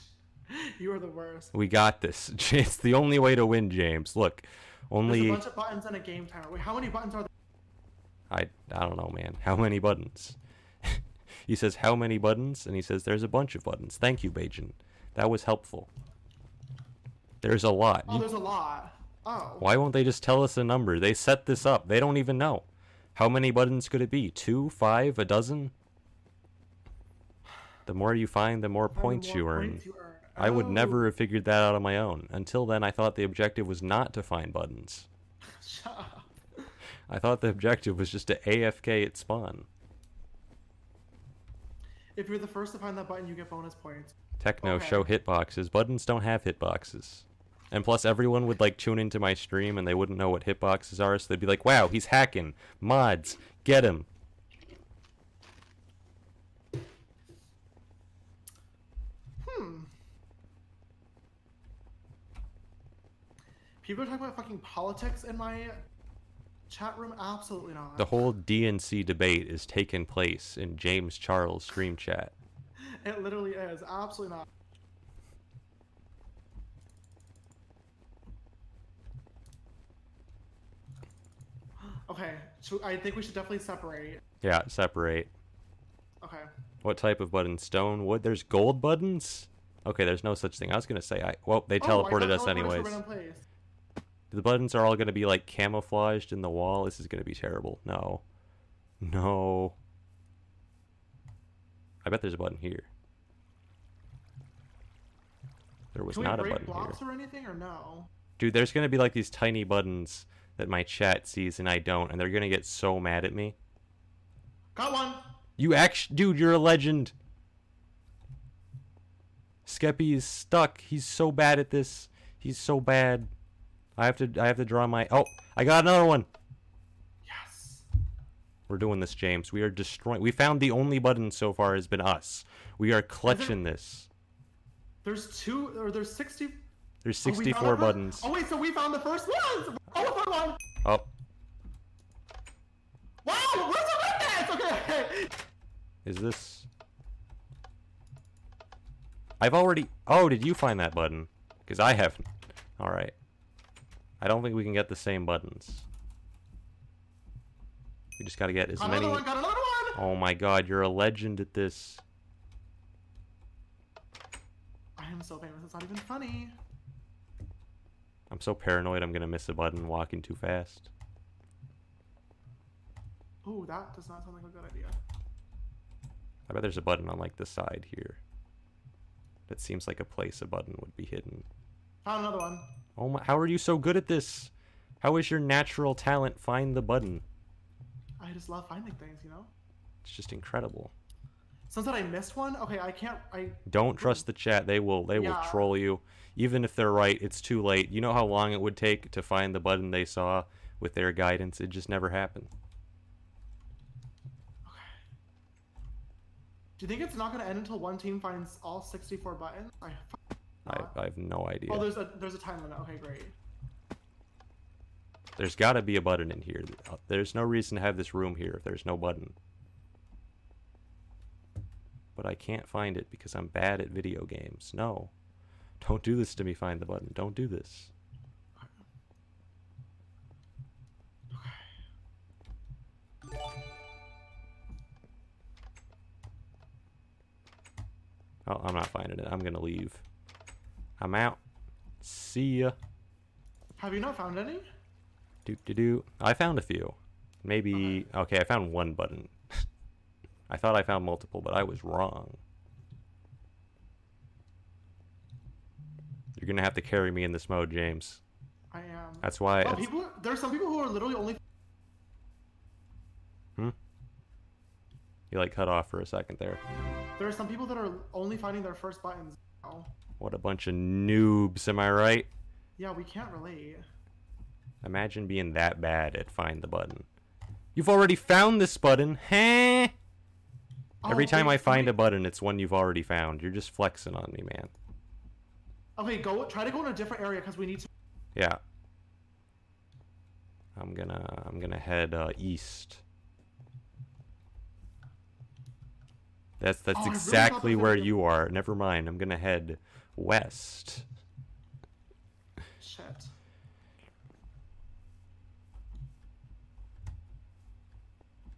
You are the worst. We got this. It's the only way to win, James. Look, only There's a bunch of buttons in a game timer. Wait, how many buttons are there? I I don't know, man. How many buttons? he says how many buttons, and he says there's a bunch of buttons. Thank you, Bajan. That was helpful. There's a lot. Oh, You- there's a lot. Oh. Why won't they just tell us a number? They set this up. They don't even know. How many buttons could it be? Two, five, a dozen? The more you find, the more points more you earn. you earn. I would Oh. never have figured that out on my own. Until then, I thought the objective was not to find buttons. I thought the objective was just to AFK at spawn. If you're the first to find that button, you get bonus points. Techno Okay. show hitboxes. Buttons don't have hitboxes. And plus, everyone would like tune into my stream and they wouldn't know what hitboxes are, so they'd be like, wow, he's hacking. Mods, get him. Hmm. People are talking about fucking politics in my chat room. Absolutely not. The whole DNC debate is taking place in James Charles stream chat. It literally is. Absolutely not. Okay, so I think we should definitely separate. Yeah, separate. Okay. What type of button? Stone, wood? There's gold buttons? Okay, there's no such thing. I was gonna say, I well, they Oh, teleported got us teleported to a anyways. The buttons are all gonna be like camouflaged in the wall. This is gonna be terrible. No. No. I bet there's a button here. There was Can not a button here. blocks or anything, or no? Dude, there's gonna be like these tiny buttons that my chat sees and I don't, and they're gonna get so mad at me. Got one. You act, dude, you're a legend. Skeppy is stuck. He's so bad at this. He's so bad. I have to I have to draw my Oh, I got another one. Yes. We're doing this, James. We are destroying. We found the only button so far has been us. We are clutching this. There's two, or there's 60. There's oh, we found 64 our first- buttons. Oh, wait, so we found the first one. Oh, the one. Oh, Wow, where's the witness? Okay. is this? I've already. Oh, did you find that button? Because I haven't. All right. I don't think we can get the same buttons. We just gotta get as Got many. another one, got another one. Oh my god, you're a legend at this. I am so famous, it's not even funny. I'm so paranoid I'm gonna miss a button walking too fast. Ooh, that does not sound like a good idea. I bet there's a button on like the side here. That seems like a place a button would be hidden. Found another one. Oh my, how are you so good at this? How is your natural talent find the button? I just love finding things, you know? It's just incredible. Sounds that I missed one, okay, I can't, I, Don't trust the chat. They will they will troll you. Even if they're right, it's too late. You know how long it would take to find the button they saw with their guidance? It just never happened. do you think it's not gonna end until one team finds all 64 buttons? I, I. I have no idea. Oh, there's a, there's a time limit, okay, great. There's got to be a button in here. Uh, There's no reason to have this room here if there's no button. But I can't find it because I'm bad at video games. No. Don't do this to me, find the button. Don't do this. Okay. Oh, I'm not finding it. I'm going to leave. I'm out. See ya. Have you not found any? Do do do. I found a few. Maybe okay. I found one button. I thought I found multiple, but I was wrong. You're gonna have to carry me in this mode, James. I am. That's why. Oh, it's- people, there's some people who are literally only. Hmm? You like cut off for a second there. There are some people that are only finding their first buttons now. What a bunch of noobs, am I right? Yeah, we can't relate. Imagine being that bad at find the button. You've already found this button, huh? Every Oh, time wait, I find a button, it's one you've already found. You're just flexing on me, man. Okay, go. Try to go in a different area because we need to. Yeah. I'm gonna I'm gonna head uh, east. That's that's Oh, I really exactly where be- you are. Never mind. I'm gonna head west. Shit.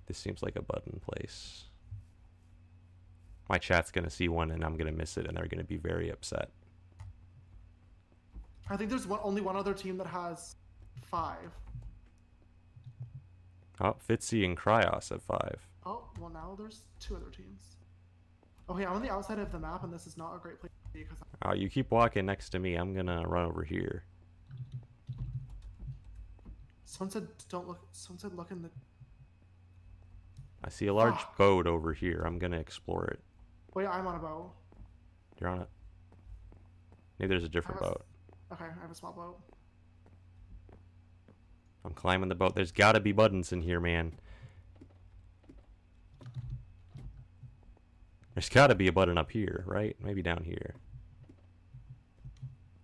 This seems like a button place. My chat's gonna see one and I'm gonna miss it and they're gonna be very upset. I think there's one, only one other team that has five. Oh, Fitzy and Cryos have five. Oh, well now there's two other teams. Okay, I'm on the outside of the map, and this is not a great place to be because Oh, you keep walking next to me. I'm gonna run over here. someone said don't look. Someone said look in the. I see a large Fuck. boat over here. I'm gonna explore it. Wait, I'm on a boat. You're on it. Maybe there's a different was- boat. Okay, I have a small boat. I'm climbing the boat. There's gotta be buttons in here, man. There's gotta be a button up here, right? Maybe down here.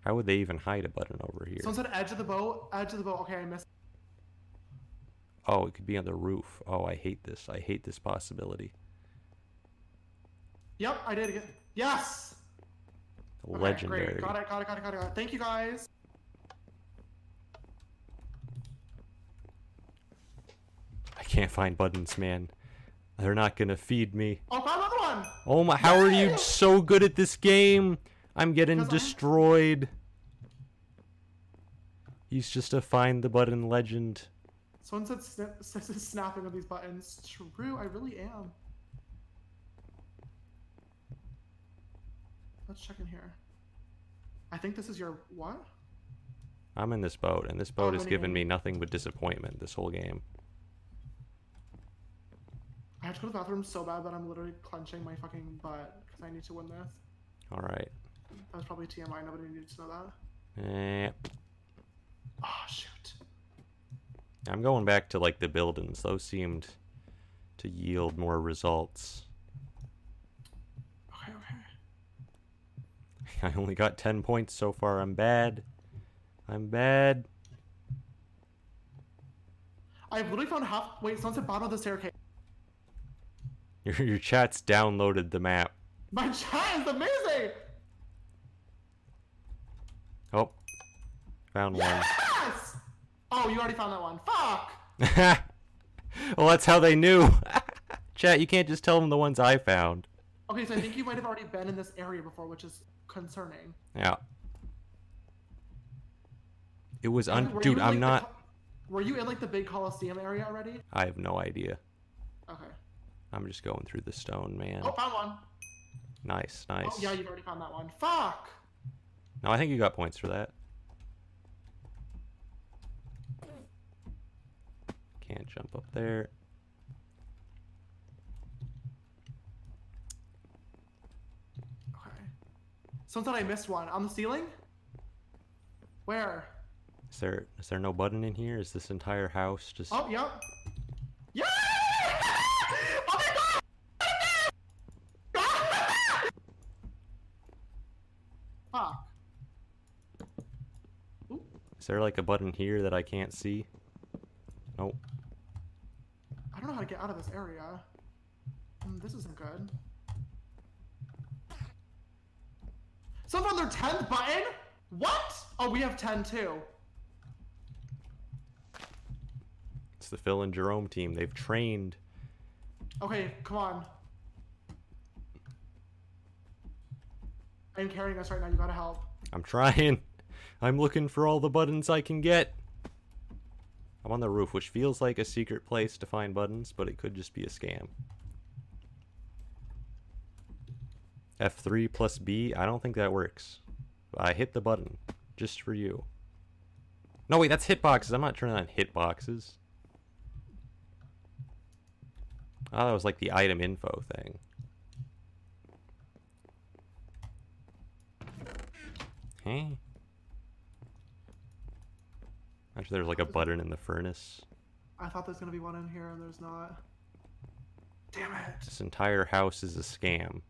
How would they even hide a button over here? Someone said edge of the boat. Edge of the boat. Okay, I missed. Oh, it could be on the roof. Oh, I hate this. I hate this possibility. Yep, I did. Get... Yes. Okay, Legendary. Great. Got it. Got it. Got it. Got it. Got it. Thank you guys. I can't find buttons, man. They're not gonna feed me. Oh, found another one. Oh my, how are you so good at this game? I'm getting destroyed. He's just a find the button legend. Someone said snip, says snapping of these buttons. True, I really am. Let's check in here. I think this is your what? I'm in this boat, and this boat oh, has given me nothing but disappointment this whole game. I have to go to the bathroom so bad that I'm literally clenching my fucking butt because I need to win this. Alright. That was probably TMI. Nobody needed to know that. Eh, Oh shoot. I'm going back to like the buildings. Those seemed to yield more results. Okay, okay. I only got 10 points so far. I'm bad. I'm bad. I've literally found half. Wait, someone the bottom of the staircase. Your, your chat's downloaded the map. My chat is amazing. Oh. Found Yes. Oh, you already found that one. Fuck. well, that's how they knew. Chat, you can't just tell them the ones I found. Okay, so I think you might have already been in this area before, which is concerning. Yeah. It was un. Dude, I'm like, not. Were you in like the big Coliseum area already? I have no idea. Okay. I'm just going through the stone, man. Oh, found one. Nice, nice. Oh, yeah, you've already found that one. Fuck. No, I think you got points for that. Can't jump up there. Okay. Someone said I missed one on the ceiling. Where? Is there is there no button in here? Is this entire house just Oh, yep. Yeah! Oh my god! Fuck. Ooh, Is there like a button here that I can't see? Nope. I don't know how to get out of this area. Mm, this isn't good. Someone on their 10th button? What? Oh, we have 10 too. It's the Phil and Jerome team. They've trained. Okay, come on. I'm carrying us right now. You gotta help. I'm trying. I'm looking for all the buttons I can get. I'm on the roof, which feels like a secret place to find buttons, but it could just be a scam. F3 plus B, I don't think that works. I hit the button just for you. No, wait, that's hitboxes. I'm not turning on hitboxes. Oh, that was like the item info thing. Hey. Actually, there's like a button in the furnace. I thought there's gonna be one in here and there's not. Damn it. This entire house is a scam.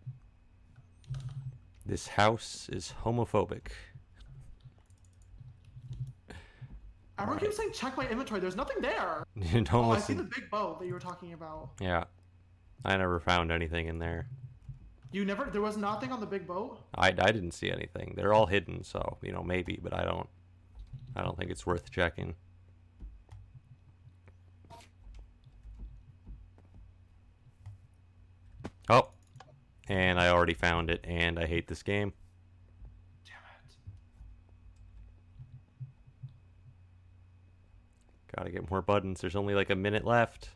This house is homophobic. Everyone keeps saying check my inventory. There's nothing there. Don't Oh, I see the big boat that you were talking about. Yeah. I never found anything in there. You never. There was nothing on the big boat. I, I didn't see anything. They're all hidden, so you know maybe, but I don't. I don't think it's worth checking. Oh, and I already found it, and I hate this game. Damn it. Gotta get more buttons. There's only like a minute left.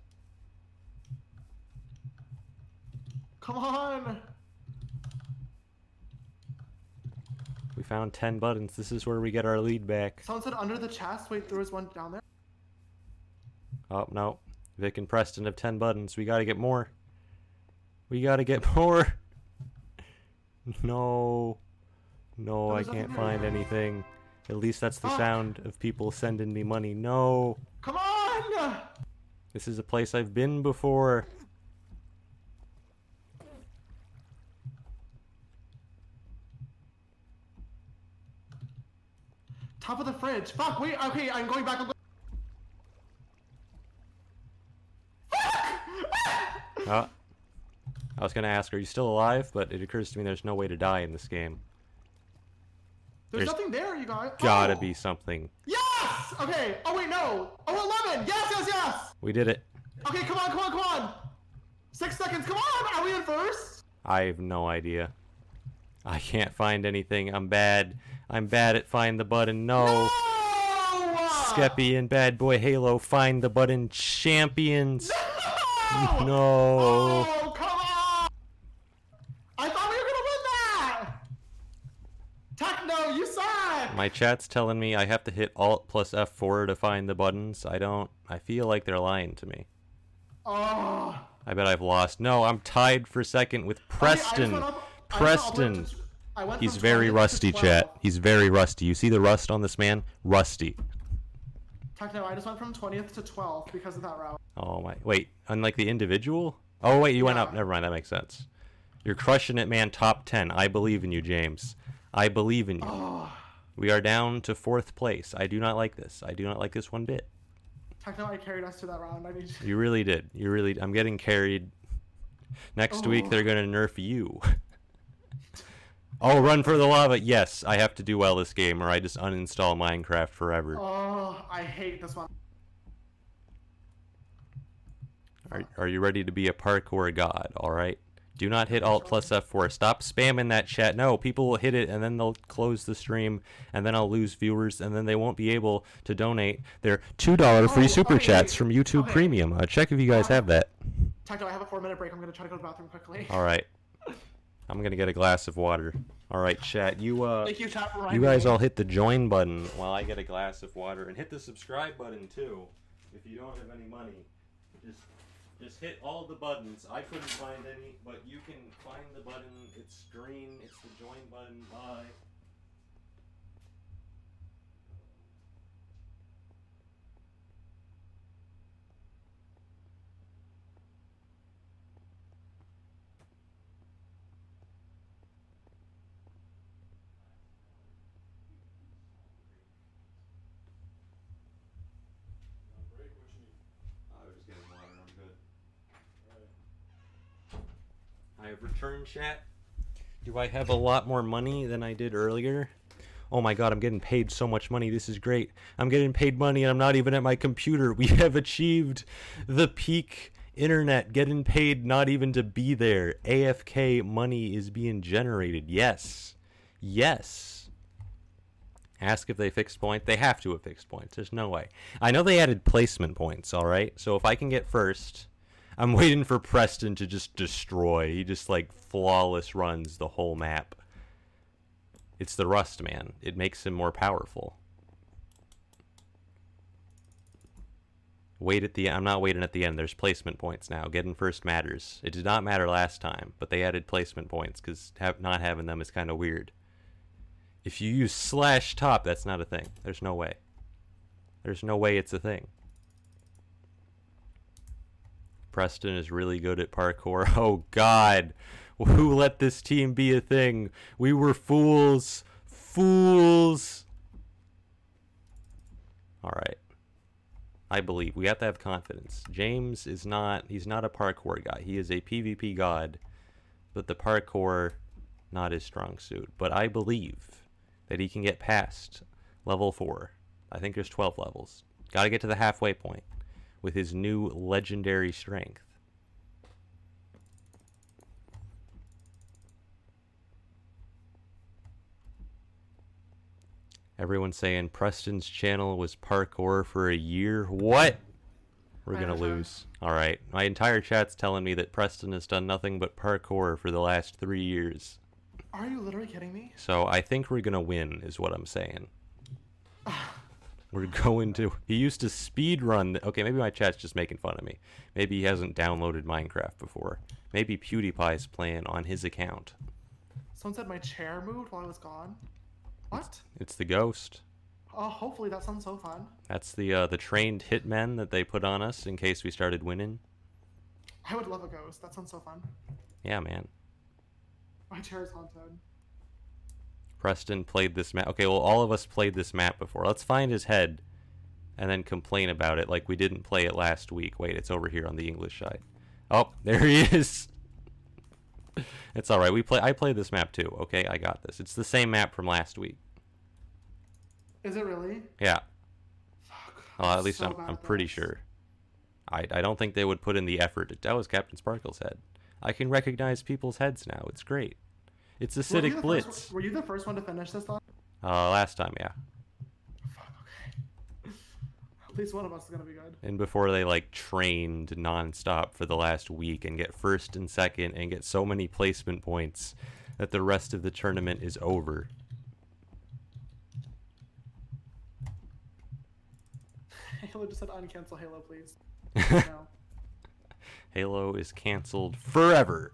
Come on. Found 10 buttons. This is where we get our lead back. Someone said under the chest. Wait, there was one down there. Oh, no. Vic and Preston have 10 buttons. We gotta get more. We gotta get more. No. No, I can't find anything. At least that's the Fuck. sound of people sending me money. No. Come on. This is a place I've been before. Top of the fridge. Fuck. Wait. Okay, I'm going back. I'm going. Oh. Uh, I was gonna ask, are you still alive? But it occurs to me there's no way to die in this game. There's, There's nothing there, you guys. Gotta Oh. be something. Yes. Okay. Oh wait, no. Oh, 11. Yes, yes, yes. We did it. Okay, come on, come on, come on. Six seconds. Come on. Are we in first? I have no idea. I can't find anything. I'm bad. I'm bad at find the button. No. No. Skeppy and BadBoyHalo find the button champions. No. No. Oh, come on. I thought we were gonna win that. Techno, you suck. My chat's telling me I have to hit Alt plus F4 to find the buttons. I don't. I feel like they're lying to me. Oh. I bet I've lost. No, I'm tied for second with Preston. I just Preston. I went up Preston. to- I He's very rusty, chat. He's very rusty. You see the rust on this man? Rusty. Techno, I just went from 20th to 12th because of that route. Oh my! Wait, unlike the individual? Oh wait, you went up. Never mind. That makes sense. You're crushing it, man. Top ten. I believe in you, James. I believe in you. Oh. We are down to fourth place. I do not like this. I do not like this one bit. Techno, I carried us to that round. I need. You really did. You really. I'm getting carried. Next week Oh. they're gonna nerf you. oh, run for the lava. Yes, I have to do well this game, or I just uninstall Minecraft forever. Oh, I hate this one. Are, are you ready to be a parkour god? All right. Do not hit Alt plus F4. Stop spamming that chat. No, people will hit it and then they'll close the stream and then I'll lose viewers and then they won't be able to donate their $2 free Oh, super okay. chats from YouTube Okay. Premium. Uh, check if you guys have that. Techno, I have a four minute break. I'm gonna try to go to the bathroom quickly. All right. I'm going to get a glass of water. All right, chat. You uh Thank you, you guys all hit the join button while I get a glass of water and hit the subscribe button too. If you don't have any money, just just hit all the buttons. I couldn't find any, but you can find the button. It's green. It's the join button. Bye. I was just getting water. I'm good. Returned chat. Do I have a lot more money than I did earlier? Oh my god, I'm getting paid so much money. This is great. I'm getting paid money and I'm not even at my computer. We have achieved the peak internet. Getting paid not even to be there. AFK money is being generated. Yes. Yes. Ask if they fixed point. They have to have fixed points. There's no way. I know they added placement points, all right? So if I can get first, I'm waiting for Preston to just destroy. He just like flawless runs the whole map. It's the Rust man. It makes him more powerful. Wait at the I'm not waiting at the end. There's placement points now. Getting first matters. It did not matter last time, but they added placement points because have, not having them is kind of weird. If you use slash top, that's not a thing. There's no way. There's no way it's a thing. Preston is really good at parkour. Oh God, who let this team be a thing? We were fools, fools. All right. I believe we have to have confidence. James is not he's not a parkour guy. He is a PvP god, but the parkour not his strong suit. But I believe that he can get past level 4. I think there's 12 levels. Got to get to the halfway point with his new legendary strength. Everyone's saying Preston's channel was parkour for a year. What? We're gonna lose. All right. My entire chat's telling me that Preston has done nothing but parkour for the last three years. Are you literally kidding me? So I think we're gonna win, is what I'm saying. We're going to. He used to speed run. Okay, maybe my chat's just making fun of me. Maybe he hasn't downloaded Minecraft before. Maybe PewDiePie's playing on his account. Someone said my chair moved while I was gone. What? It's the ghost. Oh, hopefully that sounds so fun. That's the uh, the trained hitmen that they put on us in case we started winning. I would love a ghost. That sounds so fun. Yeah, man. My chair is haunted. Preston played this map. Okay, well, all of us played this map before. Let's find his head and then complain about it like we didn't play it last week. Wait, it's over here on the English side. Oh, there he is. it's all right. We play. I played this map too. Okay, I got this. It's the same map from last week. Is it really? Yeah. Fuck. Well, at least so I'm, I'm pretty this. sure. I, I don't think they would put in the effort. That was CaptainSparklez's head. I can recognize people's heads now. It's great. It's acidic the blitz. First, were you the first one to finish this last? Uh, last time, yeah. Fuck. Okay. At least one of us is gonna be good. And before they like trained nonstop for the last week and get first and second and get so many placement points that the rest of the tournament is over. Halo just said uncancel Halo, please. no. Halo is canceled forever.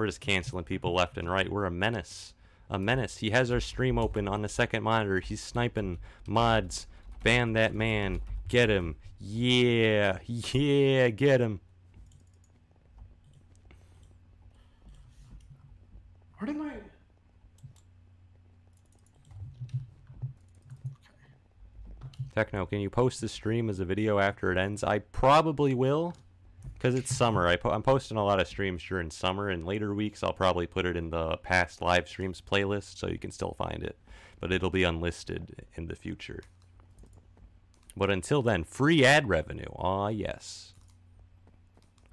We're just canceling people left and right. We're a menace. A menace. He has our stream open on the second monitor. He's sniping mods. Ban that man. Get him. Yeah. Yeah, get him. Where did my? Techno, can you post the stream as a video after it ends? I probably will, because it's summer. I po- I'm posting a lot of streams during summer, and later weeks I'll probably put it in the past live streams playlist, so you can still find it, but it'll be unlisted in the future. But until then, free ad revenue. Ah, yes.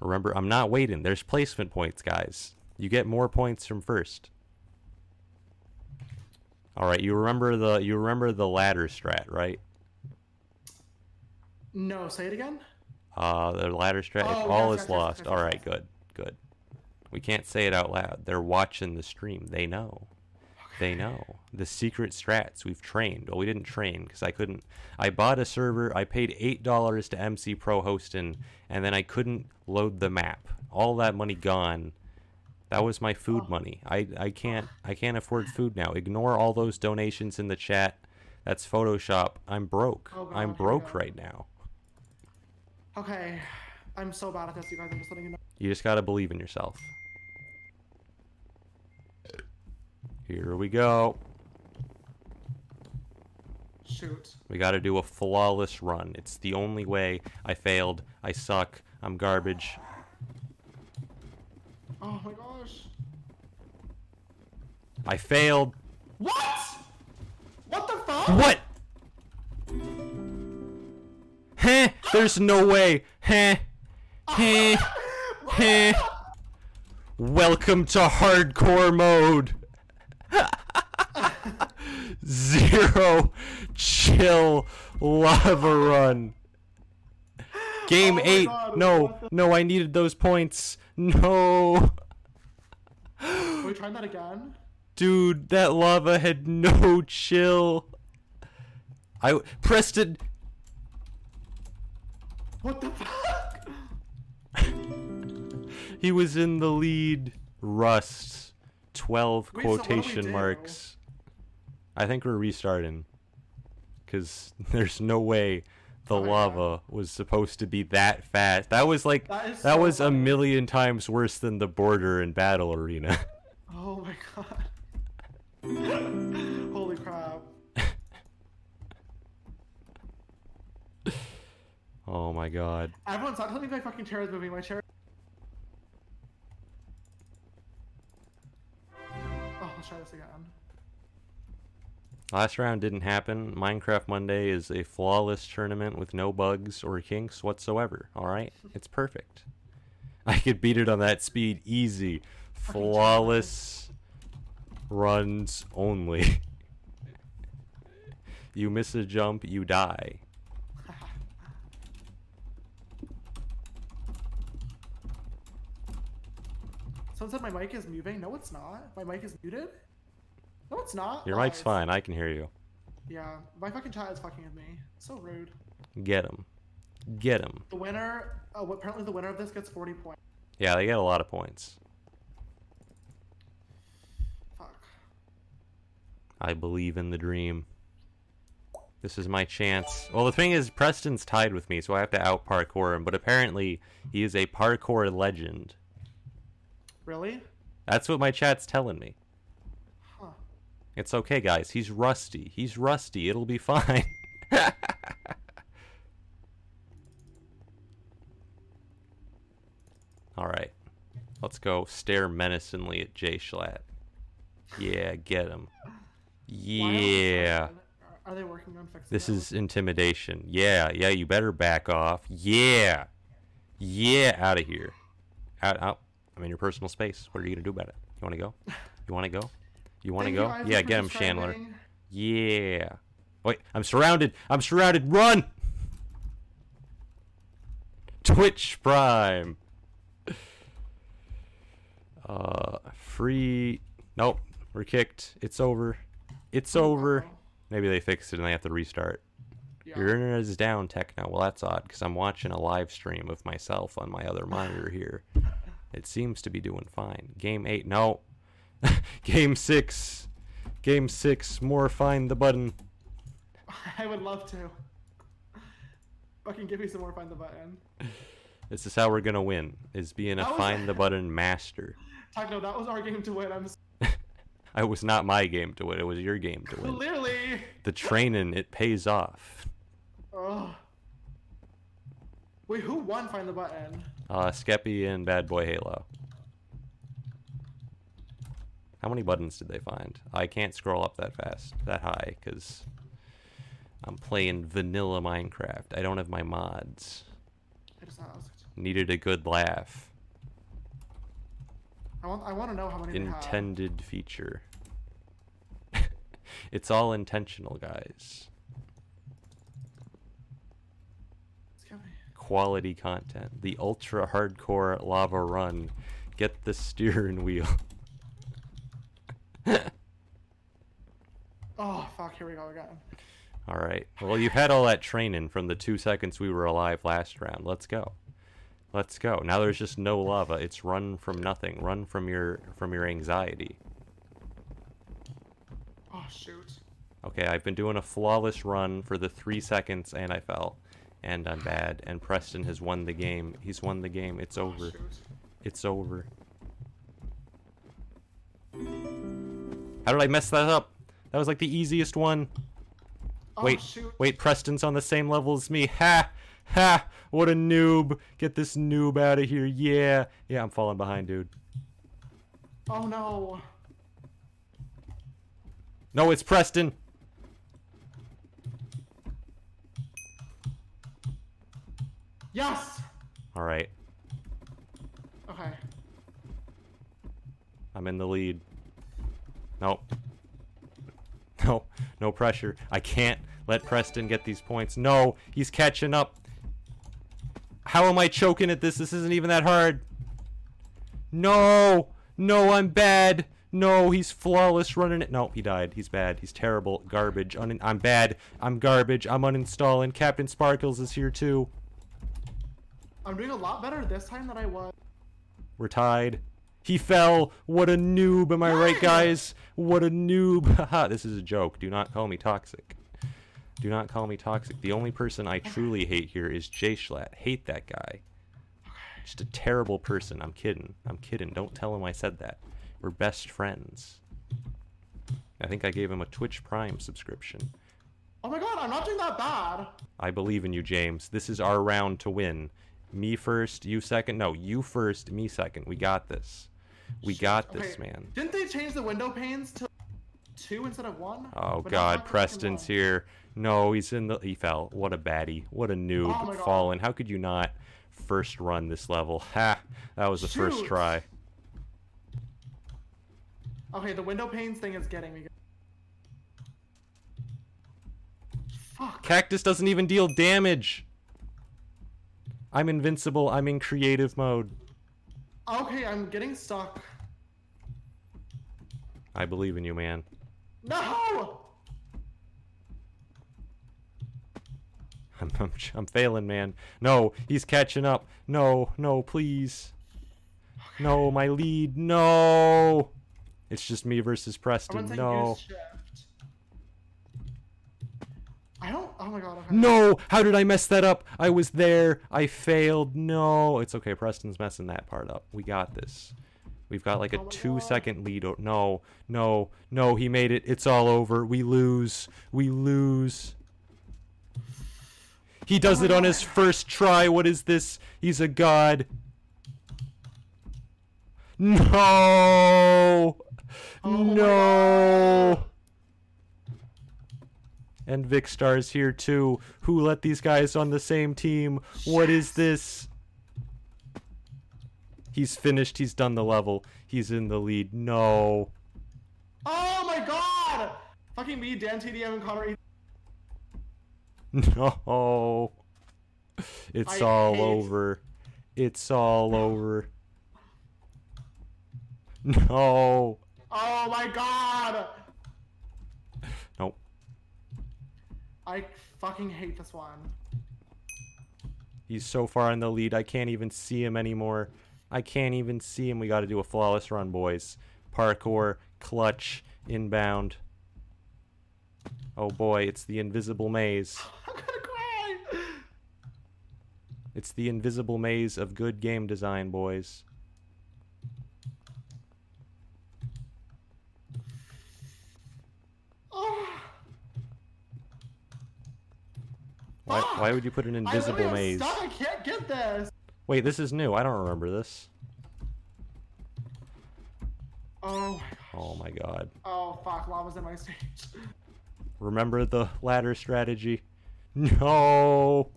Remember, I'm not waiting. There's placement points, guys. You get more points from first. All right, you remember the you remember the ladder strat, right? No, say it again. Uh, the ladder strat. Oh, all yes, is yes, lost. yes, all right, good, good. We can't say it out loud. They're watching the stream. They know. They know the secret strats we've trained. Well, we didn't train because I couldn't. I bought a server. I paid eight dollars to MC Pro hosting, and then I couldn't load the map. All that money gone. That was my food Oh. money. I, I can't I can't afford food now. Ignore all those donations in the chat. That's Photoshop. I'm broke. Oh, God, I'm broke right now. Okay, I'm so bad at this, you guys. I'm just letting you know. You just gotta believe in yourself. Here we go. Shoot. We gotta do a flawless run. It's the only way. I failed. I suck. I'm garbage. Oh my gosh. I failed. What? What the fuck? What? Heh. There's no way. Heh. Heh. Heh. Welcome to hardcore mode. Zero chill lava run. Game Oh 8. God, no, no, I needed those points. No. Are we trying that again? Dude, that lava had no chill. I Preston What the fuck? He was in the lead. Rust. 12 Wait, so what do we quotation do? marks. I think we're restarting. Because there's no way the Oh, yeah. lava was supposed to be that fast. That was like, That that so was a million times worse than the border in Battle Arena. Oh my god. Holy crap. Oh my god. Everyone stop telling me my fucking chair is moving. My chair. Oh, let's try this again. Last round didn't happen. Minecraft Monday is a flawless tournament with no bugs or kinks whatsoever. All right, it's perfect. I could beat it on that speed easy. Flawless runs only. you miss a jump, you die. Someone said my mic is moving. No, it's not. My mic is muted. No, it's not. Your Oh, mic's it's- fine. I can hear you. Yeah, my fucking chat is fucking with me. So rude. Get him. Get him. The winner. Oh, apparently the winner of this gets 40 points. Yeah, they get a lot of points. Fuck. I believe in the dream. This is my chance. Well, the thing is, Preston's tied with me, so I have to out parkour him. But apparently, he is a parkour legend. Really? That's what my chat's telling me. Huh. It's okay, guys. He's rusty. He's rusty. It'll be fine. All right. Let's go stare menacingly at JSchlatt. Yeah, get him. Yeah. Are- they working on fixing This is intimidation. Yeah, yeah, you better back off. Yeah. Yeah, out of here. Out, out. I'm in your personal space. What are you going to do about it? You want to go? You want to go? You want to go? you, yeah, get him, Chandler. Yeah. Wait, I'm surrounded. I'm surrounded. Run! Twitch Prime. Uh, free. Nope, we're kicked. It's over. It's over. Maybe they fixed it and they have to restart. Yeah. Your internet is down, Techno. Well, that's odd because I'm watching a live stream of myself on my other monitor here. It seems to be doing fine. Game 8. No. Game 6. Game 6. More find the button. I would love to. Fucking give me some more find the button. This is how we're to win, is being a was- find the button master. Techno, that was our game to win. I'm It was not my game to win. It was your game to win. clearly. The training, it pays off. Ugh. Wait, who won find the button? Uh, Skeppy and BadBoyHalo. How many buttons did they find? I can't scroll up that fast, that high, because I'm playing vanilla Minecraft. I don't have my mods. I just asked. Needed a good laugh. I want. I want to know how many. Intended feature. it's all intentional, guys. Excuse me. Quality content. The ultra hardcore lava run. Get the steering wheel. Oh fuck! Here we go again. All right. Well, you've had all that training from the two seconds we were alive last round. Let's go. Let's go. Now there's just no lava. It's run from nothing. Run from your from your anxiety. Oh shoot. Okay, I've been doing a flawless run for the three seconds and I fell. And I'm bad. And Preston has won the game. He's won the game. It's over. It's over. How did I mess that up? That was like the easiest one. Oh, Wait, wait, Preston's on the same level as me. Ha! Ha! What a noob. Get this noob out of here. Yeah. Yeah, I'm falling behind, dude. Oh no. No, it's Preston. Yes. All right. Okay. I'm in the lead. Nope. No, no pressure. I can't let Preston get these points. No, he's catching up. How am I choking at this? This isn't even that hard. No, no, I'm bad. No, he's flawless running it. No, he died. He's bad. He's terrible. Garbage. Un- I'm bad. I'm garbage. I'm uninstalling. CaptainSparklez is here too. I'm doing a lot better this time than I was. We're tied. He fell. What a noob. Am I right, guys? What a noob. Haha, this is a joke. Do not call me toxic. Do not call me toxic. The only person I truly hate here is JSchlatt. Hate that guy. Just a terrible person. I'm kidding. I'm kidding. Don't tell him I said that. We're best friends. I think I gave him a Twitch Prime subscription. Oh my god, I'm not doing that bad. I believe in you, James. This is our round to win. Me first, you second. No, you first, me second. We got this. We got this, Okay, man. Didn't they change the window panes to two instead of one? Oh But God, Preston's here. No, he's in the. He fell. What a baddie. What a noob. Oh. Fallen. How could you not first run this level? Ha! That was the first try. Okay, the window panes thing is getting me. Fuck. Cactus doesn't even deal damage. I'm invincible. I'm in creative mode. Okay, I'm getting stuck. I believe in you, man. No! I'm, I'm, I'm failing, man. No, he's catching up. No, no, please. No, my lead. No. It's just me versus Preston. No. use shift. I don't. Oh my god. Okay. No! How did I mess that up? I was there. I failed. No. It's okay. Preston's messing that part up. We got this. We've got like a Oh two God. second lead. No, no, no. He made it. It's all over. We lose. We lose. He oh does Oh it on his first try. What is this? He's a god. No! Oh no! And Vikkstar's here too. Who let these guys on the same team? What is this? He's finished. He's done the level. He's in the lead. No. Oh my god! Fucking me, DanTDM, and Connor. No. It's I all hate- over. It's all over. No. Oh my god! Nope. I fucking hate this one. He's so far in the lead. I can't even see him anymore. I can't even see him. We got to do a flawless run, boys. Parkour, clutch, inbound. Oh boy, it's the invisible maze. I'm gonna cry! It's the invisible maze of good game design, boys. Oh, Why, why would you put an invisible maze? stuck. I can't get this. Wait, this is new. I don't remember this. Oh my god. Oh my god. Oh fuck, lava's in my stage. Remember the ladder strategy? No.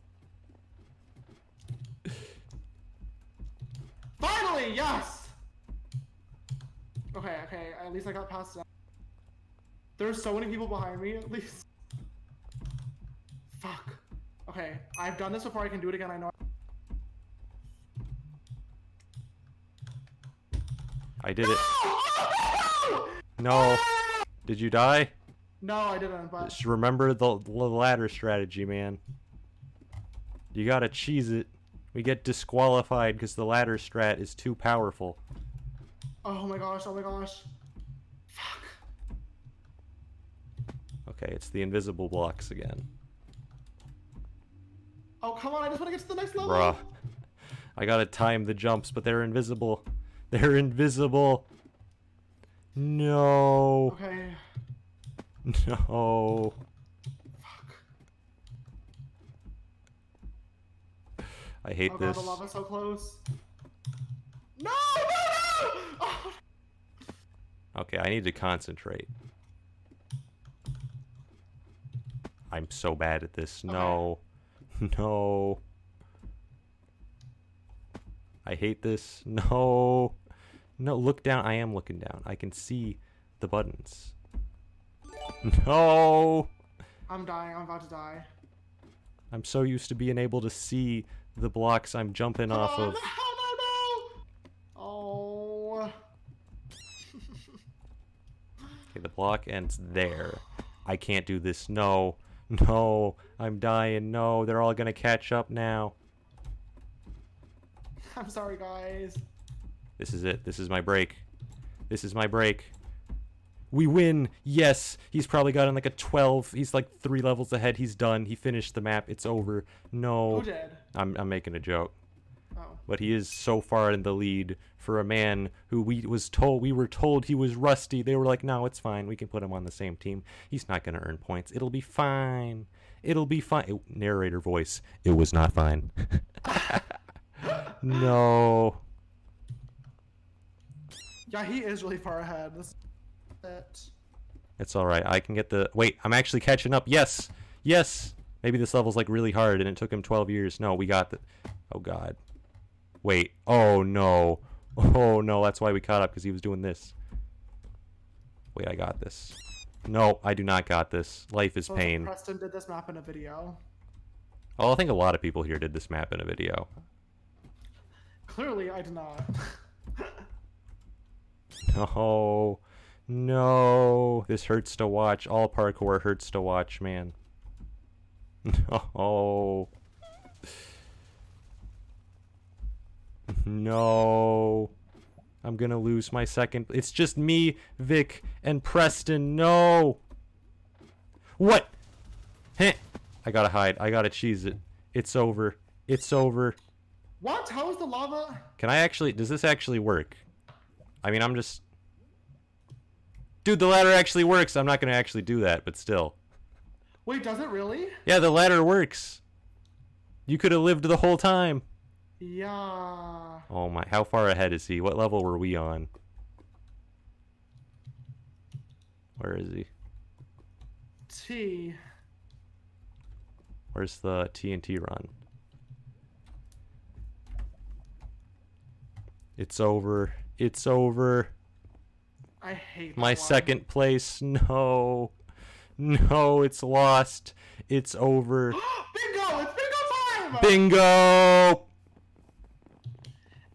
Finally, yes! Okay, okay, at least I got past that. There's so many people behind me, at least. Fuck. Okay, I've done this before, I can do it again, I know. I did it. Oh, No. Did you die? No, I didn't, but Just remember the, the ladder strategy, man. You gotta cheese it. We get disqualified because the ladder strat is too powerful. oh my gosh, oh my gosh. Fuck. Okay, it's the invisible blocks again. Oh, come on, I just want to get to the next level. Bruh. I gotta time the jumps, but they're invisible. They're invisible. No. Okay. No. Fuck. I hate Oh this. god, the lava's so close. No, no, no! Oh, Okay, I need to concentrate. I'm so bad at this. No. No. I hate this. No. No, look down. I am looking down. I can see the buttons. No. I'm dying, I'm about to die. I'm so used to being able to see the blocks I'm jumping off oh, of. No, no, no! Oh. Okay, the block ends there. I can't do this. No. No. I'm dying. No. They're all gonna catch up now. I'm sorry, guys. This is it. This is my break. This is my break. We win. Yes. He's probably gotten like a 12. He's like three levels ahead. He's done. He finished the map. It's over. No. I'm, I'm making a joke. Oh. But he is so far in the lead for a man who we was told we were told he was rusty. They were like, "No, it's fine. We can put him on the same team. He's not going to earn points. It'll be fine. It'll be fine." It- narrator voice. It was not fine. no. Yeah, he is really far ahead. This it. It's all right. I can get the Wait, I'm actually catching up. Yes. Yes. Maybe this level's like really hard and it took him 12 years. No, we got the Oh god. Wait. Oh no. Oh no, that's why we caught up cuz he was doing this. Wait, I got this. No, I do not got this. Life is So pain. Preston did this map in a video. Oh, I think a lot of people here did this map in a video. Clearly, I did not. No. No. This hurts to watch. All parkour hurts to watch, man. No. No. I'm gonna lose my second. It's just me, Vic, and Preston. No. What? Heh. I gotta hide. I gotta cheese it. It's over. It's over. what? How is the lava? Can I actually? Does this actually work? I mean, I'm just. Dude, the ladder actually works. I'm not gonna actually do that, but still. Wait, does it really? Yeah, the ladder works. You could have lived the whole time. Yeah. Oh my! How far ahead is he? What level were we on? Where is he? T. Where's the TNT run? It's over. It's over. I hate My second place. No. No, it's lost. It's over. bingo! It's bingo time! Bingo!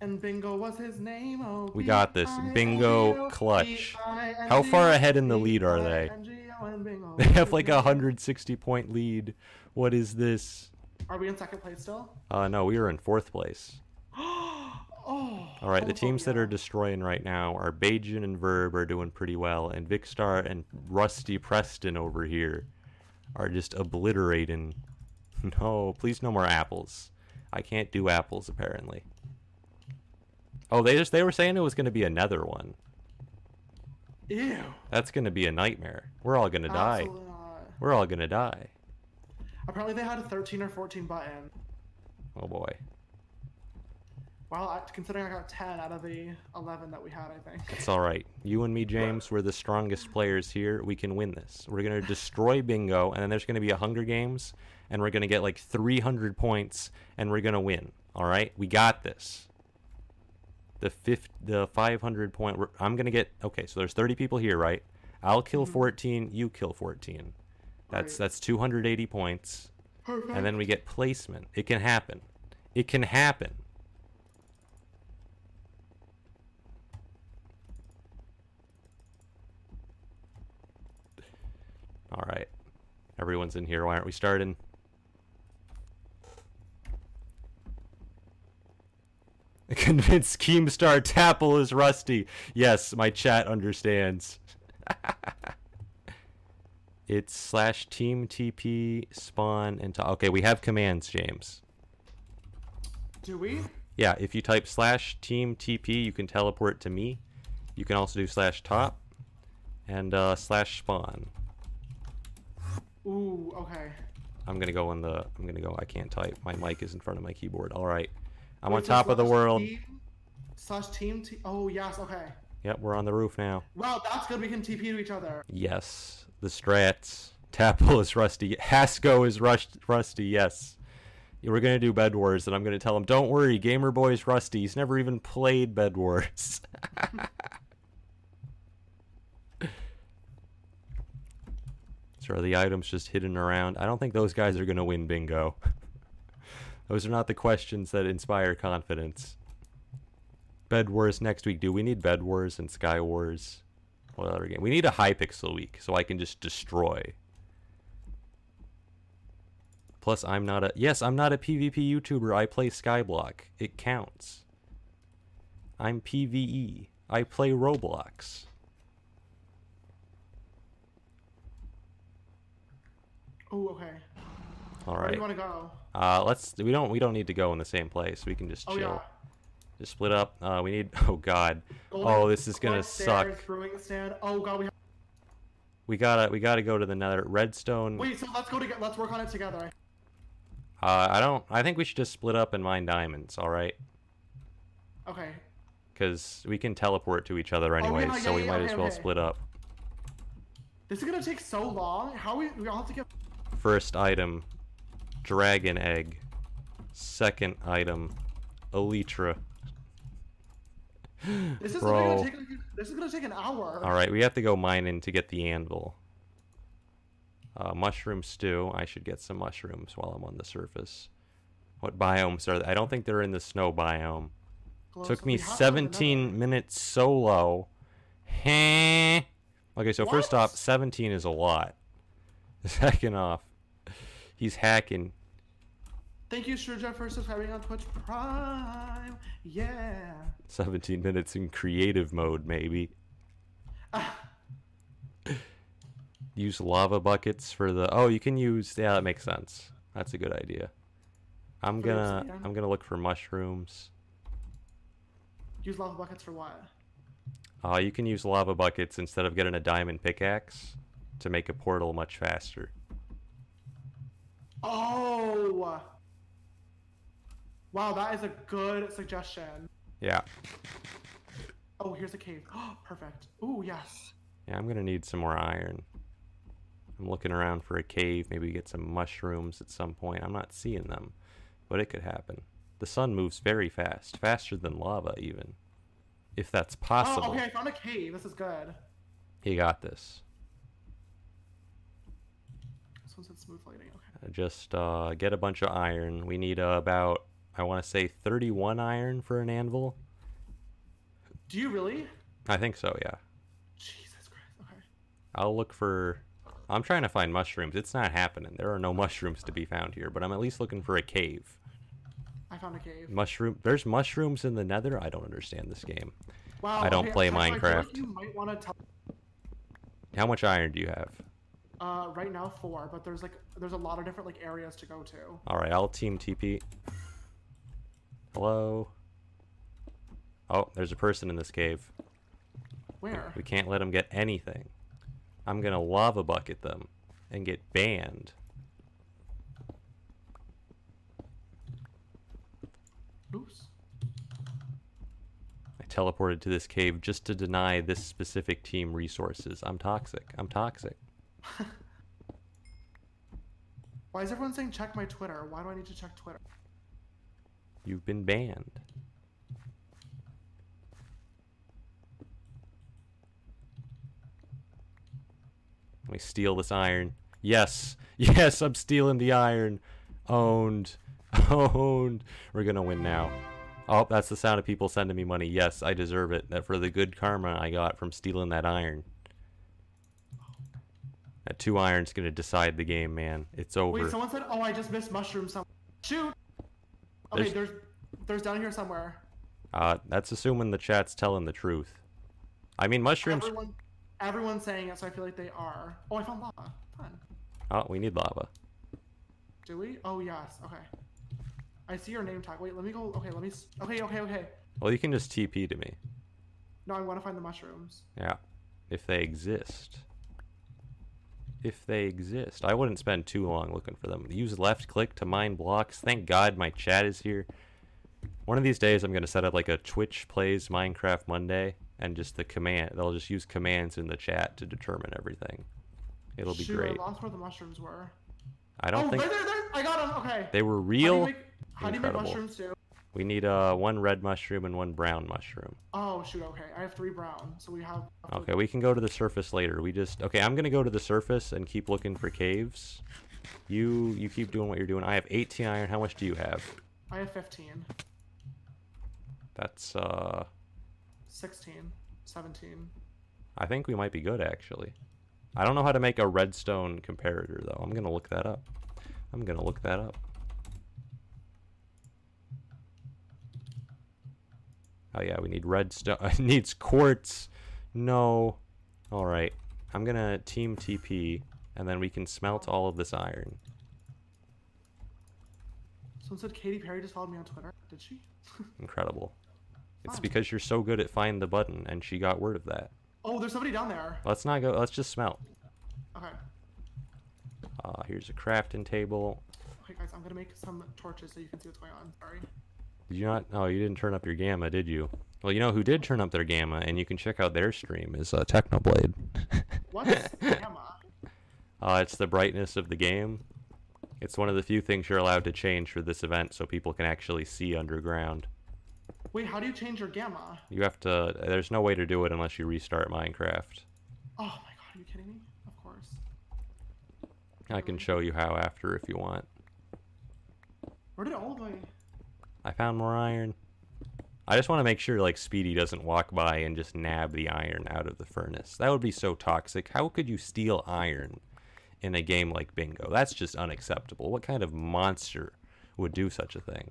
And bingo was his name. Oh, We got this. Bingo clutch. How far ahead in the lead are they? They have like a 160 point lead. What is this? Are we in second place still? Uh, no, we are in fourth place. Oh. All right, the teams that are destroying right now are Bajan and Vurb are doing pretty well, and Vikkstar and Rusty Preston over here are just obliterating. No, please no more apples. I can't do apples apparently. Oh, they just they were saying it was going to be another one. Ew. That's going to be a nightmare. We're all going to die. Not. We're all going to die. Apparently they had a 13 or 14 button. Oh boy. Well, I, considering I got 10 out of the 11 that we had, I think. It's all right. You and me, James, we're the strongest players here. We can win this. We're going to destroy Bingo, and then there's going to be a Hunger Games, and we're going to get like 300 points, and we're going to win. All right? We got this. The fifth, the 500 point. I'm going to get. Okay, so there's 30 people here, right? I'll kill mm-hmm. 14. You kill 14. That's Right. that's 280 points, Perfect. and then we get placement. It can happen. It can happen. All right. Everyone's in here. Why aren't we starting? Convince Keemstar TapL is rusty. Yes, my chat understands. it's slash team TP spawn and to- okay, we have commands, James. Do we? Yeah, if you type slash team TP, you can teleport to me. You can also do slash top and uh, slash spawn. Ooh, okay. I'm gonna go on the. I'm gonna go. I can't type. My mic is in front of my keyboard. All right. I'm Wait, on top of the world. Team, slash team. T- oh, yes, okay. Yep, we're on the roof now. Wow, that's good. We can TP to each other. Yes, the strats. TapL is rusty. Hasco is rushed, rusty. Yes. We're gonna do Bed Wars, and I'm gonna tell him, "Don't worry, Gamer Boy's rusty. He's never even played Bed Wars." so are the items just hidden around? I don't think those guys are gonna win bingo. Those are not the questions that inspire confidence. Bed Wars next week. Do we need Bed Wars and Sky Wars? What other game? We need a Hypixel week so I can just destroy. Plus, I'm not a yes, I'm not a PvP YouTuber. I play Skyblock. It counts. I'm PvE. I play Roblox. Oh, okay. All Where do you want to go? Uh, let's. We don't. We don't need to go in the same place. We can just Oh chill. yeah. Just split up. Uh, we need. Oh God. Golden- Oh, this is gonna suck. Stairs, Brewing stand. Oh god, we have... We gotta. We gotta go to the Nether. Redstone. Wait, so let's go together. Let's work on it together. Uh, I don't. I think we should just split up and mine diamonds. All right. Okay. Because we can teleport to each other anyway, Oh, yeah, so yeah, we might okay, as well okay. split up. This is gonna take so long. How we we all have to get First item, dragon egg. Second item, elytra. this is Bro. gonna take like, this is gonna take an hour. All right, we have to go mining to get the anvil. Uh, mushroom stew. I should get some mushrooms while I'm on the surface. What biomes are they? I don't think they're in the snow biome. Glow Took me We have to go to the Nether. 17 minutes solo. Okay, so first off, 17 is a lot. Second off, he's hacking. Thank you, Sturgeon, for subscribing on Twitch Prime. Yeah. 17 minutes in creative mode, maybe. Ah, Use lava buckets for the. Oh, you can use. Yeah, that makes sense. That's a good idea. I'm For gonna. obsidian? I'm gonna look for mushrooms. use lava buckets for what? Uh, you can use lava buckets instead of getting a diamond pickaxe to make a portal much faster. Oh. Wow, that is a good suggestion. Yeah. Oh, here's a cave. Oh, Perfect. Ooh, yes. Yeah, I'm gonna need some more iron. I'm looking around for a cave, maybe get some mushrooms at some point. I'm not seeing them, but it could happen. The sun moves very fast, faster than lava even. If that's possible. Oh, okay, I found a cave. This is good. You got this. This one said smooth lighting. Okay. Just uh, get a bunch of iron. We need uh, about, I want to say 31 iron for an anvil. Do you really? I think so, yeah. Jesus Christ. Okay. I'll look for. I'm trying to find mushrooms. It's not happening. There are no mushrooms to be found here, but I'm at least looking for a cave. I found a cave. Mushroom. There's mushrooms in the Nether. I don't understand this game. Wow. I don't okay, play I Minecraft. you might want to tell. How much iron do you have? Uh, right now four, but there's like there's a lot of different like areas to go to. All right, I'll team TP. Hello. Oh, there's a person in this cave. Where? We can't let them get anything. I'm gonna lava bucket them and get banned. Oops. I teleported to this cave just to deny this specific team resources. I'm toxic. I'm toxic. Why is everyone saying check my Twitter? Why do I need to check Twitter? You've been banned. Let me steal this iron. Yes. Yes, I'm stealing the iron. Owned. Owned. We're going to win now. Oh, that's the sound of people sending me money. Yes, I deserve it. That for the good karma I got from stealing that iron. That two iron's to decide the game, man. It's over. Wait, someone said, "Oh, I just missed mushrooms." Some shoot. Okay, There's- there's there's down here somewhere. Uh, that's assuming the chat's telling the truth. I mean, mushrooms. Everyone, everyone's saying it, so I feel like they are. Oh, I found lava. Fun. Oh, we need lava. Do we? Oh yes. Okay. I see your name tag. Wait, let me go. Okay, let me. Okay, okay, okay. Well, you can just TP to me. No, I want to find the mushrooms. Yeah, if they exist. If they exist, I wouldn't spend too long looking for them. Use left click to mine blocks. Thank God my chat is here. One of these days, I'm gonna set up like a Twitch plays Minecraft Monday, and just the command. They'll just use commands in the chat to determine everything. It'll be Shoot, great. I lost where the mushrooms were. I don't oh, think right there, there. I got them. Okay. they were How do you real. make, how do you make mushrooms do? We need uh one red mushroom and one brown mushroom. Oh shoot. Okay, I have three brown, so we have. Okay, we can go to the surface later. We just okay. I'm gonna go to the surface and keep looking for caves. You you keep doing what you're doing. I have 18 iron. How much do you have? I have 15, That's uh. 16, 17. I think we might be good actually. I don't know how to make a redstone comparator though. I'm gonna look that up. I'm gonna look that up. Oh yeah, we need redstone. It needs quartz. No. All right. I'm gonna team TP, and then we can smelt all of this iron. Someone said Katy Perry just followed me on Twitter. Did she? Incredible. It's because you're so good at find the button, and she got word of that. Oh, there's somebody down there. Let's not go. Let's just smelt. Okay. Uh, here's a crafting table. Okay, guys, I'm gonna make some torches so you can see what's going on. Sorry. Did you not? Oh, you didn't turn up your gamma, did you? Well, you know who did turn up their gamma, and you can check out their stream is uh, Technoblade. What's gamma? Uh, it's the brightness of the game. It's one of the few things you're allowed to change for this event, so people can actually see underground. Wait, how do you change your gamma? You have to. There's no way to do it unless you restart Minecraft. Oh my god, are you kidding me? Of course. I can show you how after if you want. Where did all my I found more iron. I just want to make sure like Speedy doesn't walk by and just nab the iron out of the furnace. That would be so toxic. How could you steal iron in a game like Bingo? That's just unacceptable. What kind of monster would do such a thing?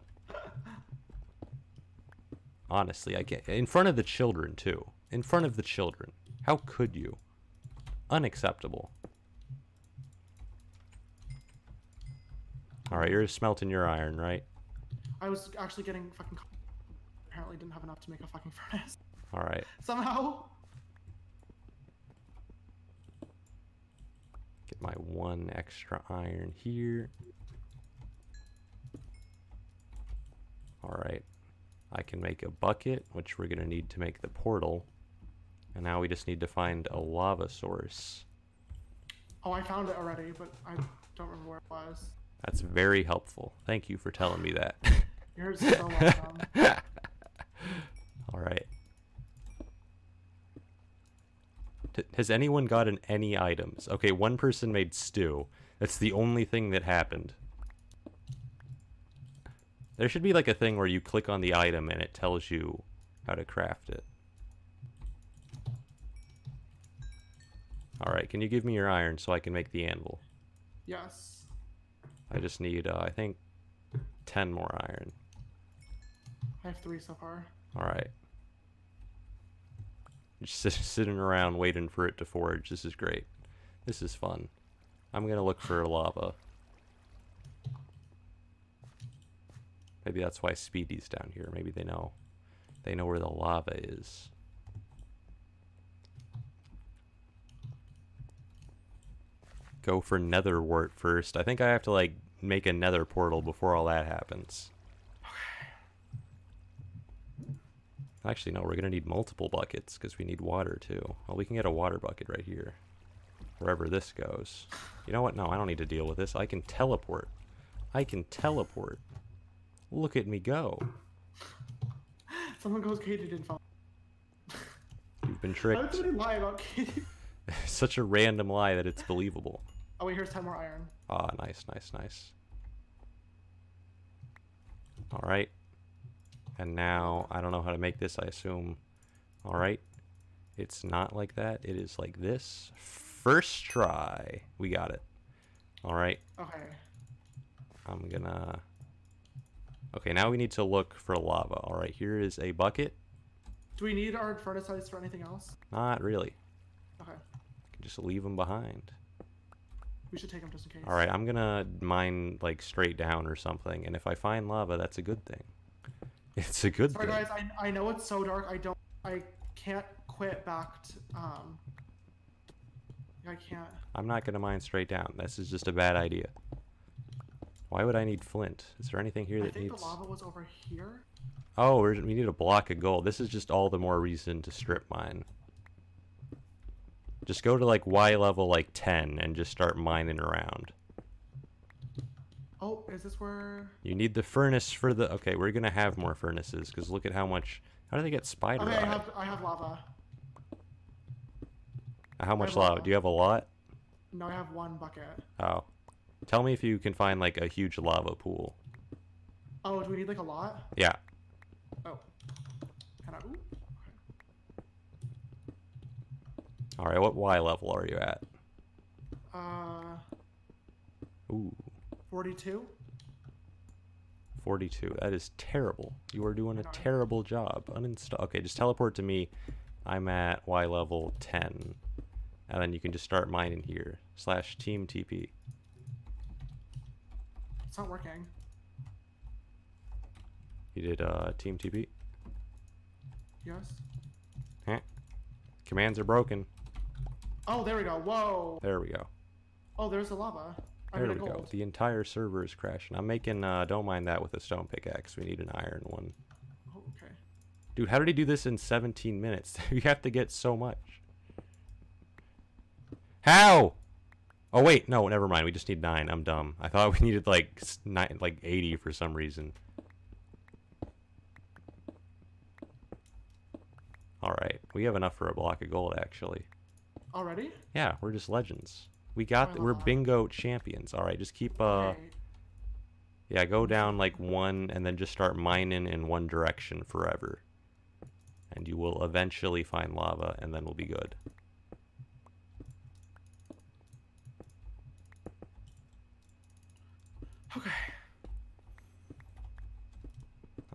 Honestly, I can't. In front of the children too. In front of the children. How could you? Unacceptable. All right, you're smelting your iron, right? I was actually getting fucking apparently didn't have enough to make a fucking furnace. All right. Somehow. Get my one extra iron here. Alright. I can make a bucket, which we're going to need to make the portal. And now we just need to find a lava source. Oh, I found it already, but I don't remember where it was. That's very helpful. Thank you for telling me that. You're so welcome. Alright. T- Has anyone gotten any items? Okay, one person made stew. That's the only thing that happened. There should be like a thing where you click on the item and it tells you how to craft it. Alright, can you give me your iron so I can make the anvil? yes. I just need, uh, I think, 10 more iron. I have three so far. Alright. Just sit, sitting around waiting for it to forge. This is great. This is fun. I'm gonna look for lava. Maybe that's why Speedy's down here. Maybe they know. They know where the lava is. Go for nether wart first. I think I have to like make a nether portal before all that happens. Actually, no, we're gonna need multiple buckets because we need water too. Well, we can get a water bucket right here. Wherever this goes. You know what? No, I don't need to deal with this. I can teleport. I can teleport. Look at me go. Someone goes, Katie didn't follow. You've been tricked. Why would tricked. lie about Katie? Such a random lie that it's believable. Oh wait, here's ten more iron. Ah, nice, nice, nice. Alright. And now, I don't know how to make this, I assume. Alright. It's not like that. It is like this. First try. We got it. Alright. Okay. I'm gonna... Okay, now we need to look for lava. Alright, here is a bucket. Do we need our furnace for anything else? Not really. Okay. Can just leave them behind. We should take them just in case. Alright, I'm gonna mine, like, straight down or something. And if I find lava, that's a good thing. It's a good Sorry thing. guys, I, I know it's so dark. I don't. I can't quit back. To, um. I can't. I'm not gonna mine straight down. This is just a bad idea. Why would I need flint? Is there anything here that I that think needs? the lava was over here. Oh, we're, we need a block of gold. This is just all the more reason to strip mine. Just go to like Y level like 10 and just start mining around. Oh, is this where? You need the furnace for the. Okay, we're gonna have more furnaces because look at how much. How do they get spider Okay. I have I have lava. How much lava? lava. Do you have a lot? No, I have one bucket. Oh, tell me if you can find like a huge lava pool. Oh, do we need like a lot? Yeah. Oh. Can I? Ooh. All right. What Y level are you at? Uh, Ooh. 42. 42. That is terrible. You are doing a know, I know. terrible job. Uninstall. Okay, just teleport to me. I'm at Y level 10. And then you can just start mining here. Slash team TP. It's not working. You did uh, team TP. Yes. Heh. Commands are broken. Oh, there we go. Whoa. There we go. Oh, there's the lava. There we a go. The entire server is crashing. I'm making, uh, don't mind that with a stone pickaxe. We need an iron one. Oh, okay. Dude, how did he do this in 17 minutes? you have to get so much. How? Oh wait, no, never mind. We just need nine. I'm dumb. I thought we needed like nine, like 80 for some reason. All right, we have enough for a block of gold, actually. Already? Yeah, we're just legends. We got. Th- we're bingo champions. All right, just keep. Uh, yeah, go down like one, and then just start mining in one direction forever, and you will eventually find lava, and then we'll be good. Okay.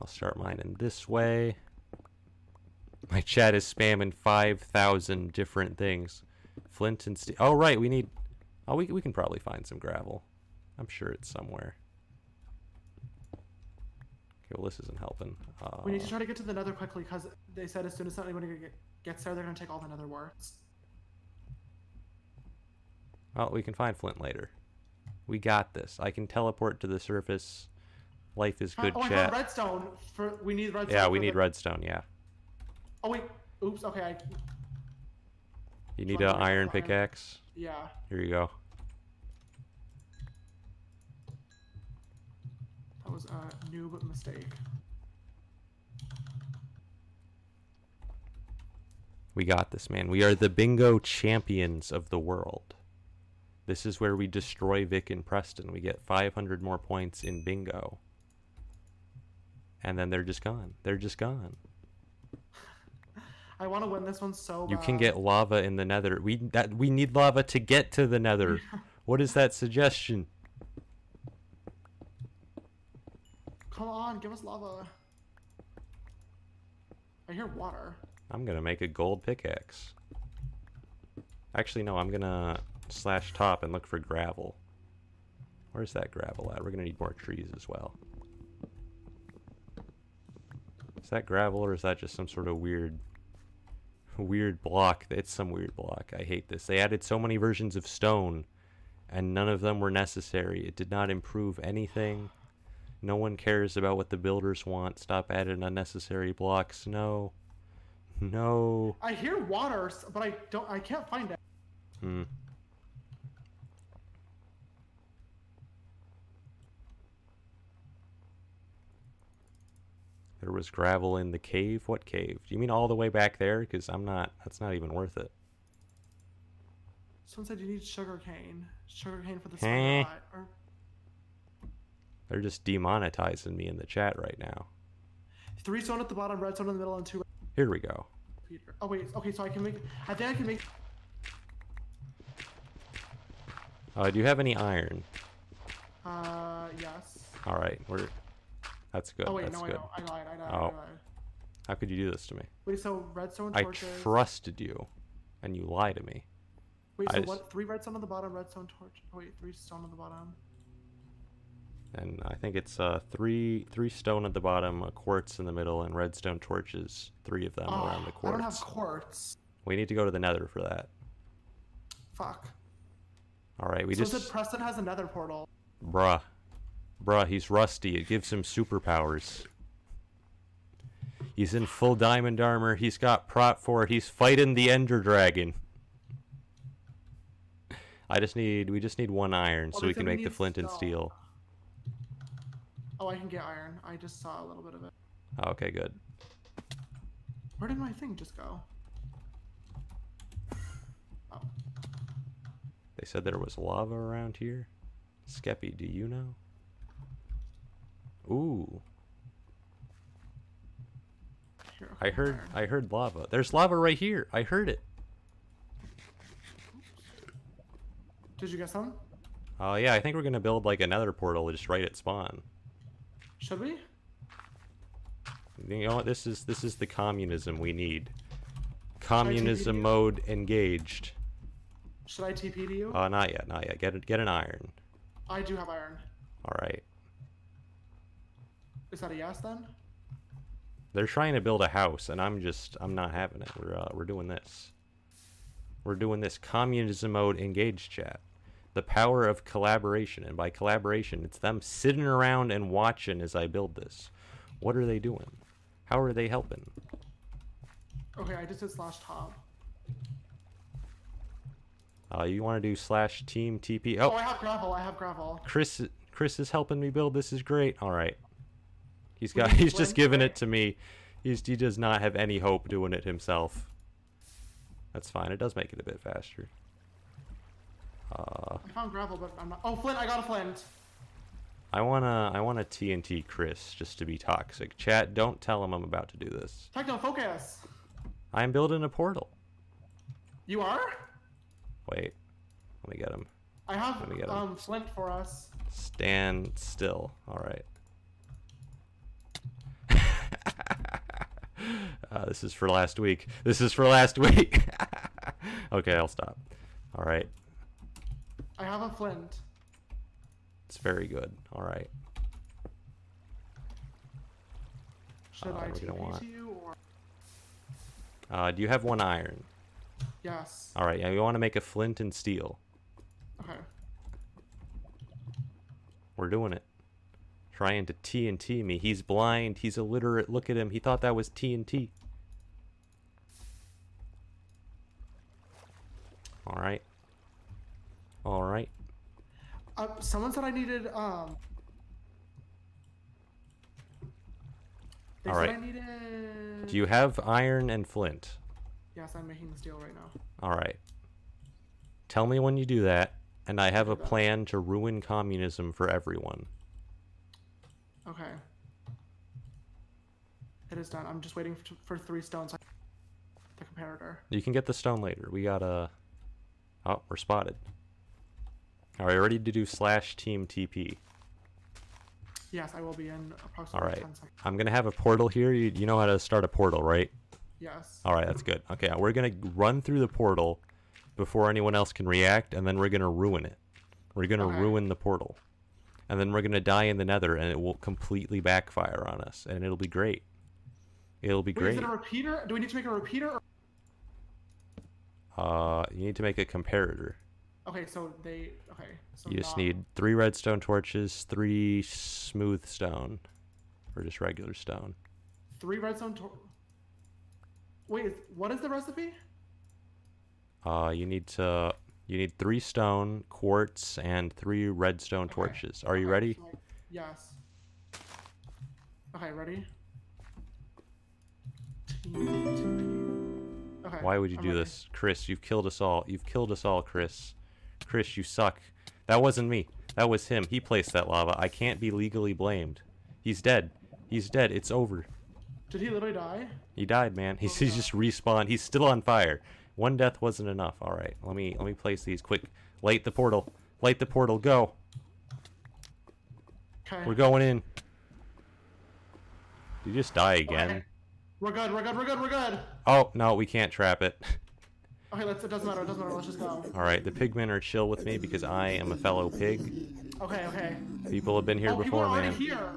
I'll start mining this way. My chat is spamming 5,000 different things. Flint and steel. Oh, right. We need. Oh, we, we can probably find some gravel. I'm sure it's somewhere. Okay, well, this isn't helping. Uh, We need to try to get to the nether quickly because they said as soon as anybody get- gets there, they're going to take all the nether warts. well, we can find Flint later. We got this. I can teleport to the surface. Life is good, oh, I chat. found redstone. For we need redstone. Yeah, we need the- redstone. Yeah. Oh wait. Oops. Okay. I, You need an iron have? Iron. pickaxe. yeah. Here you go. Uh, A noob mistake. We got this, man. We are the bingo champions of the world. This is where we destroy Vic and Preston. We get 500 more points in bingo. And then they're just gone. They're just gone. I want to win this one so You bad. can get lava in the nether. We that we need lava to get to the nether. What is that suggestion? Come on, give us lava. I hear water. I'm gonna make a gold pickaxe. Actually, no. I'm gonna slash top and look for gravel. Where's that gravel at? We're gonna need more trees as well. Is that gravel or is that just some sort of weird, weird block? It's some weird block. I hate this. They added so many versions of stone, and none of them were necessary. It did not improve anything. No one cares about what the builders want. Stop adding unnecessary blocks. No. No. I hear water, but I don't. I can't find it. Hmm. There was gravel in the cave. What cave? Do you mean all the way back there? Because I'm not. That's not even worth it. Someone said you need sugar cane. Sugar cane for the. Or They're just demonetizing me in the chat right now. three stone at the bottom, red redstone in the middle, and two. Here we go. Peter. Oh wait. Okay, so I can make. I think I can make. Uh, do you have any iron? Uh, yes. All right, we're. That's good. oh wait, that's no, good. I know. I lied. I lied. Oh. I lied. How could you do this to me? Wait, so redstone torches. I trusted you, and you lie to me. Wait, so just- what? Three redstone on the bottom, redstone torch. Oh, wait, three stone on the bottom. And I think it's uh, three three stone at the bottom, a quartz in the middle, and redstone torches, three of them Oh, around the quartz. I don't have quartz. We need to go to the nether for that. Fuck. All right, we so just said Preston has another portal. bruh, bruh. He's rusty. It gives him superpowers. He's in full diamond armor. He's got prop for it. He's fighting the Ender Dragon. I just need we just need one iron Well, so we can we make the flint and steel. Oh, I can get iron. I just saw a little bit of it. Oh, okay, good. Where did my thing just go? Oh, They said there was lava around here. Skeppy, do you know? Ooh, here. I heard iron. I heard lava. There's lava right here. I heard it. Did you get some? Oh yeah, I think we're gonna build like another portal just right at spawn. Should we? You know what? This is this is the communism we need. Communism mode engaged. Should I TP to you? Uh, not yet, not yet. Get get an iron. I do have iron. All right. Is that a yes then? They're trying to build a house, and I'm just I'm not having it. We're uh, we're doing this. We're doing this communism mode engaged chat. The power of collaboration, and by collaboration, it's them sitting around and watching as I build this. What are they doing? How are they helping? Okay, I just did slash top. Uh, you want to do slash team TP? Oh, Oh, I have gravel. I have gravel. Chris Chris is helping me build. This is great. All right, he's got he's just giving it to me. He's he does not have any hope doing it himself. That's fine. It does make it a bit faster. Uh, I found gravel, but I'm not. Oh, flint! I got a flint. I wanna I wanna TNT Chris just to be toxic. Chat, don't tell him I'm about to do this. Techno, focus. I'm building a portal. You are? Wait, let me get him. I have Let me get 'em. um flint for us. Stand still. All right. uh, this is for last week. This is for last week. okay, I'll stop. All right. I have a flint. It's very good. All right. Should Uh, I gonna want- to you or? Uh, do you have one iron? Yes. All right. Yeah, you want to make a flint and steel. Okay. We're doing it. Trying to TNT me. He's blind. He's illiterate. Look at him. He thought that was TNT. All right. All right. Uh, someone said I needed um. They All said right. I needed. Do you have iron and flint? Yes, I'm making steel right now. All right. Tell me when you do that, and I have a plan to ruin communism for everyone. Okay. It is done. I'm just waiting for, for three stones. The comparator. You can get the stone later. We got a. Oh, we're spotted. All right, ready to do slash team TP. Yes, I will be in All approximately right. 10 seconds. I'm gonna have a portal here. You, you know how to start a portal, right? Yes. All right, that's good. Okay, we're gonna run through the portal before anyone else can react, and then we're gonna ruin it. We're gonna Okay. ruin the portal, and then we're gonna die in the Nether, and it will completely backfire on us, and it'll be great. It'll be Wait, is great. it a repeater? Do we need to make a repeater? Or... Uh, you need to make a comparator. Okay, so they. Okay. So You just not- need three redstone torches, three smooth stone, or just regular stone. three redstone. Tor- Wait, what is the recipe? Uh, you need to you need three stone, quartz, and three redstone Okay. torches. Are you ready? so Yes. Okay, ready? Okay. Why would you I'm do ready. this, Chris? You've killed us all. You've killed us all, Chris. Chris, you suck. That wasn't me. That was him. He placed that lava. I can't be legally blamed. He's dead. He's dead. It's over. Did he literally die? He died, man. He's, Oh, he's just respawned. He's still on fire. One death wasn't enough. All right, let me let me place these quick. Light the portal. Light the portal. Go. We're going in. Did you just die again? Okay. We're good. We're good. We're good. We're good. Oh no, we can't trap it. Okay, let's. It doesn't matter. It doesn't matter. Let's just go. All right, the pigmen are chill with me because I am a fellow pig. Okay. Okay. People have been here oh, before, are man. here.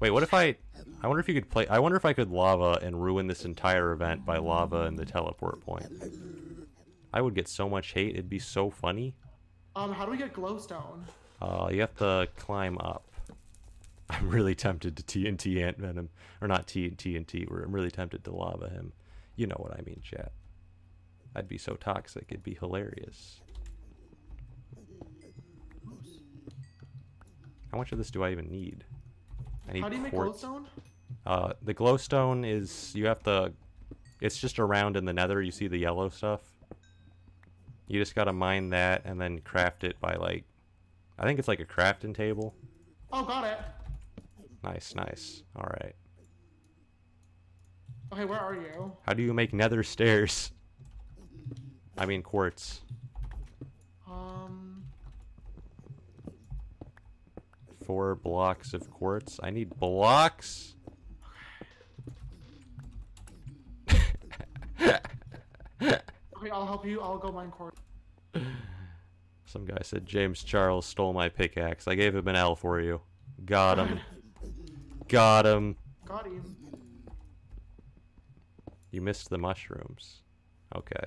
Wait, what if I? I wonder if you could play. I wonder if I could lava and ruin this entire event by lava and the teleport point. I would get so much hate. It'd be so funny. Um, how do we get glowstone? Uh, you have to climb up. I'm really tempted to TNT AntVenom, or not TNT and T. I'm really tempted to lava him. You know what I mean, chat. I'd be so toxic. It'd be hilarious. How much of this do I even need? I need How do you make glowstone? Uh, the glowstone is you have to. It's just around in the Nether. You see the yellow stuff. You just gotta mine that and then craft it by like, I think it's like a crafting table. Oh, got it. Nice, nice. All right. Okay, where are you? How do you make Nether stairs? I mean quartz. Um, four blocks of quartz. I need blocks. Okay, I'll help you. I'll go mine quartz. Some guy said James Charles stole my pickaxe. I gave him an L for you. Got him. Got him. Got him. You missed the mushrooms. Okay.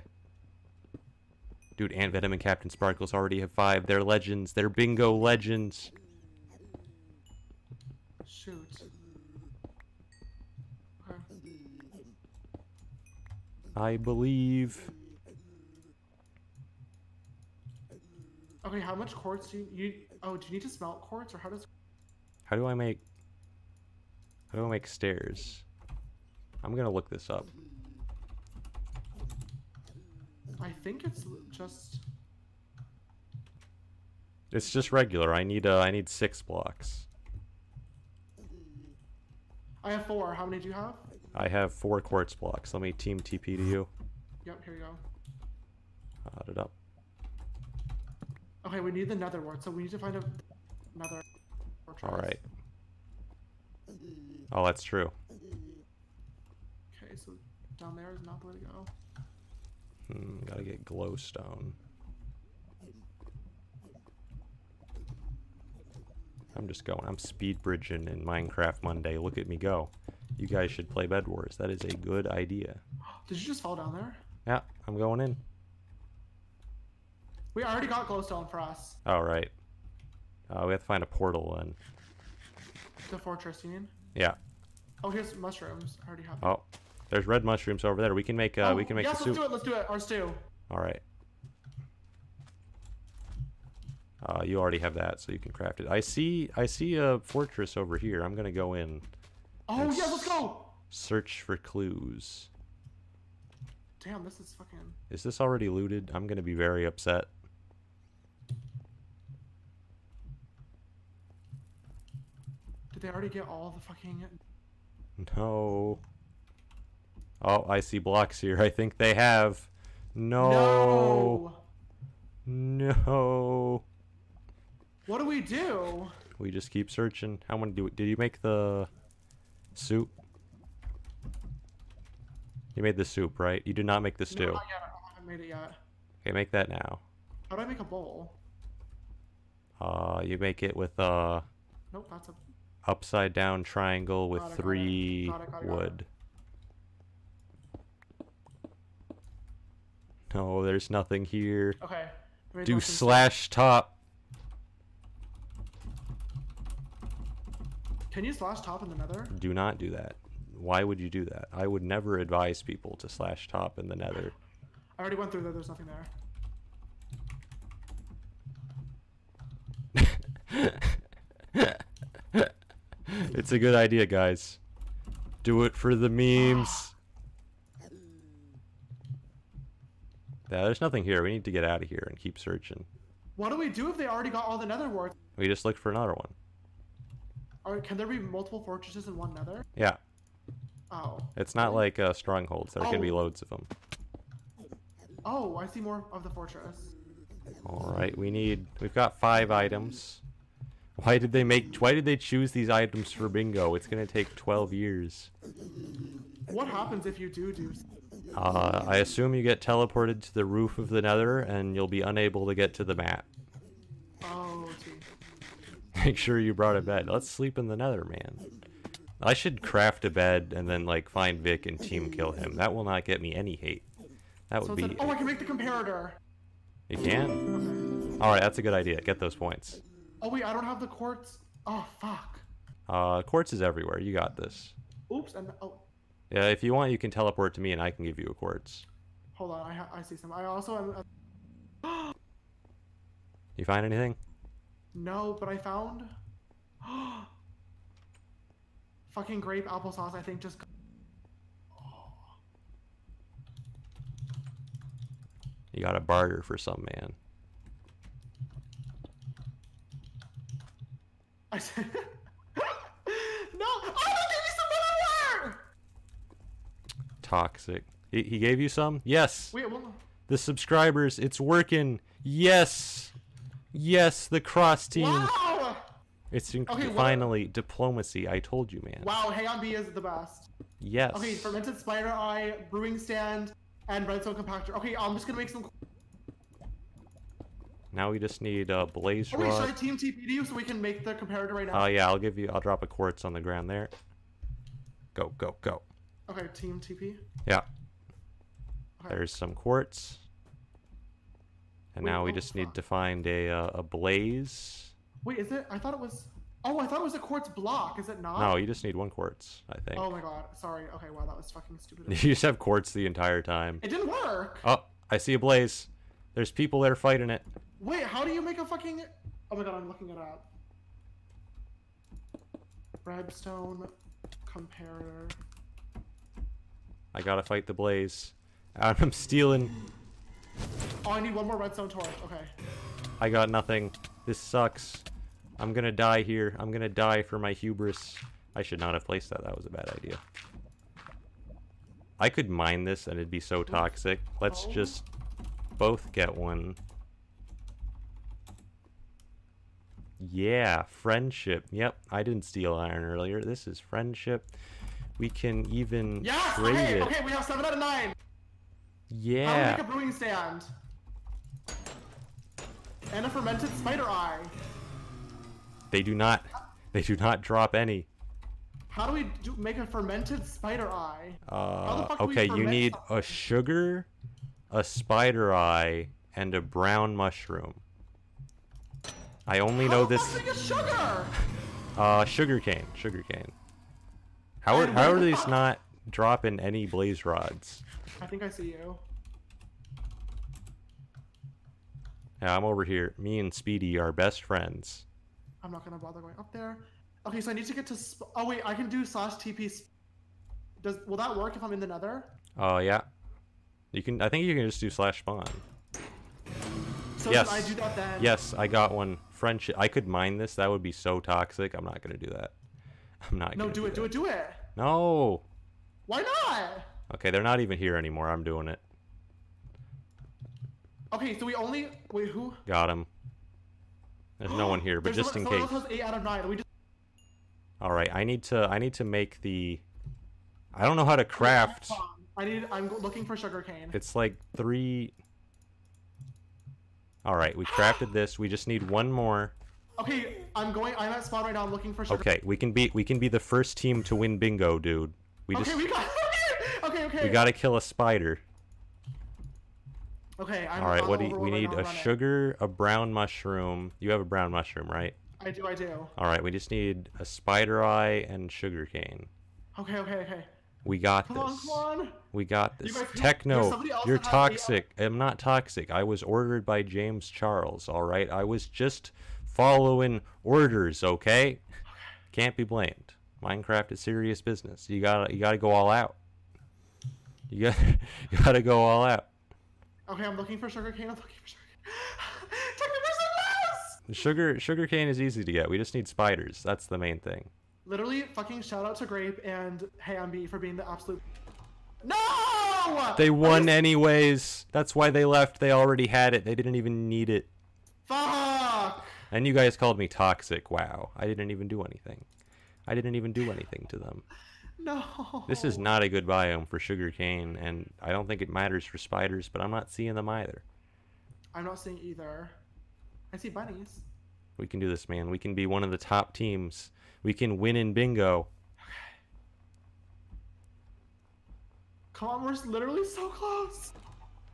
Dude, AntVenom and CaptainSparklez already have five. They're legends. They're bingo legends. Shoot. I believe. Okay, how much quartz do you, you? Oh, do you need to smelt quartz, or how does? How do I make... How do I make stairs? I'm gonna look this up. I think it's just. It's just regular. I need uh, I need six blocks. I have four. How many do you have? I have four quartz blocks. Let me team TP to you. Yep, here you go. Add it up. Okay, we need the nether wart, so we need to find a another. fortress. All right. Oh, that's true. Okay, so down there is not the way to go. Hmm, gotta get glowstone. I'm just going. I'm speed bridging in Minecraft Monday. Look at me go. You guys should play Bed Wars. That is a good idea. Did you just fall down there? Yeah, I'm going in. We already got glowstone for us. All right. Uh, we have to find a portal then. The fortress, you mean? Yeah. Oh, here's mushrooms. I already have. Them. Oh, there's red mushrooms over there. We can make. Uh, we Oh, can make yes, the let's soup. do it. Let's do it. Our stew. All right. Uh, you already have that, so you can craft it. I see. I see a fortress over here. I'm gonna go in. Oh Yes. yeah, let's go. Search for clues. Damn, this is fucking. Is this already looted? I'm gonna be very upset. Did they already get all the fucking? No. Oh, I see blocks here. I think they have. No. No. What do we do? We just keep searching. How many do? Did you make the soup? You made the soup, right? You did not make the stew. No, not yet. I haven't made it yet. Okay, make that now. How do I make a bowl? Uh, you make it with a Nope, that's a. upside down triangle with Got it, three got it, got it. wood. No, there's nothing here. Okay. Do slash top. Can you slash top in the nether? Do not do that. Why would you do that? I would never advise people to slash top in the nether. I already went through there. There's nothing there. it's a good idea, guys. Do it for the memes. Yeah, there's nothing here. We need to get out of here and keep searching. What do we do if they already got all the nether warts? We just look for another one. Or can there be multiple fortresses in one nether? Yeah, Oh. it's not like uh, strongholds. There gonna be Oh. loads of them. Oh, I see more of the fortress. All right, we need. We've got five items. Why did they make? Why did they choose these items for bingo? It's gonna take 12 years. What happens if you do do? Uh, I assume you get teleported to the roof of the Nether, and you'll be unable to get to the map. Oh. Make sure you brought a bed. Let's sleep in the Nether, man. I should craft a bed and then like find Vic and team kill him. That will not get me any hate. That would it's be. an, oh, I can make the comparator. You can. Okay. All right, that's a good idea. Get those points. Oh wait, I don't have the quartz. Oh fuck. Uh, quartz is everywhere. You got this. Oops. And oh, Yeah, if you want, you can teleport to me and I can give you a quartz. hold on. I ha- I see some. I also am. Uh, You find anything? no, but I found. fucking grape applesauce. I think just. You got to barter for some man. I said. no! Oh, they gave me some more! Toxic. He, he gave you some? Yes. Wait, well, The subscribers, it's working. Yes. Yes, the cross team. wow! It's inc- Okay, finally diplomacy. I told you, man. Wow, Hey on B is the best. Yes. Okay, fermented spider eye, brewing stand, and redstone compactor. Okay, I'm just gonna make some. Now we just need uh, blaze Oh wait, should I team TP to you so we can make the comparator right now? Oh yeah, I'll give you. I'll drop a quartz on the ground there. Go go go. Okay, team TP. Yeah. There's some quartz. And Wait, now we oh, just need to find a uh, a blaze. Wait, is it? I thought it was. Oh, I thought it was a quartz block. Is it not? No, you just need one quartz, I think. Oh my god. Sorry. Okay, wow, that was fucking stupid. You just have quartz the entire time. it didn't work. Oh, I see a blaze. There's people there fighting it. Wait, how do you make a fucking? Oh my god, I'm looking it up. Redstone comparator. I gotta fight the blaze. I'm stealing. Oh, I need one more redstone torch. Okay. I got nothing. This sucks. I'm gonna die here. I'm gonna die for my hubris. I should not have placed that. That was a bad idea. I could mine this and it'd be so toxic. Let's just both get one. Yeah, friendship. Yep, I didn't steal iron earlier. This is friendship. We can even Yes. trade Okay. it. Okay. We have seven out of nine. Yeah. make a brewing stand. And a fermented spider eye. They do not they do not drop any. How do we do, make a fermented spider eye? Uh, fuck do we okay, you need something? a sugar, a spider eye, and a brown mushroom. I only How know this. we get sugar? Uh, sugarcane, sugarcane. How are, how are these not dropping any blaze rods? I think I see you. Yeah, I'm over here. Me and Speedy are best friends. I'm not gonna bother going up there. Okay, so I need to get to. Sp- oh wait, I can do slash TP. Sp- Does will that work if I'm in the Nether? Oh yeah. You can. I think you can just do slash spawn. So Yes. I do that then? Yes, I got one. Friendship. I could mine this. That would be so toxic. I'm not gonna do that. I'm not. No, gonna do it, do it, do it. No. Why not? Okay, they're not even here anymore. I'm doing it. Okay, so we only wait. Who? Got him. There's no one here, but There's just in someone, case. Someone else has eight out of nine. We just. All right, I need to. I need to make the. I don't know how to craft. I need. I'm looking for sugarcane. It's like three. All right, we crafted this. We just need one more. Okay, I'm going. I'm at spawn right now. I'm looking for sugar. Okay, we can be. We can be the first team to win bingo, dude. We Okay, just. we got. Okay, okay, okay. We gotta kill a spider. Okay, I'm. All right, what do you, we right need? now, A it. sugar, a brown mushroom. You have a brown mushroom, right? I do, I do. All right, we just need a spider eye and sugarcane. Okay, okay, okay. We got Come on, this. come on. We got You this. guys- Techno, you're uh, toxic. I'm not toxic. I was ordered by James Charles, all right? I was just following orders, okay? Can't be blamed. Minecraft is serious business. You gotta, you gotta go all out. You got, you gotta go all out. Okay, I'm looking for sugar cane. I'm looking for sugarcane. Take me for some Sugar, cane is easy to get. We just need spiders. That's the main thing. Literally, fucking shout out to Grape and Hey I'm for being the absolute. No! They won just- anyways. That's why they left. They already had it. They didn't even need it. Fuck! And you guys called me toxic. Wow. I didn't even do anything. I didn't even do anything to them. No. This is not a good biome for sugarcane, and I don't think it matters for spiders, but I'm not seeing them either. I'm not seeing either. I see bunnies. We can do this, man. We can be one of the top teams. We can win in bingo. Come on, we're literally so close.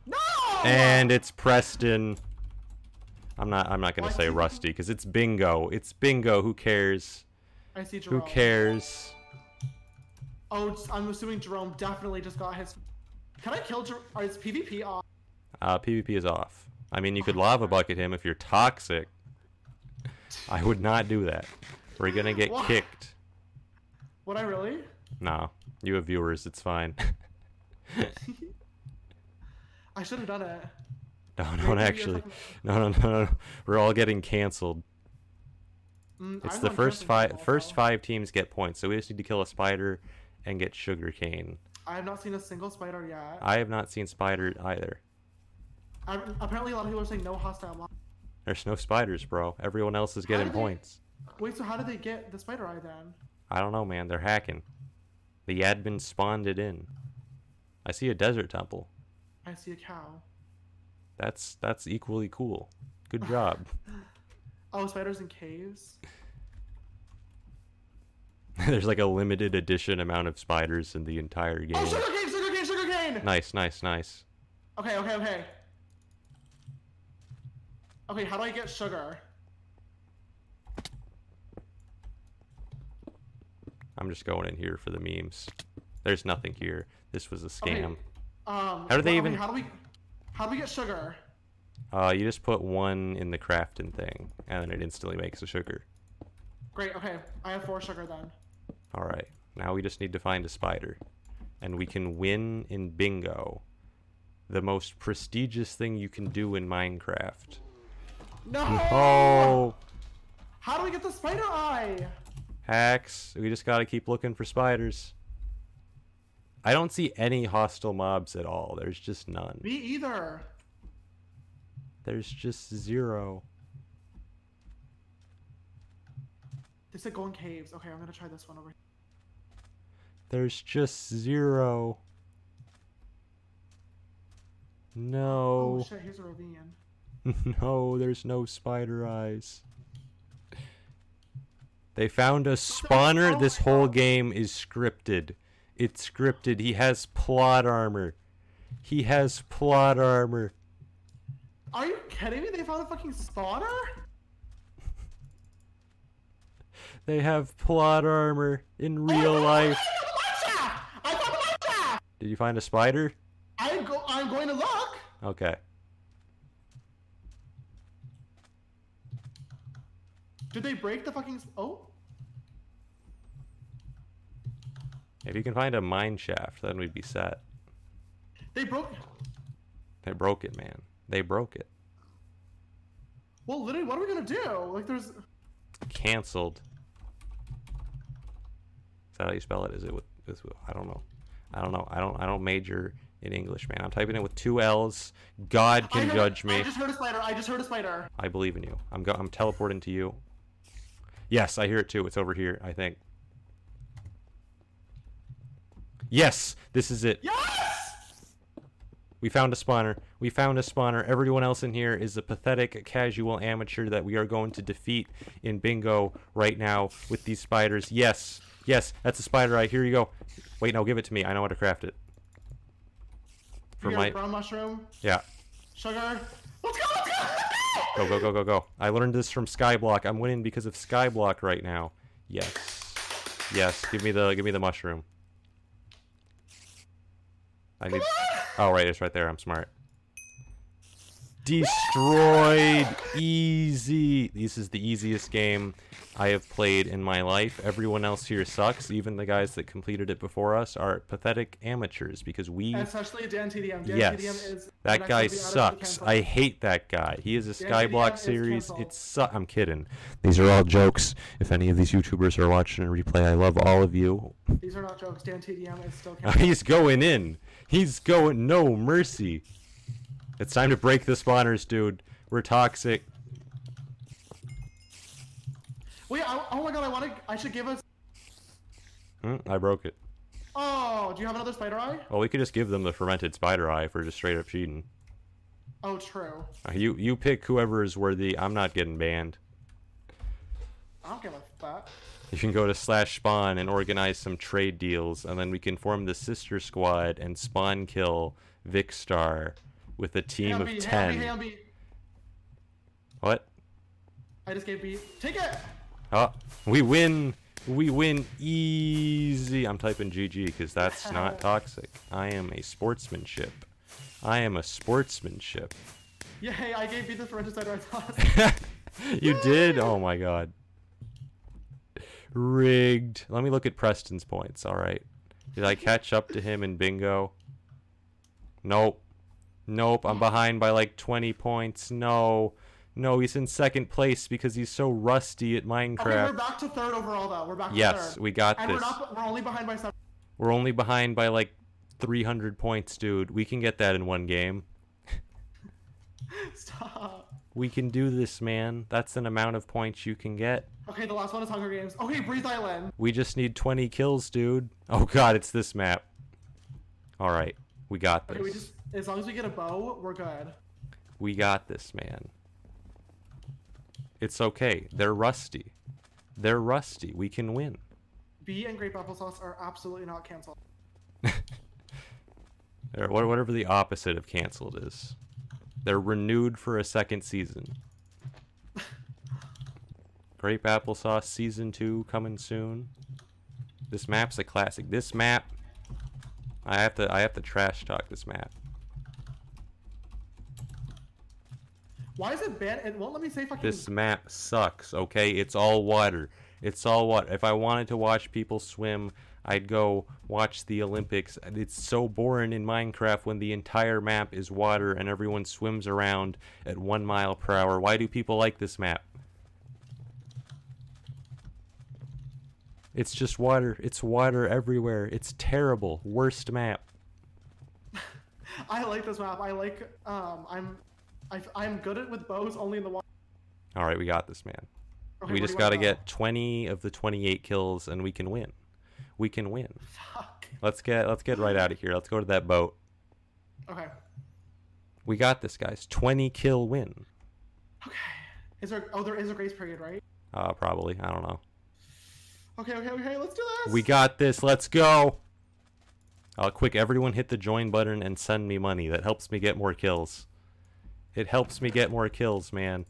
No! And it's Preston. I'm not I'm not going Why to say Rusty cuz it's bingo. It's bingo. Who cares? I see Jerome. Who cares? Oh, I'm assuming Jerome definitely just got his. Can I kill Jerome? Is PvP off? Uh, PvP is off. I mean, you could lava bucket him if you're toxic. I would not do that. We're going to get Why? kicked. Would I really? No. You have viewers. It's fine. I should have done it. No, don't actually. No, no, no, no. We're all getting canceled. Mm, It's the first five. First five teams get points, so we just need to kill a spider and get sugarcane. I have not seen a single spider yet. I have not seen spider either. i apparently, a lot of people are saying no hostile. mob. There's no spiders, bro. Everyone else is getting do they- points. Wait, so how did they get the spider eye then? I don't know, man. They're hacking. The admin spawned it in. I see a desert temple. I see a cow. That's that's equally cool. Good job. Oh, spiders in caves. There's like a limited edition amount of spiders in the entire game. Oh, sugarcane, sugarcane, sugarcane. Nice, nice, nice. Okay, okay, okay. Okay, how do I get sugar? I'm just going in here for the memes. There's nothing here. This was a scam. Okay. Um, How do they well, even- How do we? How do we get sugar? Uh, you just put one in the crafting thing, and then it instantly makes the sugar. Great. Okay, I have four sugar then. All right. Now we just need to find a spider, and we can win in bingo, the most prestigious thing you can do in Minecraft. No. Oh, How do we get the spider eye? hacks! We just gotta keep looking for spiders. I don't see any hostile mobs at all. There's just none. Me either. There's just zero. They said go in caves. Okay, I'm gonna try this one over here. There's just zero. No. Oh shit! Here's a ravine. no, there's no spider eyes. They found a spawner. Oh This whole game is scripted. It's scripted. He has plot armor. He has plot armor. Are you kidding me? They found a fucking spawner? They have plot armor in Oh, real life. I found a! Did you find a spider? I'm go. I'm going to look. Okay. Did they break the fucking? Oh. If you can find a mine shaft, then we'd be set. They broke. it. They broke it, man. They broke it. Well, literally, what are we gonna do? Like, there's. Cancelled. Is that how you spell it? Is it with, with I don't know. I don't know. I don't I don't major in English, man. I'm typing it with two L's. God can heard- judge me. I just heard a spider. I just heard a spider. I believe in you. I'm go- I'm teleporting to you. Yes, I hear it too. It's over here, I think. Yes, this is it. Yes! We found a spawner. We found a spawner. Everyone else in here is a pathetic casual amateur that we are going to defeat in bingo right now with these spiders. Yes. Yes, that's a spider eye. Here you go. Wait, no, give it to me. I know how to craft it. For You my brown mushroom, Yeah. sugar. Let's go! Let's go! Go go go go go. I learned this from Skyblock. I'm winning because of Skyblock right now. Yes. Yes, give me the give me the mushroom. I need Oh right, it's right there. I'm smart. Destroyed easy. This is the easiest game I have played in my life. Everyone else here sucks. Even the guys that completed it before us are pathetic amateurs because we Especially DanTDM. Dan Yes, TDM is that guy to be out of the sucks. I hate that guy. He is a yeah, Skyblock it's series. It's su- I'm kidding. These are all jokes. If any of these YouTubers are watching a replay, I love all of you. These are not jokes. DanTDM is still. He's going in. He's going no mercy. It's time to break the spawners, dude. We're toxic. Wait, I, oh my god, I want to. I should give us. Hmm, I broke it. Oh, do you have another spider eye? Well, we could just give them the fermented spider eye for just straight up cheating. Oh, true. Uh, You you pick whoever is worthy. I'm not getting banned. I don't give a fuck. You can go to slash spawn and organize some trade deals, and then we can form the sister squad and spawn kill Vikkstar with a team of Hamby, ten. Hamby. What? I just gave B. Take it! Oh, we win. We win easy. I'm typing GG because that's not toxic. I am a sportsmanship. I am a sportsmanship. Yay, I gave B the spider eye toss. you did? Oh my god. Rigged. Let me look at Preston's points. All right. Did I catch up to him in bingo? Nope. Nope. I'm behind by like 20 points. No. No, he's in second place because he's so rusty at Okay, we're back to third overall, though. We're back to Yes, we got and this. we're not. We're only behind by seven. We're only behind by like 300 points, dude. We can get that in one game. Stop. We can do this, man. That's an amount of points you can get. Okay, the last one is Hunger Games. Okay, Breathe Island. We just need 20 kills, dude. Oh god, it's this map. Alright, we got Okay, we this. just as long as we get a bow, we're good. We got this, man. It's okay. They're rusty. They're rusty. We can win. B and grape applesauce are absolutely not canceled. Or whatever the opposite of canceled is. They're renewed for a second season. Grape applesauce season two coming soon. This map's a classic. This map, I have to I have to trash talk this map. Why is it bad? It won't let me say fucking. This map sucks. Okay, it's all water. It's all water. If I wanted to watch people swim, I'd go watch the Olympics. It's so boring in Minecraft when the entire map is water and everyone swims around at one mile per hour. Why do people like this map? It's just water. It's water everywhere. It's terrible. Worst map. I like this map. I like. Um, I'm. I, I'm good at with bows only in the water. All right, we got this, man. Okay, we just got to get 20 of the 28 kills and we can win. We can win. Fuck. Let's get let's get right out of here. Let's go to that boat. Okay. We got this, guys. 20 kill win. Okay. Is there? Oh, there is a grace period, right? Uh, probably. I don't know. Okay. Okay. Okay. Let's do this. We got this. Let's go. Uh, quick, everyone hit the join button and send me money. That helps me get more kills. It helps me get more kills, man.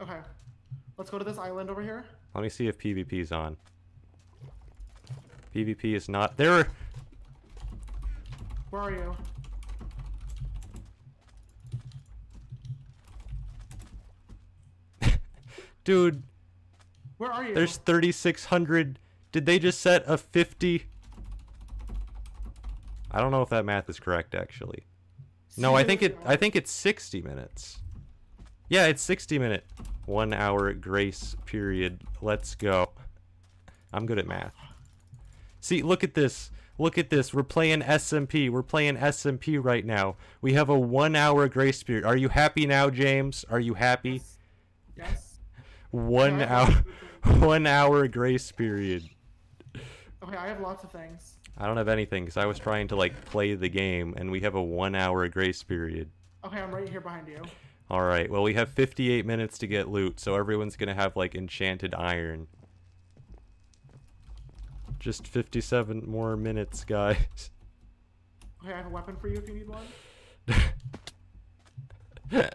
Okay. Let's go to this island over here. Let me see if PvP's on. PvP is not. There are. Where are you? Dude, Where are you? there's 3,600. Did they just set a 50? I don't know if that math is correct, actually. No, I think it. I think it's sixty minutes. Yeah, it's sixty minute. One hour grace period. Let's go. I'm good at math. See, look at this. Look at this. We're playing SMP. We're playing SMP right now. We have a one hour grace period. Are you happy now, James? Are you happy? Yes. One Yeah, hour. One hour grace period. Okay, I have lots of things. I don't have anything because I was trying to like play the game, and we have a one hour grace period. Okay, I'm right here behind you. All right. Well, we have 58 minutes to get loot, so everyone's gonna have like enchanted iron. Just 57 more minutes, guys. Okay, I have a weapon for you if you need one.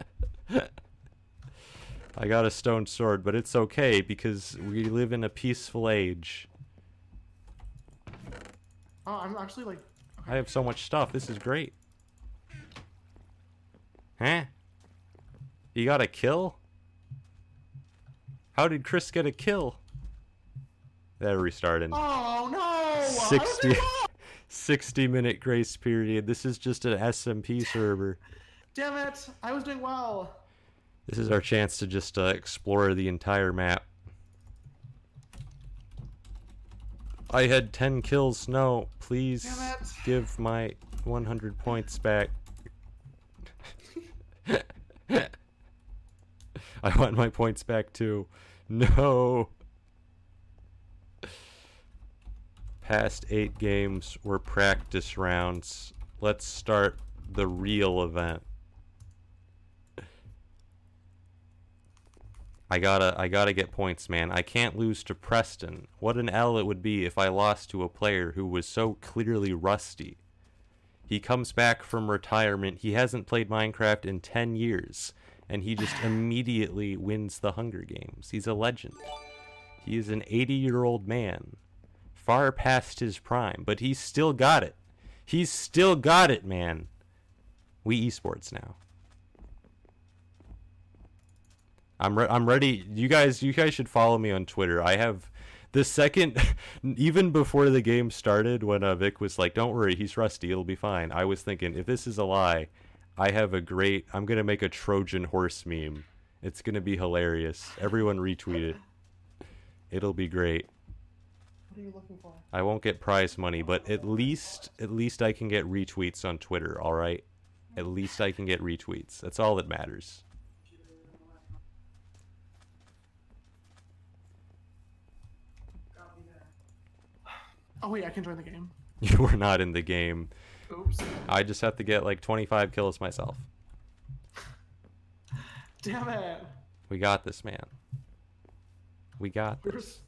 I got a stone sword, but it's okay because we live in a peaceful age. Oh, I'm actually like. I have so much stuff. This is great. Huh? You got a kill? How did Chris get a kill? That restarting. Oh no! 60, 60 minute grace period. This is just an SMP server. Damn it! I was doing well. This is our chance to just uh, explore the entire map. I had 10 kills. No, please give my 100 points back. I want my points back too. No. Past eight games were practice rounds. Let's start the real event. I gotta I gotta get points, man. I can't lose to Preston. What an L it would be if I lost to a player who was so clearly rusty. He comes back from retirement. He hasn't played Minecraft in 10 years, and he just immediately wins the Hunger Games. He's a legend. He is an 80 year old man, far past his prime, but he's still got it. He's still got it, man. We esports now. I'm re- I'm ready. You guys, you guys should follow me on Twitter. I have the second, even before the game started, when uh, Vic was like, "Don't worry, he's rusty. It'll be fine." I was thinking, if this is a lie, I have a great. I'm gonna make a Trojan horse meme. It's gonna be hilarious. Everyone retweet it. It'll be great. What are you looking for? I won't get prize money, but at least at least I can get retweets on Twitter, all right? At least I can get retweets. That's all that matters. Oh wait, I can join the game. You were not in the game. Oops. I just have to get like 25 kills myself. Damn it. We got this, man. We got We were, this.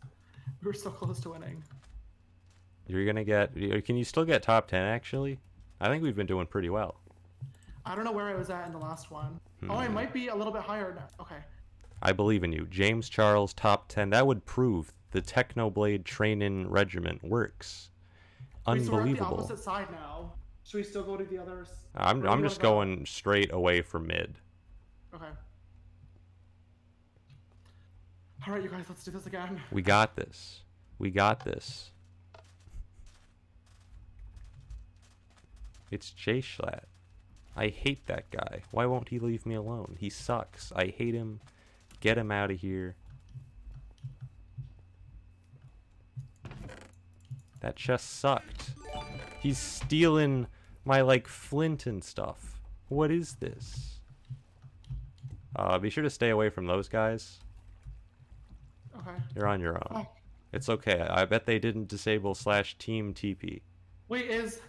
we were so close to winning. You're gonna get. Can you still get top 10? Actually, I think we've been doing pretty well. I don't know where I was at in the last one. Oh, I Hmm. might be a little bit higher now. Okay. I believe in you, James Charles. Top 10. That would prove the Technoblade Training Regiment works. Wait, so we're the Unbelievable. opposite side now. Should we still go to the others? I'm I'm just go? going straight away from mid. Okay. All right, you guys, let's do this again. We got this. We got this. It's JSchlatt. I hate that guy. Why won't he leave me alone? He sucks. I hate him. Get him out of here. That chest sucked. He's stealing my like flint and stuff. What is this? Uh, be sure to stay away from those guys. Okay. You're on your own. Oh, It's okay. I bet they didn't disable slash team TP. wait, is.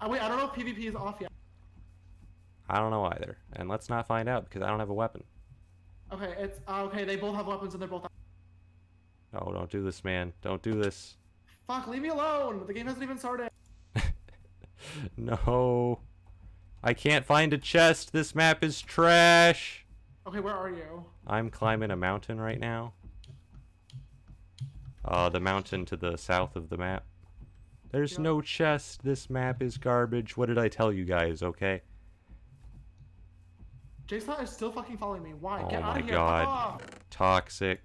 Uh, wait, I don't know if PvP is off yet. I don't know either. And let's not find out because I don't have a weapon. Okay, it's uh, okay. They both have weapons and they're both. No, don't do this, man. Don't do this. Fuck, leave me alone. The game hasn't even started. No. I can't find a chest. This map is trash. Okay, where are you? I'm climbing a mountain right now. Uh, the mountain to the south of the map. There's Yeah. no chest. This map is garbage. What did I tell you guys, okay? Jason is still fucking following me. Why? Oh Get out my of here. God. Toxic.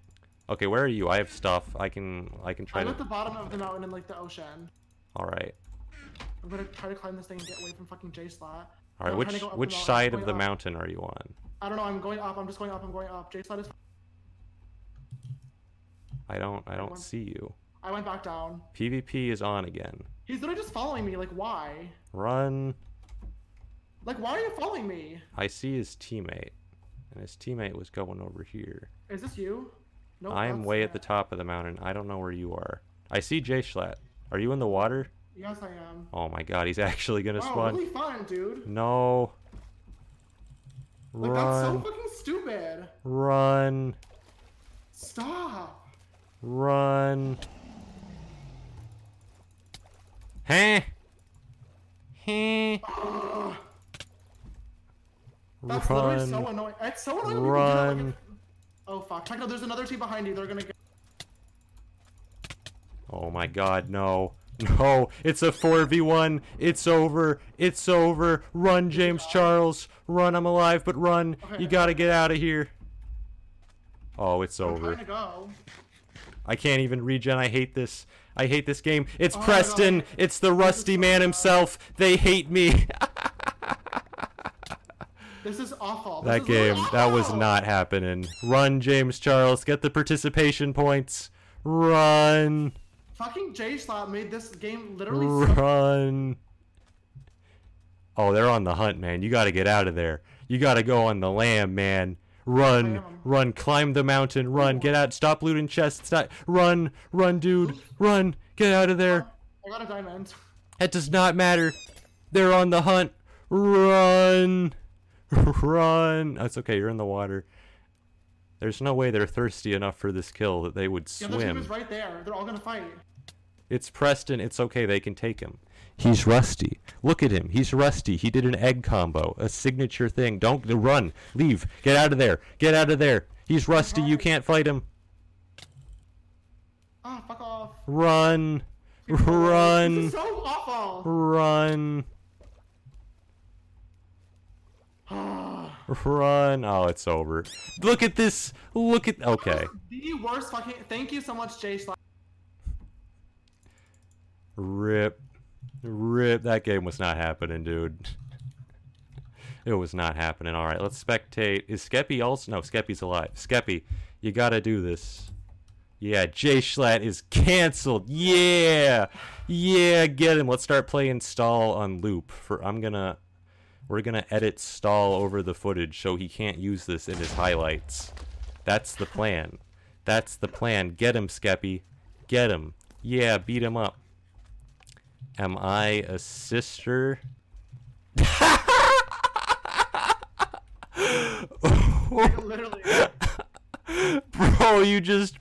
Okay, where are you? I have stuff. I can I can try I'm to at the bottom of the mountain in like the ocean. All right. I'm gonna try to climb this thing and get away from fucking JSchlatt. All right, I'm which trying to go up the which side of the up. mountain are you on? I don't know. I'm going up. I'm just going up. I'm going up. JSchlatt is. I don't I don't one. see you. I went back down. PvP is on again. He's literally just following me. Like why? Run. Like why are you following me? I see his teammate. And his teammate was going over here. Is this you? No. I am way at the top of the mountain. I don't know where you are. I see JSchlatt. Are you in the water? Yes, I am. Oh my god, he's actually gonna Wow, spawn. really fun, dude. No. Like that's so fucking stupid. Run. Stop. Run. Huh? Huh? That's literally so Run. annoying. It's so annoying. when people do like, Run. Oh fuck! Out. There's another team behind you. They're gonna get. Oh my god, no. No, it's a 4v1. It's over. It's over. Run, James Charles. Run, I'm alive, but run. Okay. You gotta get out of here. Oh, it's over. go. I can't even regen. I hate this. I hate this game. It's Oh Preston. It's the rusty man himself. They hate me. This is awful. This that is game, literally that was not happening. Run, James Charles. Get the participation points. Run. Fucking JSchlatt made this game literally. Run. Oh, they're on the hunt, man. You got to get out of there. You got to go on the lamb, man. Run, run, climb the mountain, run, get out, stop looting chests, stop, run, run, dude, run, get out of there. Oh, I got a diamond. It does not matter. They're on the hunt. Run, run. That's okay. You're in the water. There's no way they're thirsty enough for this kill that they would The other team swim. is right there. They're all gonna fight. It's Preston. It's okay. They can take him. He's rusty. Look at him. He's rusty. He did an egg combo, a signature thing. Don't run. Leave. Get out of there. Get out of there. He's rusty. You can't fight him. Ah, fuck off. Run. This Run. is so awful. Run. Run. Oh, it's over. Look at this. Look at. Okay. The worst fucking. Thank you so much, JSchlatt. Rip. Rip. That game was not happening, dude. It was not happening. All right, let's spectate. Is Skeppy also? No, Skeppy's alive. Skeppy, you gotta do this. Yeah, JSchlatt is canceled. Yeah, yeah, get him. Let's start playing stall on loop. For I'm gonna, we're gonna edit stall over the footage so he can't use this in his highlights. That's the plan. That's the plan. Get him, Skeppy. Get him. Yeah, beat him up. Am I a sister? Bro, you just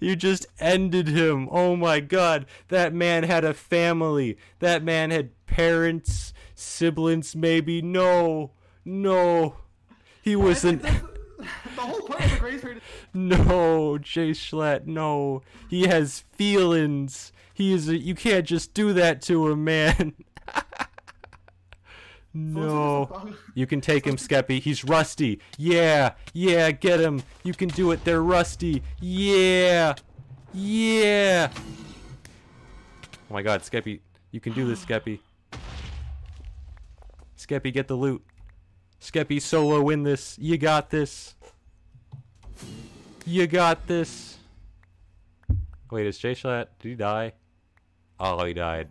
you just ended him. Oh my god. That man had a family. That man had parents, siblings maybe. No. No. He was an the whole point of the grace period. No, JSchlatt, no. He has feelings. He is a, you can't just do that to him, man. no. You can take him, Skeppy. He's rusty. Yeah, yeah, get him. You can do it. They're rusty. Yeah. Yeah. Oh my god, Skeppy. You can do this, Skeppy. Skeppy, get the loot. Skeppy, solo win this. You got this. You got this. Wait, is JSchlatt, did he die? Oh, he died.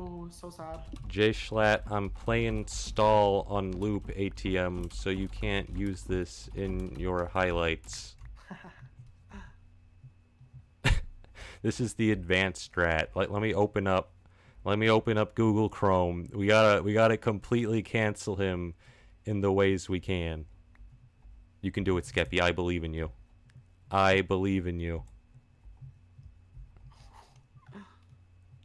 Oh, so sad. JSchlatt, I'm playing stall on loop ATM, so you can't use this in your highlights. this is the advanced strat. Like, let me open up. Let me open up Google Chrome. We gotta, we gotta completely cancel him in the ways we can. You can do it, Skeppy. I believe in you. I believe in you.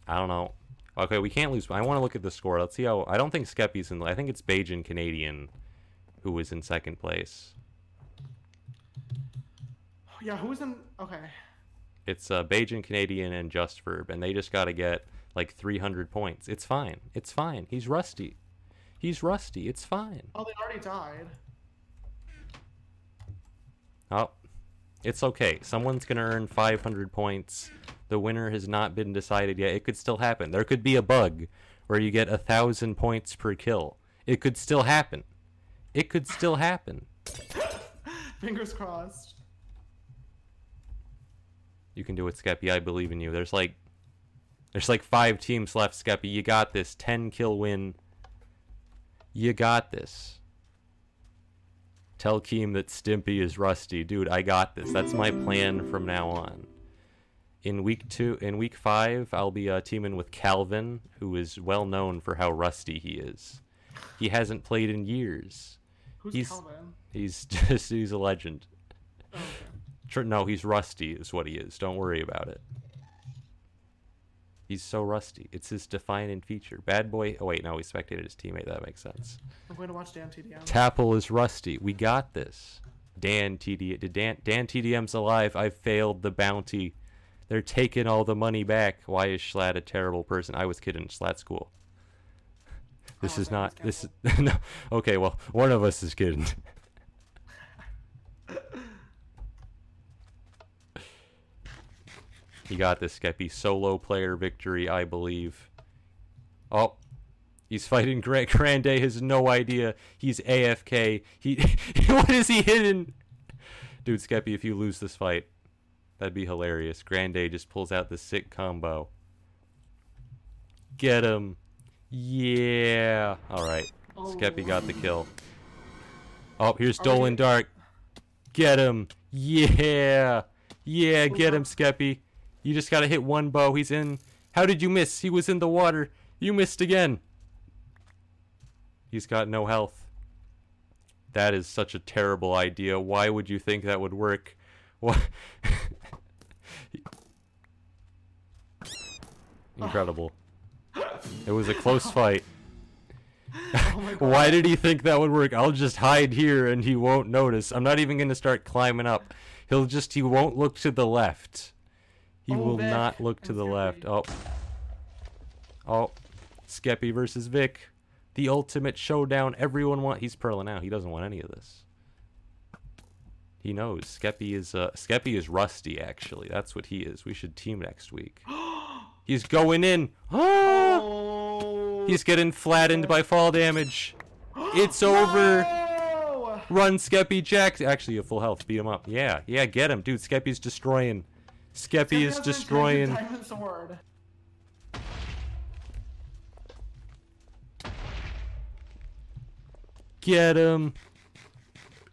I don't know. Okay, we can't lose. I want to look at the score. Let's see how. I don't think Skeppy's in. I think it's Bajan Canadian who was in second place. Yeah, who's in? Okay. It's uh, Bajan Canadian and JustVurb, and they just got to get like 300 points. It's fine. It's fine. He's rusty. He's rusty. It's fine. Oh, they already died. Oh, it's okay. Someone's going to earn 500 points. The winner has not been decided yet. It could still happen. There could be a bug where you get a thousand points per kill. It could still happen. It could still happen. Fingers crossed. You can do it, Skeppy. I believe in you. There's like there's like five teams left, Skeppy. You got this. Ten kill win. You got this. Tell Keem that Stimpy is rusty. Dude, I got this. That's my plan from now on. In week two, in week five, I'll be uh, teaming with Calvin, who is well known for how rusty he is. He hasn't played in years. Who's He's- Calvin? He's just he's a legend. Oh, okay. No, he's rusty, is what he is. Don't worry about it. He's so rusty. It's his defining feature. Bad boy. Oh wait, no, he spectated his teammate. That makes sense. I'm going to watch Dan TDM. TapL is rusty. We got this. Dan TD. Did Dan DanTDM's alive? I failed the bounty. They're taking all the money back. Why is Schlatt a terrible person? I was kidding. Schlatt's cool. This Oh, is not. This is no. Okay, well, one of us is kidding. You got this, Skeppy. Solo player victory, I believe. Oh, he's fighting Gra- Grande. Has no idea. He's AFK. He, what is he hidden? Dude, Skeppy, if you lose this fight, that'd be hilarious. Grande just pulls out the sick combo. Get him. Yeah. All right. Skeppy got the kill. Oh, here's Dolan Dark. Get him. Yeah. Yeah, get him, Skeppy. You just gotta hit one bow. He's in. How did you miss? He was in the water. You missed again. He's got no health. That is such a terrible idea. Why would you think that would work? What? Incredible. It was a close fight. Oh. Why did he think that would work? I'll just hide here and he won't notice. I'm not even going to start climbing up. He'll just, he won't look to the left. He Oh, will Vic not look to and the Skeppy. left. Oh. Oh. Skeppy versus Vic. The ultimate showdown. Everyone want. He's pearling out. He doesn't want any of this. He knows. Skeppy is uh Skeppy is rusty actually. That's what he is. We should team next week. He's going in. Oh. He's getting flattened by fall damage. It's over. Run, Skeppy Jack. Actually, a full health. Beat him up. Yeah, yeah, get him. Dude, Skeppy's destroying. Skeppy is has an enchanted destroying. Sword. Get him.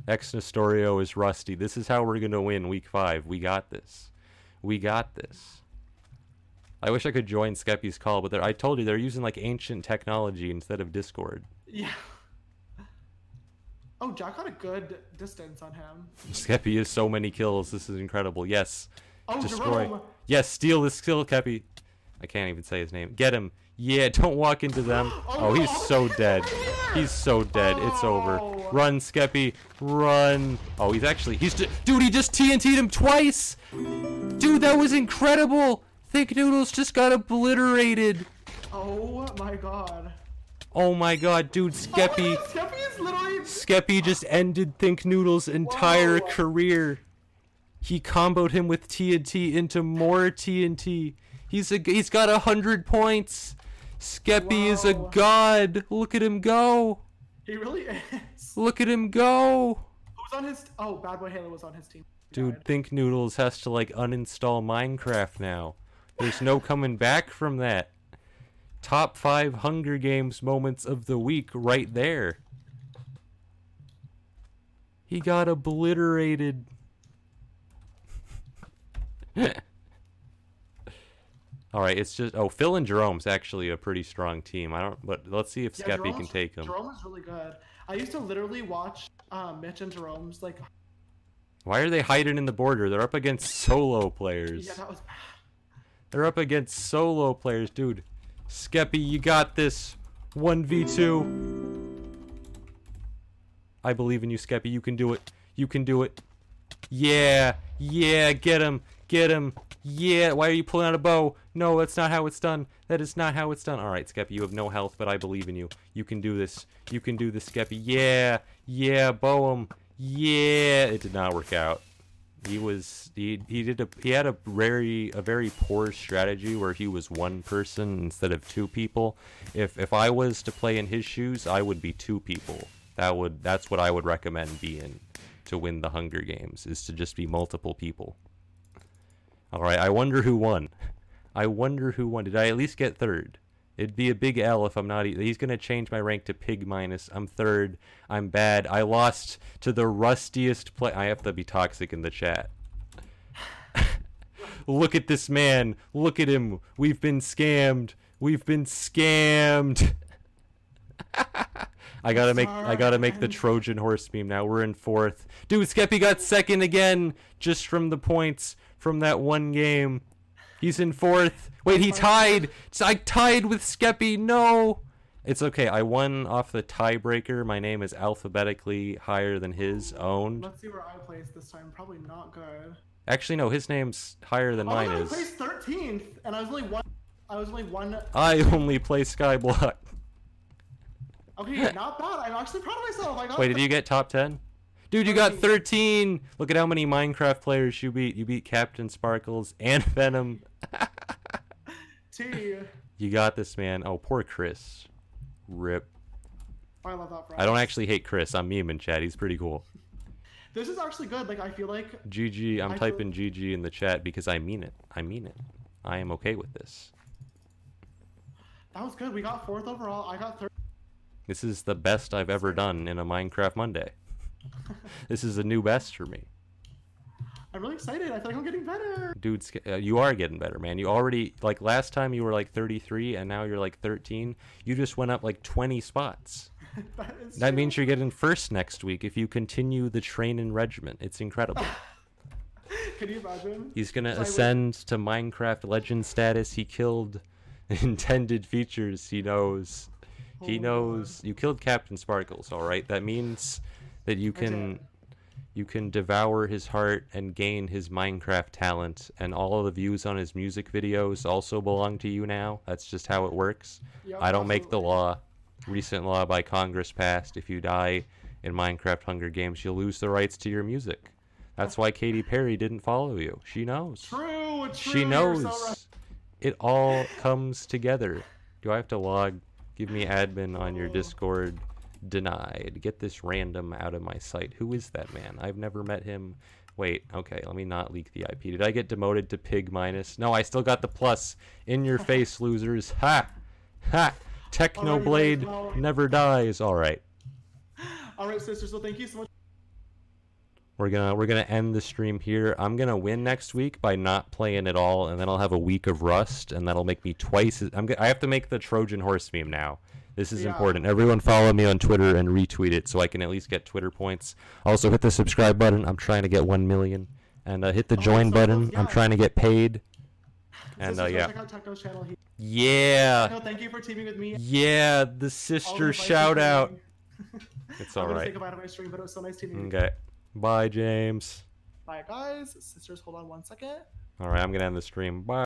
xNestorio is rusty. This is how we're going to win week five. We got this. We got this. I wish I could join Skeppy's call, but I told you they're using like ancient technology instead of Discord. Yeah. Oh, Jack got a good distance on him. Skeppy has so many kills. This is incredible. Yes. Oh, Destroy. Jerome. Yes, steal this skill, Keppy. I can't even say his name. Get him. Yeah, don't walk into them. Oh, Oh, he's so dead. He's so dead. It's over. Oh. Run, Skeppy. Run. Oh, he's actually. He's. Dude, he just TNT'd him twice. Dude, that was incredible. ThinkNoodles just got obliterated. Oh my god. Oh my god, dude, oh, Skeppy. Oh, Skeppy is literally. Skeppy just ended ThinkNoodles' entire Whoa. career. He comboed him with TNT into more TNT. He's a he's got a hundred points. Skeppy is a god. Look at him go. He really is. Look at him go. Who's on his? Oh, BadBoyHalo was on his team. He Dude, died. ThinkNoodles has to like uninstall Minecraft now. There's no coming back from that. Top five Hunger Games moments of the week right there. He got obliterated. All right, it's just oh Phil and Jerome's actually a pretty strong team. I don't, but let's see if Yeah, Skeppy can take him. Jerome is really good. I used to literally watch uh, Mitch and Jerome's like. Why are they hiding in the border? They're up against solo players. Yeah, that was bad. They're up against solo players, dude. Skeppy, you got this. 1v2. I believe in you, Skeppy. You can do it. You can do it. Yeah. Yeah. Get him. Get him. Yeah. Why are you pulling out a bow? No, that's not how it's done. That is not how it's done. All right, Skeppy, you have no health, but I believe in you. You can do this. You can do this, Skeppy. Yeah. Yeah. Bow him. Yeah. It did not work out he was he he did a he had a very a very poor strategy where he was one person instead of two people if if i was to play in his shoes i would be two people that would that's what i would recommend being to win the hunger games is to just be multiple people all right i wonder who won i wonder who won did i at least get third It'd be a big L if I'm not. He's gonna change my rank to pig minus. I'm third. I'm bad. I lost to the rustiest play. I have to be toxic in the chat. Look at this man. Look at him. We've been scammed. We've been scammed. I gotta make I gotta make the Trojan horse meme now. We're in fourth. Dude, Skeppy got second again just from the points from that one game. He's in fourth. Wait, he tied. I tied with Skeppy. No. It's okay. I won off the tiebreaker. My name is alphabetically higher than his own. Let's see where I placed this time. Probably not good. Actually, no, his name's higher than Oh, mine I is. placed 13th, and I was only one. I was only one. I only play Skyblock. Okay, not bad. I'm actually proud of myself. I got. Wait, did you get top 10? Dude, you got 13. 13. Look at how many Minecraft players you beat. You beat CaptainSparklez and Venom. T. You got this, man. Oh, poor Chris. Rip. I love that. I don't actually hate Chris. I'm memeing chat. He's pretty cool. This is actually good. Like I feel like GG. I'm I feel- typing GG in the chat because I mean it. I mean it. I am okay with this. that was good. We got fourth overall. I got third. This is the best I've ever done in a Minecraft Monday. this is a new best for me. I'm really excited. I feel like I'm getting better. Dude, uh, you are getting better, man. You already, like, last time you were like 33 and now you're like 13. You just went up like 20 spots. that is That means you're getting first next week if you continue the training regimen. It's incredible. Can you imagine? He's gonna So I ascend to Minecraft legend status. He killed intended features. He knows. Oh He knows. You killed CaptainSparklez. All right. That means that you can you can devour his heart and gain his Minecraft talent. And all of the views on his music videos also belong to you now. That's just how it works. Yep, I don't make the law. Recent law by Congress passed. If you die in Minecraft Hunger Games, you'll lose the rights to your music. That's why Katy Perry didn't follow you. She knows. True. True. She knows. so right. It all comes together. Do I have to log? Give me admin on your Oh. Discord. Denied. Get this random out of my sight. Who is that man? I've never met him. Wait, okay, let me not leak the IP. Did I get demoted to pig minus? No, I still got the plus. In your face, losers. Ha! Ha! Technoblade know. never dies. Alright. All right, sisters. So thank you so much. We're gonna we're gonna end the stream here. I'm gonna win next week by not playing at all, and then I'll have a week of rust, and that'll make me twice. As, I'm I have to make the Trojan horse meme now. This is Yeah. important. Everyone follow me on Twitter and retweet it so I can at least get Twitter points. Also hit the subscribe button. I'm trying to get one million, and uh, hit the Oh, join so button. close, I'm trying to get paid. And uh, yeah, Check out Techno's channel. Yeah, Techno, thank you for teaming with me. yeah. The sister shout out. It's all right. to stream, but it was so nice teaming with you. Okay. Bye, James. Bye, guys. Sisters, hold on one second. All right, I'm gonna end the stream. Bye.